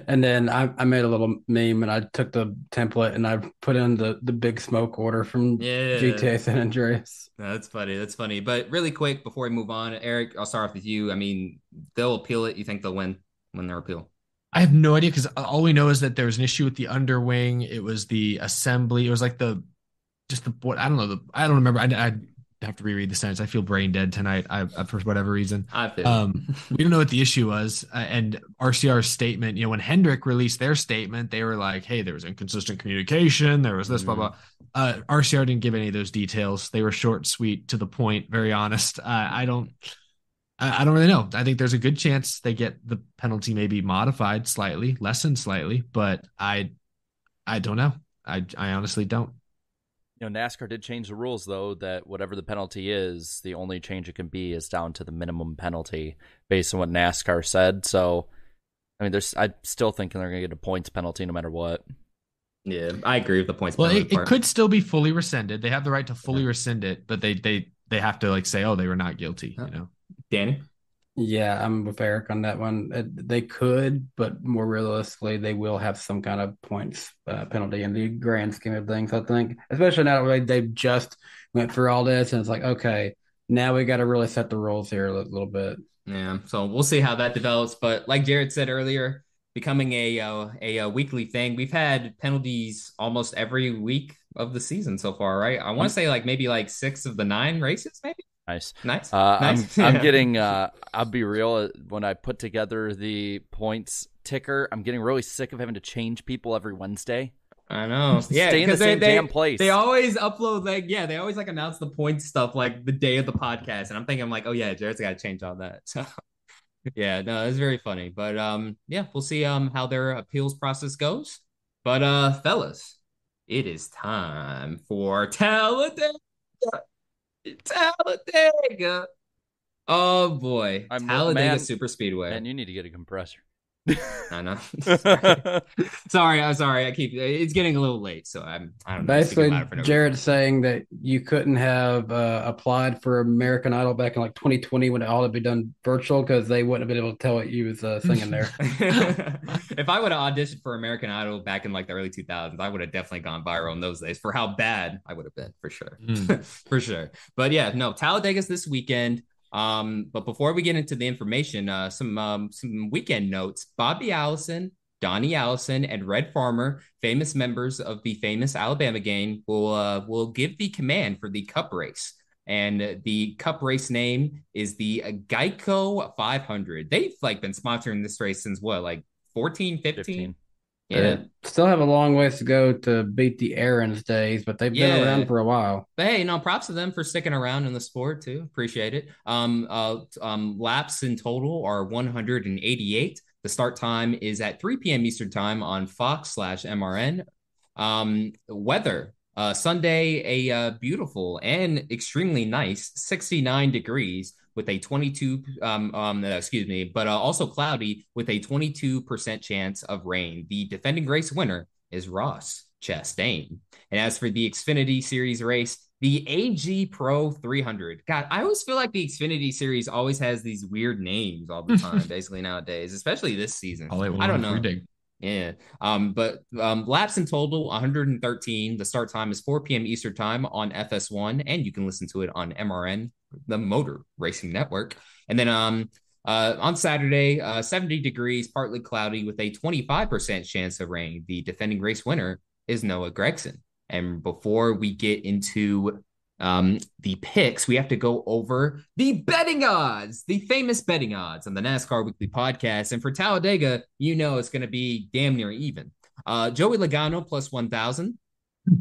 And then I, I made a little meme and I took the template and I put in the the big smoke order from yeah. GTA San Andreas. that's funny. That's funny. But really quick before we move on, Eric, I'll start off with you. I mean, they'll appeal it. You think they'll win when their appeal? I have no idea because all we know is that there was an issue with the underwing. It was the assembly. It was like the just the what I don't know. The I don't remember. I, I have to reread the sentence. I feel brain dead tonight. I, for whatever reason. I feel. Um, we don't know what the issue was, uh, and RCR's statement. You know, when Hendrick released their statement, they were like, "Hey, there was inconsistent communication. There was this, mm-hmm. blah blah." Uh, RCR didn't give any of those details. They were short, sweet, to the point, very honest. Uh, I don't. I, I don't really know. I think there's a good chance they get the penalty maybe modified slightly, lessened slightly, but I I don't know. I I honestly don't. You know, NASCAR did change the rules though that whatever the penalty is, the only change it can be is down to the minimum penalty based on what NASCAR said. So, I mean, there's I still think they're going to get a points penalty no matter what. Yeah, I agree with the points. Well, it, it could still be fully rescinded. They have the right to fully rescind it, but they they they have to like say, oh, they were not guilty. You know, Danny. Yeah, I'm with Eric on that one. It- They could, but more realistically, they will have some kind of points uh, penalty in the grand scheme of things. I think, especially now that they've just went through all this, and it's like, okay, now we got to really set the rules here a li- little bit. Yeah, so we'll see how that develops. But like Jared said earlier, becoming a uh, a, uh weekly thing, we've had penalties almost every week of the season so far, right? I want to say like maybe like six of the nine races, maybe. Nice. Nice. Uh, Nice. I'm, I'm getting, uh, I'll be real, uh, when I put together the points ticker, I'm getting really sick of having to change people every Wednesday. I know. Yeah, Stay in the they, same they, damn place. they always upload like yeah, they always like announce the points stuff like the day of the podcast, and I'm thinking like, oh yeah, Jared's got to change all that. So yeah, no, it's very funny, but um, yeah, we'll see um how their appeals process goes. But uh, fellas, it is time for Talladega. Talladega. Oh boy, I'm- Talladega man- Super Speedway. And you need to get a compressor. I know. sorry. sorry, I'm sorry. I keep. It's getting a little late, so I'm. I don't know. Basically, thinking about it for no Jared's saying that you couldn't have uh, applied for American Idol back in like 2020 when it all had been done virtual because they wouldn't have been able to tell what you was uh, singing there. if I would have auditioned for American Idol back in like the early 2000s, I would have definitely gone viral in those days for how bad I would have been, for sure. for sure. But yeah, no, Talladega's this weekend. Um, but before we get into the information, uh, some um, some weekend notes. Bobby Allison, Donnie Allison, and Red Farmer, famous members of the famous Alabama gang, will uh, will give the command for the Cup race. And the Cup race name is the Geico 500. They've like been sponsoring this race since what, like 14, 15? Yeah. Still have a long ways to go to beat the Aaron's days, but they've been around for a while. But hey, no, props to them for sticking around in the sport too. Appreciate it. Um, uh, um, laps in total are 188. The start time is at 3 p.m. Eastern time on Fox slash MRN. Um, weather, uh, Sunday, a uh, beautiful and extremely nice 69 degrees with a 22, um, um, uh, excuse me, but uh, also cloudy with a 22% chance of rain. The defending race winner is Ross Chastain. And as for the Xfinity Series race, the AG Pro 300. God, I always feel like the Xfinity Series always has these weird names all the time, basically nowadays, especially this season. I don't know. Yeah. Um, but um, laps in total 113. The start time is 4 p.m. Eastern time on FS1, and you can listen to it on MRN, the Motor Racing Network. And then um, uh, on Saturday, uh, 70 degrees, partly cloudy with a 25% chance of rain. The defending race winner is Noah Gragson. And before we get into um, the picks, we have to go over the betting odds, the famous betting odds on the NASCAR Weekly Podcast. And for Talladega, you know it's going to be damn near even. Uh, Joey Logano plus 1,000,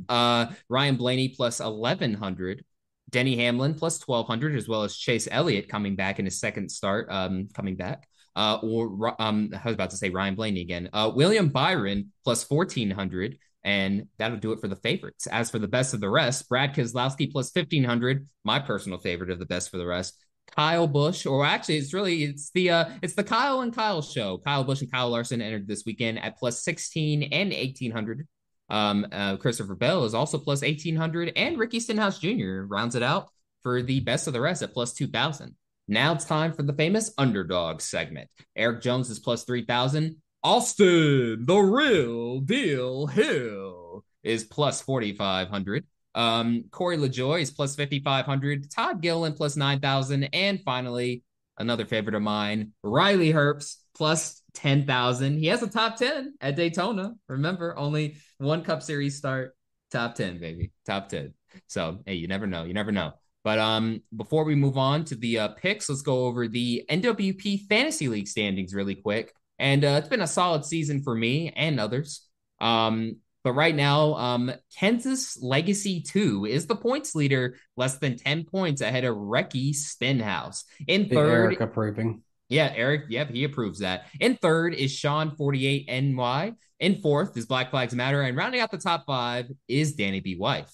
uh, Ryan Blaney plus 1,100, Denny Hamlin plus 1,200, as well as Chase Elliott coming back in his second start, um, coming back. Uh, or um, I was about to say Ryan Blaney again. Uh, William Byron plus 1,400. And that'll do it for the favorites. As for the best of the rest, Brad Keselowski plus 1500, my personal favorite of the best for the rest. Kyle Busch, or actually, it's really it's the uh it's the Kyle and Kyle show. Kyle Busch and Kyle Larson entered this weekend at plus 16 and 1800. Um, uh, Christopher Bell is also plus 1800, and Ricky Stenhouse Jr. rounds it out for the best of the rest at plus 2000. Now it's time for the famous underdog segment. Erik Jones is plus 3000. Austin, the real deal Hill is plus 4,500. Um, Corey LaJoie is plus 5,500. Todd Gilliland plus 9,000. And finally, another favorite of mine, Riley Herbst plus 10,000. He has a top 10 at Daytona. Remember, only one Cup Series start. Top 10, baby. Top 10. So, hey, you never know. You never know. But um, before we move on to the uh, picks, let's go over the NWP Fantasy League standings really quick. And uh, it's been a solid season for me and others. Um, But right now, um, Kansas Legacy 2 is the points leader, less than 10 points ahead of Recce Spinhouse. In third, Eric approving. yeah, Eric, yep, he approves that. In third is Sean 48 NY. In fourth is Black Flags Matter. And rounding out the top five is Danny B. Wife.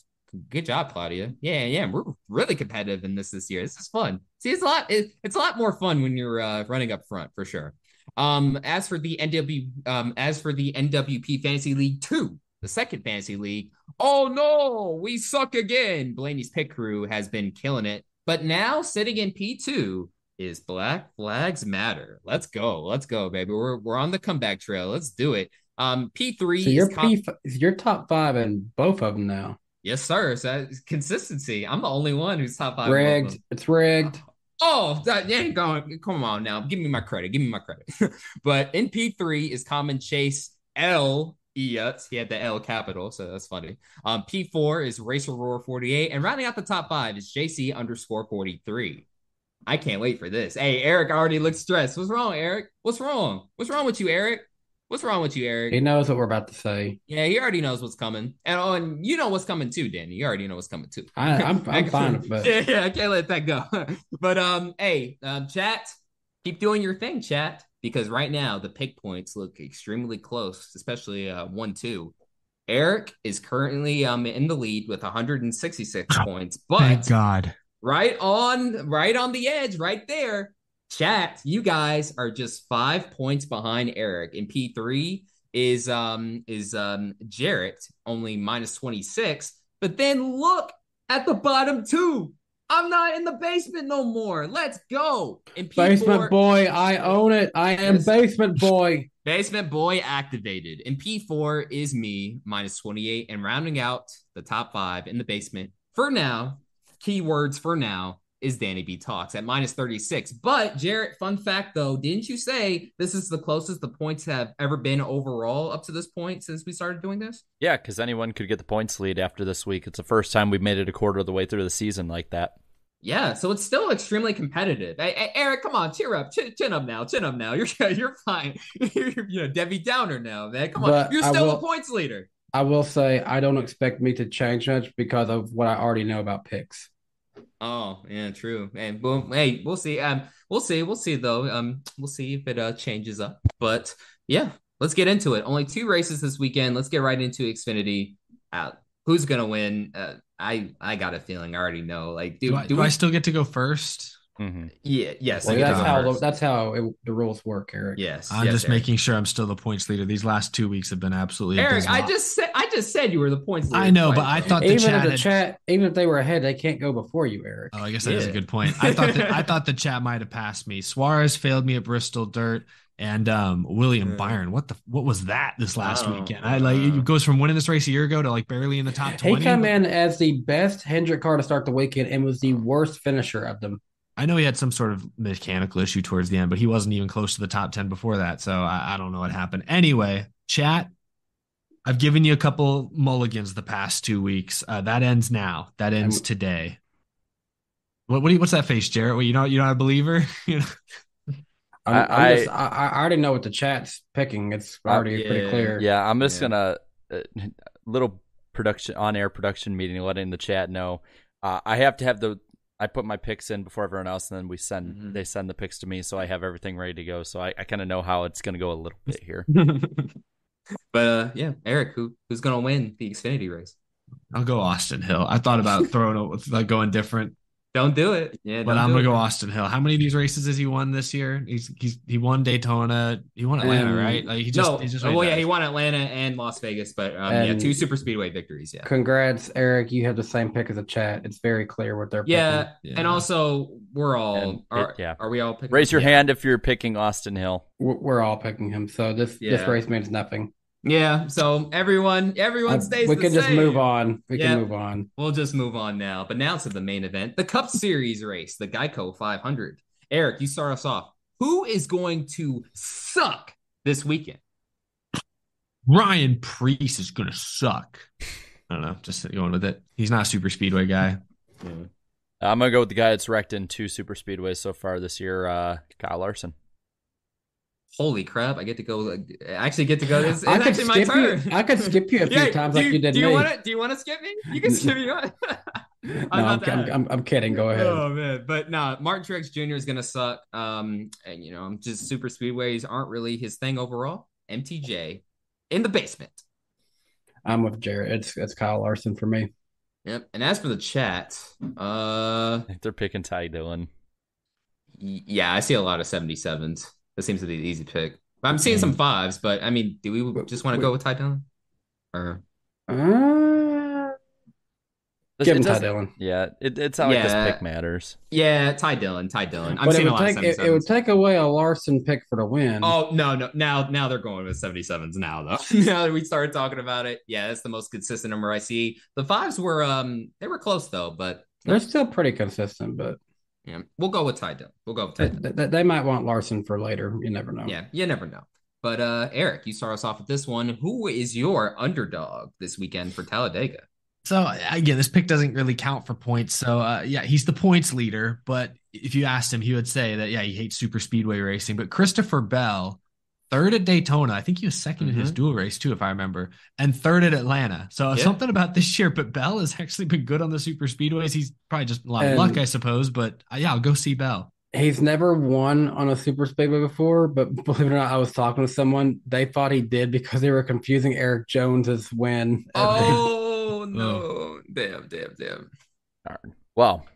Good job, Claudia. Yeah, yeah, we're really competitive in this this year. This is fun. See, it's a lot. It, it's a lot more fun when you're uh, running up front for sure. Um, as for the NW, um, as for the NWP Fantasy League Two, the second fantasy league. Oh no, we suck again. Blaney's pit crew has been killing it, but now sitting in P two is Black Flags Matter. Let's go, let's go, baby. We're we're on the comeback trail. Let's do it. Um, P three. So you're P, you're top five in both of them now. Yes, sir. So consistency. I'm the only one who's top five. Rigged. It's rigged. Oh, that ain't going. Come on now. Give me my credit. Give me my credit. but in P3 is Common Chase L. He had the L capital, so that's funny. Um, P4 is Racer Roar 48. And rounding out the top five is JC underscore 43. I can't wait for this. Hey, Eric already looks stressed. What's wrong, Eric? What's wrong? What's wrong with you, Eric? What's wrong with you, Eric? He knows what we're about to say. Yeah, he already knows what's coming, and oh, and you know what's coming too, Danny. You already know what's coming too. I, I'm I'm fine with yeah, yeah, I can't let that go. but um, hey, um, chat, keep doing your thing, chat, because right now the pick points look extremely close, especially uh one two. Eric is currently um in the lead with 166 points, but Thank God. right on right on the edge right there chat you guys are just five points behind eric. And p3 is um is um jarrett only minus 26 but then look at the bottom two. I'm not in the basement no more. Let's go. And P4, Basement boy, I own it. I am basement boy. Basement boy activated. And P4 is me, minus 28, and rounding out the top five in the basement for now, keywords for now, is Danny B Talks at minus 36. But Jarrett, fun fact though, didn't you say this is the closest the points have ever been overall up to this point since we started doing this? Yeah, because anyone could get the points lead after this week. It's the first time we've made it a quarter of the way through the season like that. Yeah, so it's still extremely competitive. Hey, hey, Eric, come on, cheer up, chin, chin up now, chin up now. You're you're fine. You're you know Debbie Downer now, man. Come on, you're still will- the points leader. I will say I don't expect me to change much because of what I already know about picks. Oh, yeah, true. And boom, hey, we'll see. Um, we'll see. We'll see though. Um, we'll see if it uh changes up. But yeah, let's get into it. Only two races this weekend. Let's get right into Xfinity. Uh, who's gonna win? Uh, I I got a feeling. I already know. Like, Do, I, do I still get to go first? Mm-hmm. Yeah. Yes. Well, I get to that's how first. that's how it, the rules work, Eric. Yes. I'm yes, just Eric. making sure I'm still the points leader. These last two weeks have been absolutely Eric, I just said I just said you were the points. leader. I know, but I thought the Even chat if the had- chat, even if they were ahead, they can't go before you, Eric. Oh, I guess that is a good point. I thought that I thought the chat might have passed me. Suarez failed me at Bristol Dirt, and um, William Yeah. Byron. What the what was that this last Oh, weekend? I like uh. it goes from winning this race a year ago to like barely in the top twenty. He twenty. came in as the best Hendrick car to start the weekend and was the worst finisher of them. I know he had some sort of mechanical issue towards the end, but he wasn't even close to the top 10 before that. So I, I don't know what happened. Anyway, chat, I've given you a couple mulligans the past two weeks. Uh, that ends now. That ends I'm- today. What, what you, what's that face, Jarrett? What, you know, you're not a believer? You know? I'm, I- just, I, I already know what the chat's picking. It's already pretty yeah. clear. Yeah, I'm just Yeah. gonna uh, little production on air production meeting, letting the chat know. Uh, I have to have the I put my picks in before everyone else, and then we send Mhm. they send the picks to me, so I have everything ready to go. So I, I kind of know how it's gonna go a little bit here. But uh, yeah, Eric, who who's gonna win the Xfinity race? I'll go Austin Hill. I thought about throwing a, like going different, Don't do it. Yeah, but I'm gonna it. go Austin Hill. How many of these races has he won this year? He's he's he won Daytona. He won Atlanta, Um, right? Like he just no, he's just oh, well, yeah, he won Atlanta and Las Vegas, but um, yeah, two super speedway victories. Yeah, Congrats, Eric. You have the same pick as the chat. It's very clear what they're yeah, Yeah. and also we're all And it- are, yeah. are we all picking? Raise your yeah. hand if you're picking Austin Hill. We're, we're all picking him. So this this race means nothing. Yeah, so everyone, everyone Uh, stays. we the can just same. move on. We Yeah. can move on. We'll just move on now. But now to the main event, the Cup Series race, the Geico 500. Eric, you start us off. Who is going to suck this weekend? Ryan Preece is gonna suck. I don't know, just going with it. He's not a super speedway guy. I'm gonna go with the guy that's wrecked in two super speedways so far this year, uh, Kyle Larson. Holy crap! I get to go. I actually get to go. It's, it's I could actually my skip you. turn. I could skip you a few Yeah, times do like you did Do you me. want to? Do you want to skip me? You can skip me. no, I'm I'm, I'm, I'm, I'm kidding. Go ahead. Oh man, but no, Martin Truex Jr. is gonna suck. Um, and you know, I'm just super speedways aren't really his thing overall. MTJ in the basement. I'm with Jared. It's it's Kyle Larson for me. Yep. And as for the chat, uh, They're picking Ty Dillon. yeah, I see a lot of 77s. That seems to be the easy pick. But I'm seeing some fives, but I mean, do we just want to go with Ty Dillon? Or Uh, give him Ty Dillon. Yeah, it, it's not like Yeah. this pick matters. yeah, Ty Dillon, Ty Dillon. I'm But it seeing a would lot take of it, 77s. it would take away a Larson pick for the win. Oh no, no. Now now they're going with 77s now though. now that we started talking about it. Yeah, that's the most consistent number I see. The fives were um they were close though, but They're still pretty consistent, but yeah, we'll go with Ty Dillon. We'll go with Ty they, they, they might want Larson for later. You never know. Yeah, you never know. But uh Eric, you start us off with this one. Who is your underdog this weekend for Talladega? So again, this pick doesn't really count for points. So uh, yeah, he's the points leader. But if you asked him, he would say that yeah, he hates super speedway racing. But Christopher Bell, third at Daytona, I think he was 2nd in his Mhm. dual race too, if I remember, and third at Atlanta. So Yeah. something about this year. But Bell has actually been good on the super speedways. He's probably just a lot of luck, I suppose. But uh, yeah, I'll go see Bell. He's never won on a super speedway before, but believe it or not, I was talking to someone. They thought he did because they were confusing Erik Jones's win. Oh no. Damn, damn, damn. Darn. Well,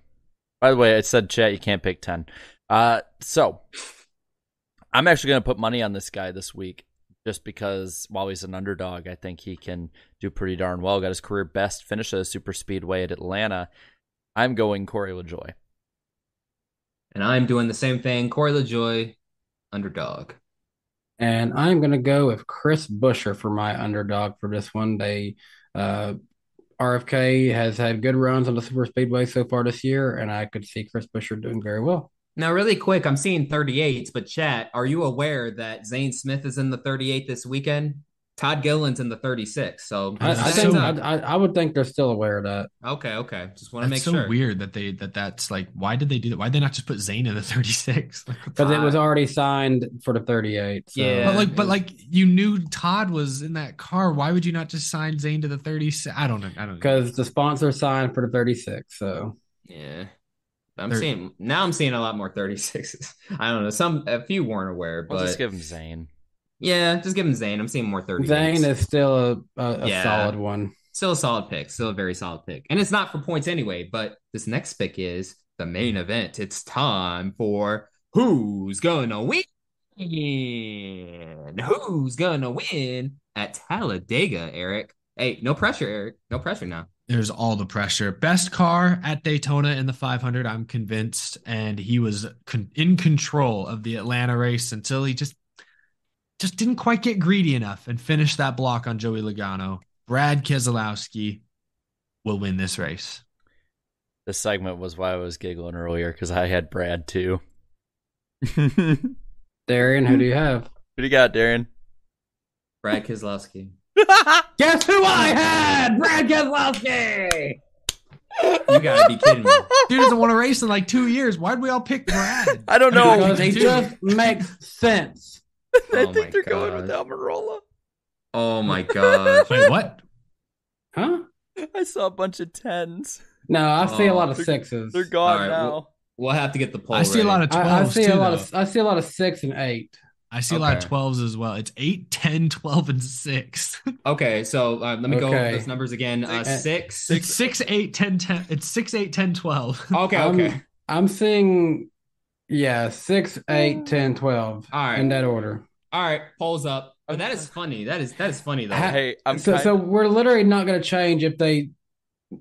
by the way, I said chat you can't pick ten. Uh, so I'm actually going to put money on this guy this week, just because while he's an underdog, I think he can do pretty darn well. Got his career best finish at a super speedway at Atlanta. I'm going Corey LaJoie. And I'm doing the same thing. Corey LaJoie, underdog. And I'm going to go with Chris Buescher for my underdog for this one. They, uh, RFK has had good runs on the super speedway so far this year, and I could see Chris Buescher doing very well. Now, really quick, I'm seeing 38s, but chat, are you aware that Zane Smith is in the 38 this weekend? Todd Gilliland's in the 36. So I, I think so- I, I, I would think they're still aware of that. okay, okay. Just want to That's make so sure. weird that they that that's like why did they do that? Why did they not just put Zane in the 36? Like, Because it was already signed for the 38. So. Yeah. But like, but like, you knew Todd was in that car. Why would you not just sign Zane to the 36? I don't know. I don't know. Because the sponsor signed for the 36. So Yeah. I'm Thir- seeing now I'm seeing a lot more 36s. I don't know. Some a few weren't aware, We'll but just give him Zane. yeah, just give him Zane. I'm seeing more 38s. Zane is still a, a, a Yeah. solid one. Still a solid pick. Still a very solid pick. And it's not for points anyway, but this next pick is the main event. It's time for who's gonna win? Who's gonna win at Talladega, Eric? Hey, no pressure, Eric. No pressure now. There's all the pressure. Best car at Daytona in the 500, I'm convinced. And he was con- in control of the Atlanta race until he just just didn't quite get greedy enough and finish that block on Joey Logano. Brad Keselowski will win this race. This segment was why I was giggling earlier because I had Brad too. Who Darian, who do you have? Who do you got, Darren? Brad Keselowski. Guess who I had? Brad Keselowski. You gotta be kidding me. Dude doesn't want to race in like two years. Why'd we all pick Brad? I don't know. Because he just makes sense. I Oh think they're going with God. Almirola. Oh my god. Wait, what? Huh? I saw a bunch of tens. No, I see a oh. lot of sixes. They're gone All right, now. well- We'll have to get the poll. I see a lot of 12s I, I see too, a lot though. of I see a lot of six and eight. I see a lot of 12s as well. It's 8, 10, 12, and 6. Okay, so uh, let me go over those numbers again. Uh, Six. six. It's 6, 8, 10, 10. It's 6, 8, 10, 12. Okay, I'm- okay. I'm seeing, yeah, six, eight, ten, twelve, All right. in that order. All right, polls up. Oh, that is funny. That is that is funny though. Hey, I'm so, kind- so we're literally not going to change if they.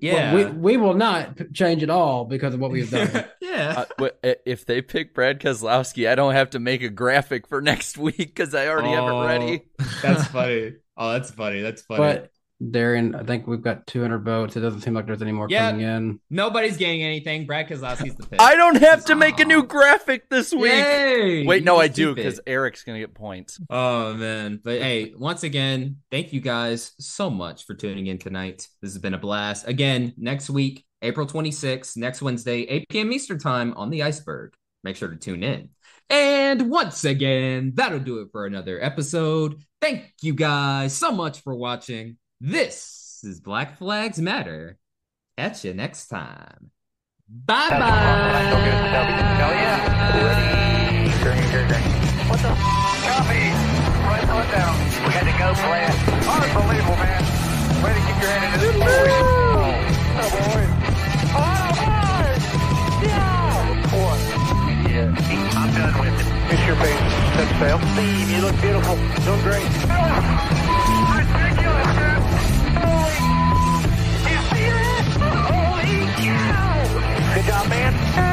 Yeah. we we will not p- change at all because of what we've done. yeah. Uh, if they pick Brad Keselowski, I don't have to make a graphic for next week because I already have it ready. That's funny. Oh, that's funny. That's funny. but Darian, I think we've got 200 votes. It doesn't seem like there's any more Yeah. coming in. Nobody's getting anything. Brad Keselowski's the pick. I don't have to make a new graphic this week. Yay! Wait, no, I do because Eric's gonna get points. Oh man. But hey, once again, thank you guys so much for tuning in tonight. This has been a blast. Again, next week, April 26th, next Wednesday, 8 p.m. Eastern time on the iceberg. Make sure to tune in. And once again, that'll do it for another episode. Thank you guys so much for watching. This is Black Flags Matter. Catch you next time. Bye bye. What the? Copy. Right foot down. We got to go, Brad. Unbelievable, man. Way to keep your hand in this. Oh, oh, boy. Oh, boy. Yeah. One. Yeah. I'm done with it. Miss your face. Set sail. Steve, you look beautiful. Doing great. Ah! Ridiculous, man. job, man.